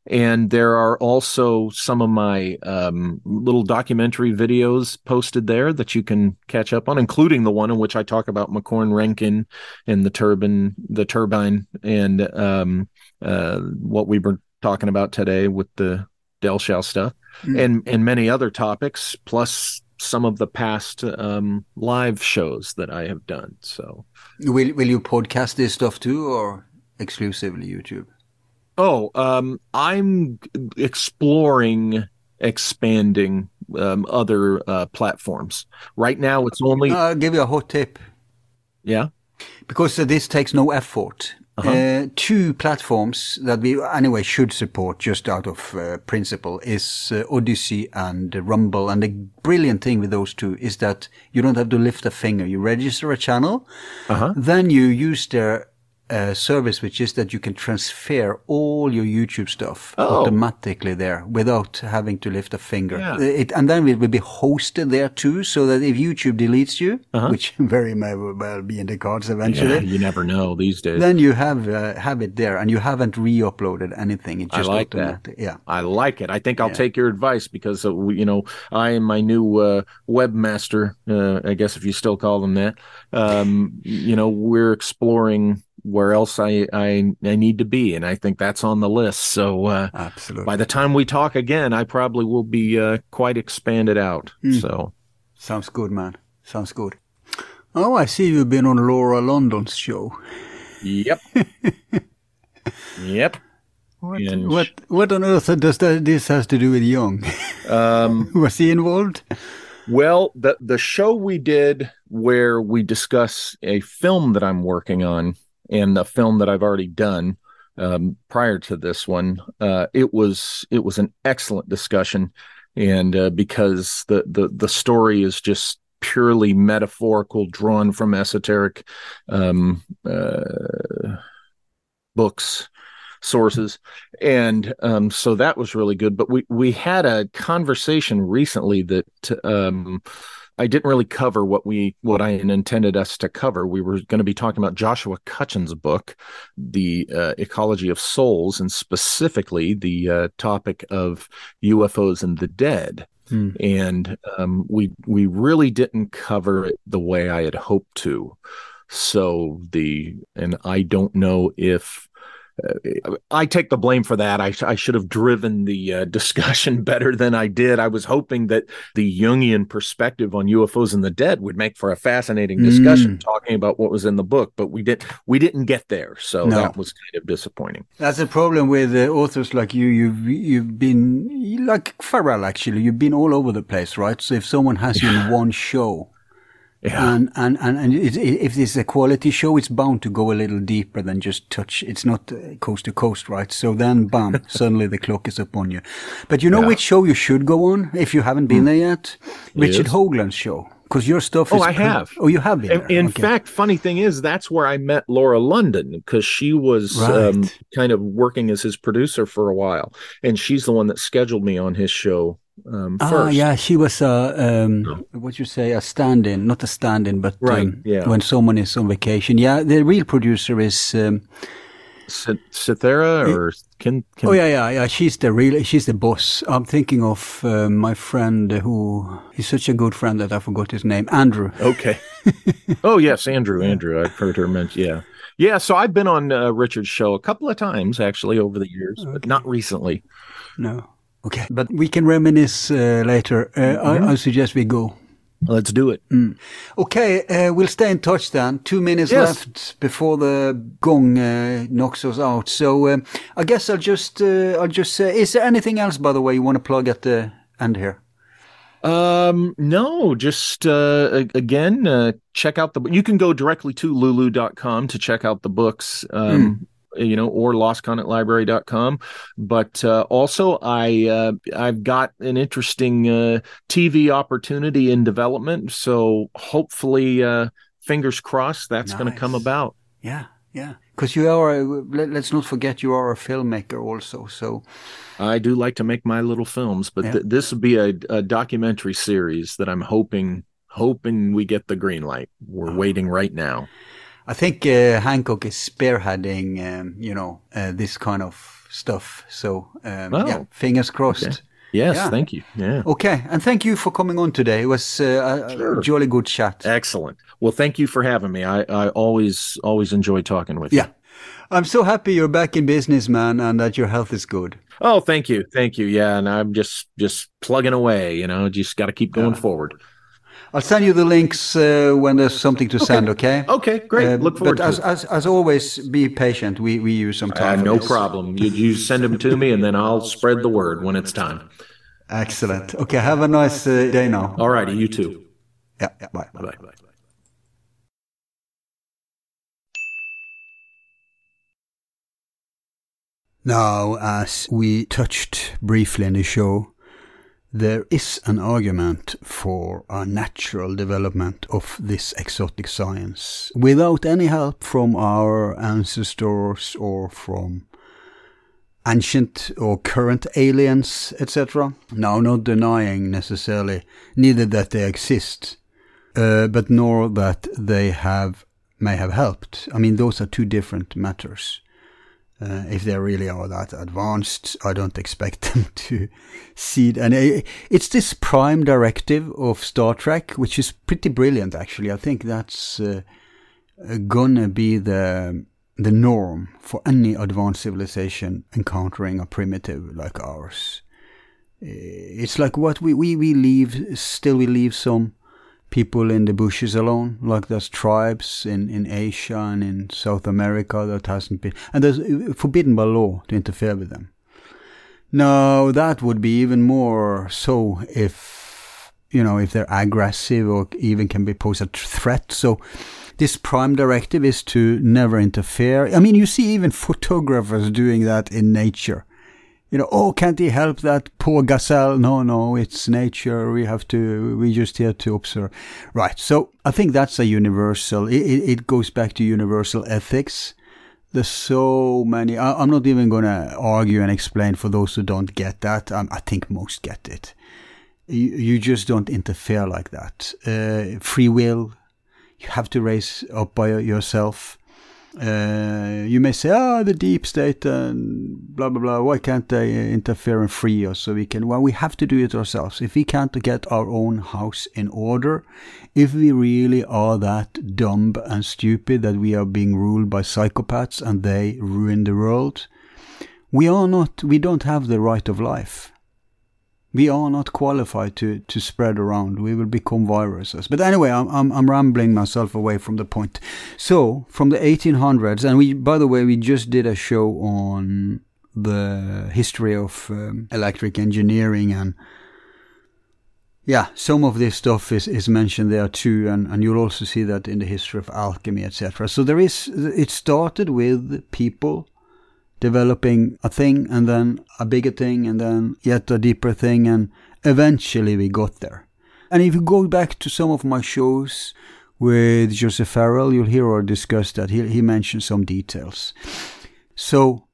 And there are also some of my um, little documentary videos posted there that you can catch up on, including the one in which I talk about Macquorn Rankine and the turbine, the turbine, and um, uh, what we were talking about today with the Dellschau stuff, mm. and and many other topics, plus some of the past um, live shows that I have done. So, will will you podcast this stuff too, or exclusively YouTube? Oh, um, I'm exploring expanding um, other uh, platforms. Right now, it's only. I'll give you a hot tip. Yeah. Because uh, this takes no effort. Uh-huh. Uh, two platforms that we anyway should support just out of uh, principle is uh, Odysee and Rumble. And the brilliant thing with those two is that you don't have to lift a finger. You register a channel, uh-huh. then you use their uh, service, which is that you can transfer all your YouTube stuff oh. automatically there without having to lift a finger. Yeah. It, and then it will be hosted there too, so that if YouTube deletes you, uh-huh. which <laughs> very may well be in the cards eventually, yeah, you never know these days. Then you have uh, have it there, and you haven't re-uploaded anything. It's just I like. That. Yeah, I like it. I think I'll yeah. take your advice because uh, you know I am my new uh, webmaster. Uh, I guess if you still call them that. Um, you know, we're exploring where else I, I I need to be, and I think that's on the list. So uh, absolutely, by the time we talk again, I probably will be uh, quite expanded out. Mm. So sounds good, man. Sounds good. Oh, I see you've been on Laura London's show. Yep. <laughs> Yep. What, And- what, what on earth does that, this has to do with Jung? Um, <laughs> Was he involved? Well, the the show we did where we discuss a film that I'm working on and a film that I've already done um, prior to this one, uh, it was it was an excellent discussion, and uh, because the the the story is just purely metaphorical, drawn from esoteric um, uh, books sources. And um, so that was really good. But we we had a conversation recently that um, I didn't really cover what we what I intended us to cover. We were going to be talking about Joshua Cutchin's book, The uh, Ecology of Souls, and specifically the uh, topic of UFOs and the dead. Hmm. And um, we we really didn't cover it the way I had hoped to. So the and I don't know if I take the blame for that. I, I should have driven the uh, <laughs> discussion better than I did. I was hoping that the Jungian perspective on UFOs and the dead would make for a fascinating discussion, Mm. talking about what was in the book. But we didn't we didn't get there, so No. that was kind of disappointing. That's a problem with uh, authors like you. You've you've been like Farrell. Actually, you've been all over the place, right? So if someone has you in <sighs> one show, Yeah, and and and, and it, it, if it's a quality show, it's bound to go a little deeper than just touch. It's not uh, coast to coast, right? So then, bam, <laughs> suddenly the clock is upon you. But you know Yeah. which show you should go on if you haven't been there yet? Richard Yes. Hoagland's show, because your stuff Oh, is. Oh, I have. Oh, you have been. In, in Okay. fact, funny thing is, that's where I met Laura London because she was um, kind of working as his producer for a while, and she's the one that scheduled me on his show um, Ah, yeah, she was a um, what you say a stand-in, not a stand-in, but Right, um, yeah. when someone is on vacation. Yeah, the real producer is. Um, Cy- Cythera or Kin, Kin oh yeah, yeah, yeah. She's the real. She's the boss. I'm thinking of uh, my friend who he's such a good friend that I forgot his name. Andrew. Okay. <laughs> oh yes, Andrew. Andrew. I've heard her mention. Yeah, yeah. So I've been on uh, Richard's show a couple of times actually over the years, but not recently. No. Okay, but we can reminisce uh, later. Uh, Mm-hmm. I, I suggest we go. Let's do it. Okay, uh, we'll stay in touch then. Two minutes Yes. left before the gong uh, knocks us out. So um, I guess I'll just uh, I'll just say, is there anything else, by the way, you want to plug at the end here? Um, no, just uh, again, uh, check out the. You can go directly to lulu.com to check out the books. Um, You know, or lostcontinentlibrary.com. But uh, also, I uh, I've got an interesting uh, TV opportunity in development. So hopefully, uh, fingers crossed, that's going to come about. Yeah, yeah. Because you are, a, let, let's not forget, you are a filmmaker also. So I do like to make my little films, but Yeah. th- this will be a, a documentary series that I'm hoping hoping we get the green light. We're Oh. waiting right now. I think uh, Hancock is spearheading, um, you know, uh, this kind of stuff. So um, Oh. yeah, fingers crossed. Okay. Yes, Yeah. thank you. Yeah. Okay, and thank you for coming on today. It was uh, a- Sure. jolly good chat. Excellent. Well, thank you for having me. I, I always always enjoy talking with you. Yeah. I'm so happy you're back in business, man, and that your health is good. Oh, thank you. Thank you. Yeah, and I'm just just plugging away, you know, just got to keep going forward. I'll send you the links uh, when there's something to send, okay? Okay, great. Uh, Look forward but to as, it. as, as always, be patient. We, we use some Uh, time. for no this. problem. You, you send them to me, and then I'll spread the word when it's time. Excellent. Okay, have a nice uh, day now. All righty. You too. Yeah, yeah, bye. Bye bye. Now, as we touched briefly in the show, there is an argument for a natural development of this exotic science without any help from our ancestors or from ancient or current aliens, etc. Now, not denying necessarily neither that they exist, uh, but nor that they have may have helped. I mean, those are two different matters. Uh, if they really are that advanced, I don't expect <laughs> them to see it. And it's this prime directive of Star Trek, which is pretty brilliant, actually. I think that's uh, gonna be the the norm for any advanced civilization encountering a primitive like ours. It's like what we, we, we leave, still we leave some people in the bushes alone, like there's tribes in, in Asia and in South America that hasn't been, and there's uh, forbidden by law to interfere with them. Now, that would be even more so if, you know, if they're aggressive or even can be pose a threat. So, this prime directive is to never interfere. I mean, you see even photographers doing that in nature you know, oh, can't he help that poor gazelle? No, no, it's nature. We have to, we just here to observe. Right. So I think that's a universal, it, it goes back to universal ethics. There's so many, I, am not even going to argue and explain for those who don't get that. Um, I think most get it. You, you just don't interfere like that. Uh, free will, you have to raise up by yourself uh, you may say, ah, oh, the deep state and blah blah blah. Why can't they interfere and free us so we can? Well, we have to do it ourselves. If we can't get our own house in order, if we really are that dumb and stupid that we are being ruled by psychopaths and they ruin the world, we are not. We don't have the right of life we are not qualified to, to spread around. We will become viruses. But anyway, I'm, I'm, I'm, rambling myself away from the point. So, from the 1800s, and we, by the way, we just did a show on the history of um, electric engineering and yeah, some of this stuff is, is mentioned there too, and, and you'll also see that in the history of alchemy, etc. So there is, it started with people developing a thing and then a bigger thing and then yet a deeper thing and eventually we got there. And if you go back to some of my shows with Joseph Farrell, you'll hear or discuss that. He, he mentioned some details. So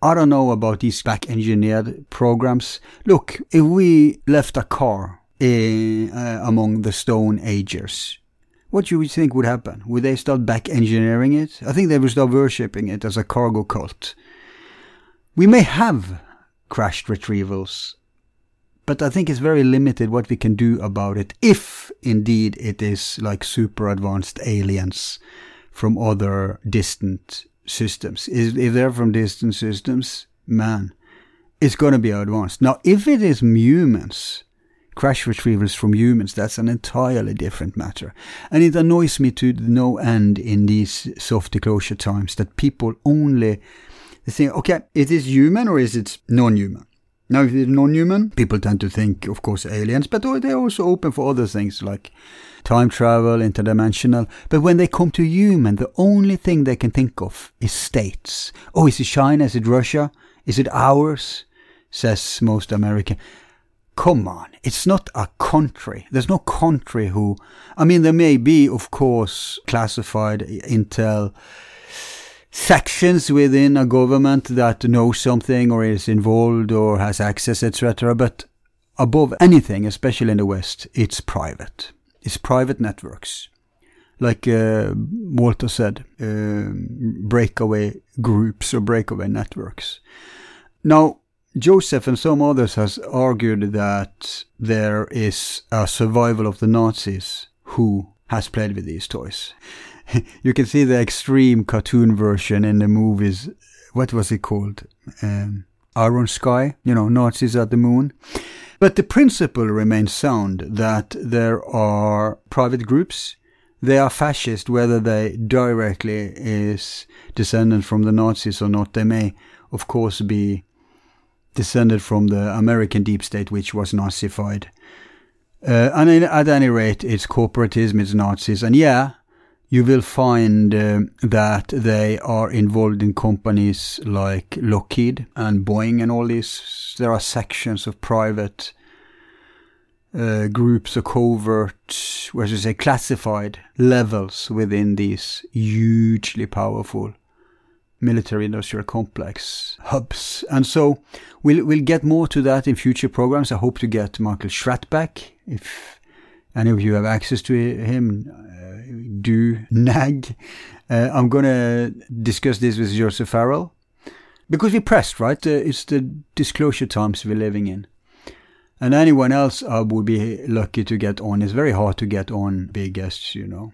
I don't know about these back engineered programs. Look, if we left a car uh, among the Stone Agers, what do you think would happen? Would they start back engineering it? I think they would start worshipping it as a cargo cult. We may have crashed retrievals, but I think it's very limited what we can do about it if indeed it is like super advanced aliens from other distant systems. If they're from distant systems, man, it's going to be advanced. Now, if it is humans, crash retrievals from humans, that's an entirely different matter. And it annoys me to no end in these soft disclosure times that people only they think, okay, is this human or is it non-human? Now, if it's non-human, people tend to think, of course, aliens, but they're also open for other things like time travel, interdimensional. But when they come to human, the only thing they can think of is states. Oh, is it China? Is it Russia? Is it ours? Says most American. Come on, it's not a country. There's no country who, I mean, there may be, of course, classified intel sections within a government that know something or is involved or has access, etc. But above anything, especially in the West, it's private. It's private networks. Like uh, Walter said, uh, breakaway groups or breakaway networks. Now, Joseph and some others has argued that there is a survival of the Nazis who has played with these toys. <laughs> you can see the extreme cartoon version in the movies. What was it called? Um, Iron Sky, you know, Nazis at the moon. But the principle remains sound that there are private groups. They are fascist, whether they directly is descended from the Nazis or not. They may, of course, be descended from the American deep state, which was Nazified. Uh, and at any rate, it's corporatism, it's Nazis. And yeah, you will find uh, that they are involved in companies like Lockheed and Boeing and all these. There are sections of private uh, groups or covert, where you say classified levels within these hugely powerful military industrial complex hubs. And so we'll, we'll get more to that in future programs. I hope to get Michael Schratt back. If any of you have access to him, do nag. Uh, I'm going to discuss this with Joseph Farrell because we're pressed, right? Uh, it's the disclosure times we're living in. And anyone else I would be lucky to get on. It's very hard to get on big guests, you know.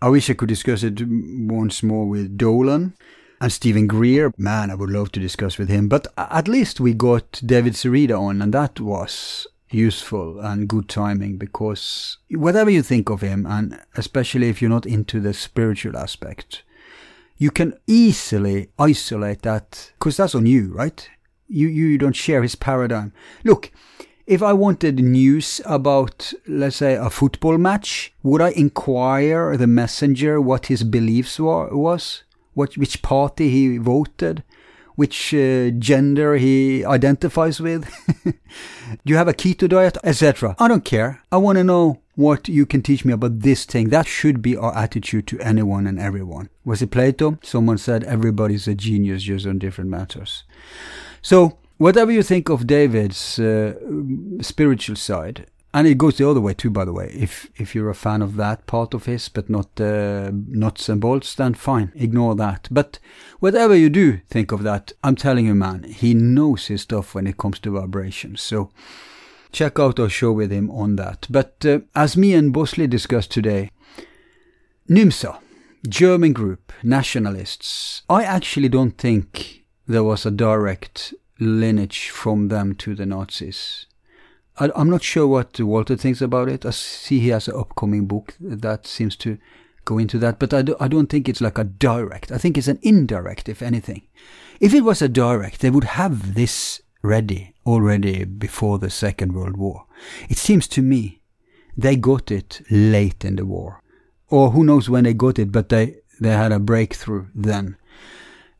I wish I could discuss it once more with Dolan and Steven Greer. Man, I would love to discuss with him. But at least we got David Sereda on, and that was useful and good timing because whatever you think of him, and especially if you're not into the spiritual aspect, you can easily isolate that because that's on you, right? You, you don't share his paradigm. Look, if I wanted news about, let's say, a football match, would I inquire the messenger what his beliefs were, was? What, which party he voted? Which uh, gender he identifies with? Do <laughs> you have a keto diet? Etc. I don't care. I want to know what you can teach me about this thing. That should be our attitude to anyone and everyone. Was it Plato? Someone said everybody's a genius just on different matters. So, whatever you think of David's uh, spiritual side, and it goes the other way too, by the way. If if you're a fan of that part of his, but not uh, nuts and bolts, then fine, ignore that. But whatever you do think of that, I'm telling you, man, he knows his stuff when it comes to vibrations. So check out our show with him on that. But uh, as me and Bosley discussed today, NYMZA, German group, nationalists. I actually don't think there was a direct lineage from them to the Nazis. I, am not sure what Walter thinks about it. I see he has an upcoming book that seems to go into that, but I, do, I don't think it's like a direct. I think it's an indirect, if anything. If it was a direct, they would have this ready already before the Second World War. It seems to me they got it late in the war. Or who knows when they got it, but they, they had a breakthrough then.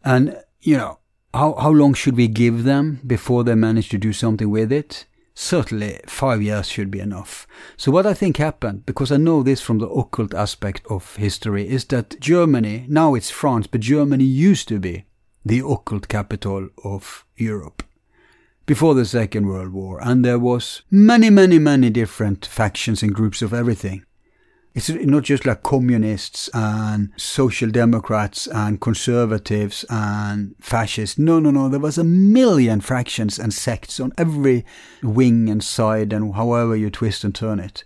And, you know, how, how long should we give them before they manage to do something with it? Certainly five years should be enough. So what I think happened, because I know this from the occult aspect of history, is that Germany, now it's France, but Germany used to be the occult capital of Europe before the Second World War, and there was many, many, many different factions and groups of everything. It's not just like communists and social democrats and conservatives and fascists. No, no, no. There was a million fractions and sects on every wing and side and however you twist and turn it.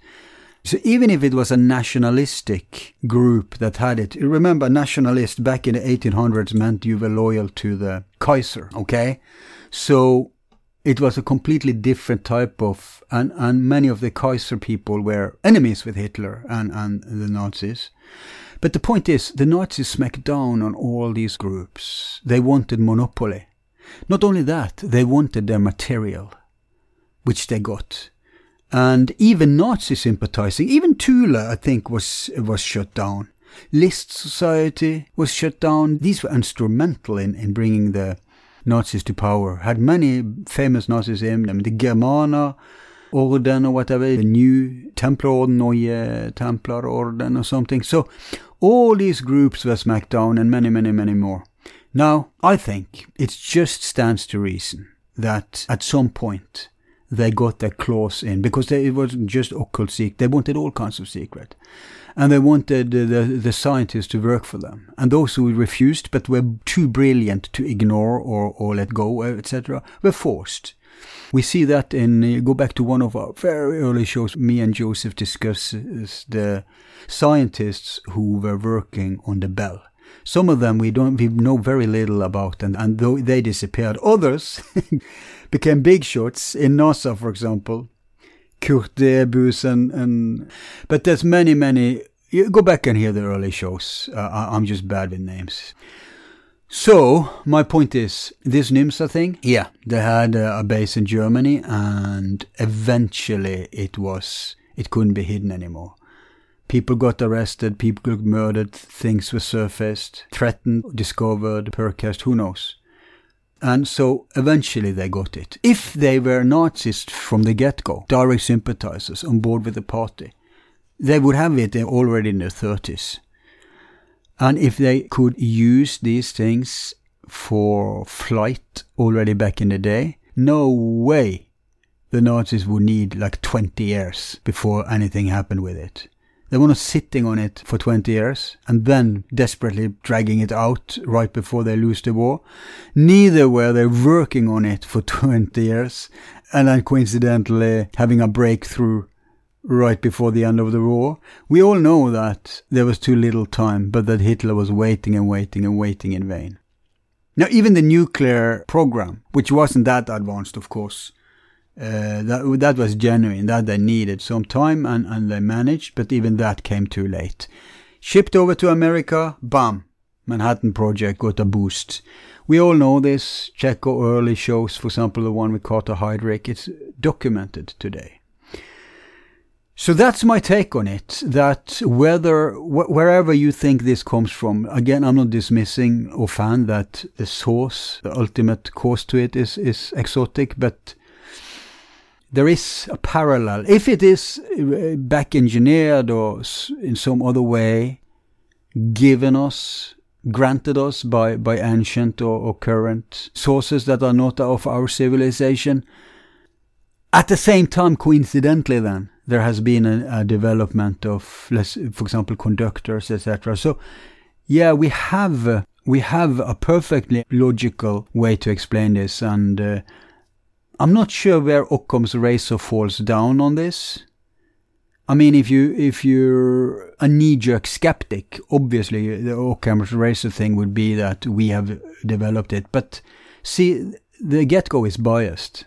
So even if it was a nationalistic group that had it, remember nationalist back in the 1800s meant you were loyal to the Kaiser, okay? So it was a completely different type of, and, and many of the Kaiser people were enemies with Hitler and, and the Nazis. But the point is, the Nazis smacked down on all these groups. They wanted monopoly. Not only that, they wanted their material, which they got. And even Nazi sympathizing, even Thule, I think, was, was shut down. List Society was shut down. These were instrumental in, in bringing the Nazis to power. Had many famous Nazis in them. The Germana Orden or whatever, the new Templar Orden or Templar Orden or something. So all these groups were smacked down and many, many, many more. Now, I think it just stands to reason that at some point they got their claws in because they, it wasn't just occult secret. They wanted all kinds of secret and they wanted the, the scientists to work for them. And those who refused but were too brilliant to ignore or, or let go, etc., were forced. We see that in, uh, go back to one of our very early shows, me and Joseph discuss the scientists who were working on the bell. Some of them we don't, we know very little about and, and though they disappeared. Others <laughs> became big shots in NASA, for example. Kurt Debus and, and but there's many many. You go back and hear the early shows. Uh, I, am just bad with names. So my point is this NYMZA thing. Yeah, they had a, a base in Germany, and eventually it was it couldn't be hidden anymore. People got arrested, people got murdered, things were surfaced, threatened, discovered, percast, who knows. And so eventually they got it. If they were Nazis from the get go, direct sympathizers on board with the party, they would have it already in their 30s. And if they could use these things for flight already back in the day, no way the Nazis would need like 20 years before anything happened with it. They were not sitting on it for 20 years and then desperately dragging it out right before they lose the war. Neither were they working on it for <laughs> 20 years and then coincidentally having a breakthrough right before the end of the war. We all know that there was too little time, but that Hitler was waiting and waiting and waiting in vain. Now, even the nuclear program, which wasn't that advanced, of course, Uh, that that was genuine. That they needed some time and, and they managed, but even that came too late. Shipped over to America, bam, Manhattan Project got a boost. We all know this. Check early shows, for example, the one with Carter Hydrick. It's documented today. So that's my take on it. That whether wh- wherever you think this comes from, again, I'm not dismissing or fan that the source, the ultimate cause to it is is exotic, but there is a parallel. If it is uh, back engineered or in some other way given us, granted us by, by ancient or, or current sources that are not of our civilization, at the same time, coincidentally, then there has been a, a development of, for example, conductors, etc. So, yeah, we have uh, we have a perfectly logical way to explain this, and uh, I'm not sure where Occam's razor falls down on this. I mean, if you if you're a knee-jerk skeptic, obviously the Occam's razor thing would be that we have developed it. But see, the get-go is biased.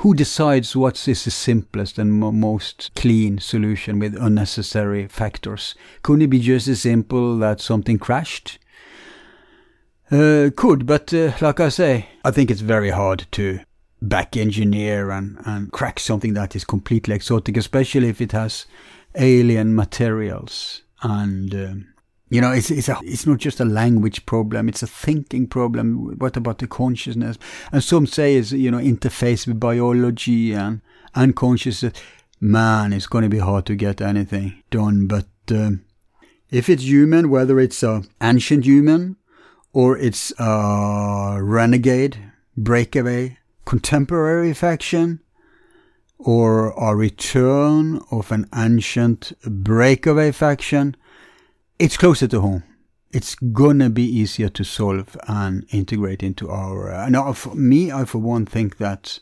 Who decides what is the simplest and most clean solution with unnecessary factors? Couldn't it be just as simple that something crashed? Uh, could, but uh, like I say, I think it's very hard to back engineer and, and crack something that is completely exotic, especially if it has alien materials. And, um, you know, it's, it's, a, it's not just a language problem, it's a thinking problem. What about the consciousness? And some say is, you know, interface with biology and, and consciousness. Man, it's going to be hard to get anything done. But um, if it's human, whether it's a ancient human or it's a renegade, breakaway, contemporary faction or a return of an ancient breakaway faction, it's closer to home. It's gonna be easier to solve and integrate into our. Uh, now, for me, I for one think that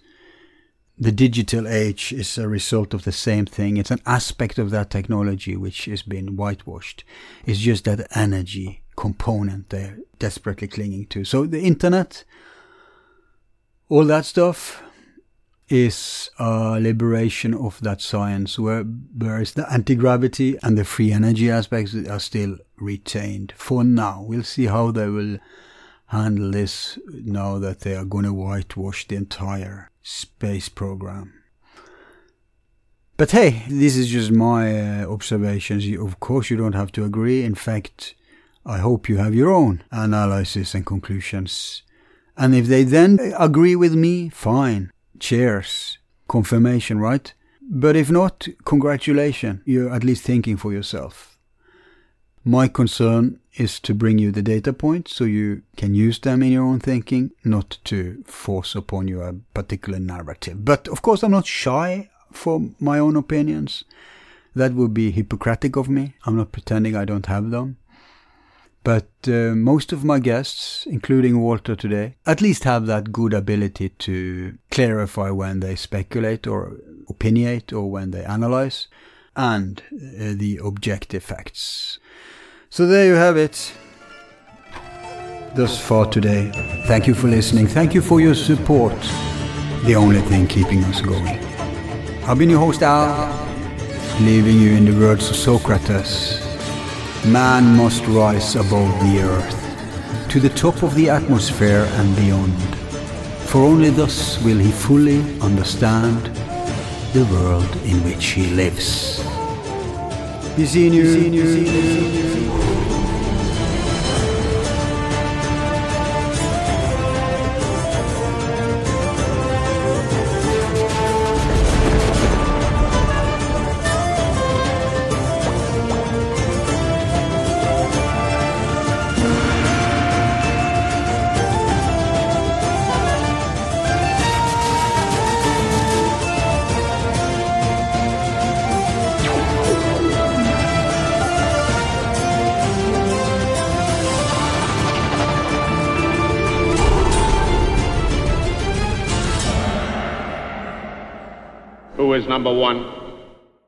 the digital age is a result of the same thing. It's an aspect of that technology which has been whitewashed. It's just that energy component they're desperately clinging to. So the internet all that stuff is a liberation of that science, where, whereas the anti-gravity and the free energy aspects are still retained for now. We'll see how they will handle this now that they are going to whitewash the entire space program. But hey, this is just my uh, observations. Of course, you don't have to agree. In fact, I hope you have your own analysis and conclusions and if they then agree with me, fine. Cheers. Confirmation, right? But if not, congratulations. You're at least thinking for yourself. My concern is to bring you the data points so you can use them in your own thinking, not to force upon you a particular narrative. But of course, I'm not shy for my own opinions. That would be Hippocratic of me. I'm not pretending I don't have them. But uh, most of my guests, including Walter today, at least have that good ability to clarify when they speculate or opinionate or when they analyze and uh, the objective facts. So there you have it. Thus far today. Thank you for listening. Thank you for your support. The only thing keeping us going. I've been your host Al, leaving you in the words of Socrates. Man must rise above the earth, to the top of the atmosphere and beyond, for only thus will he fully understand the world in which he lives. You. Number one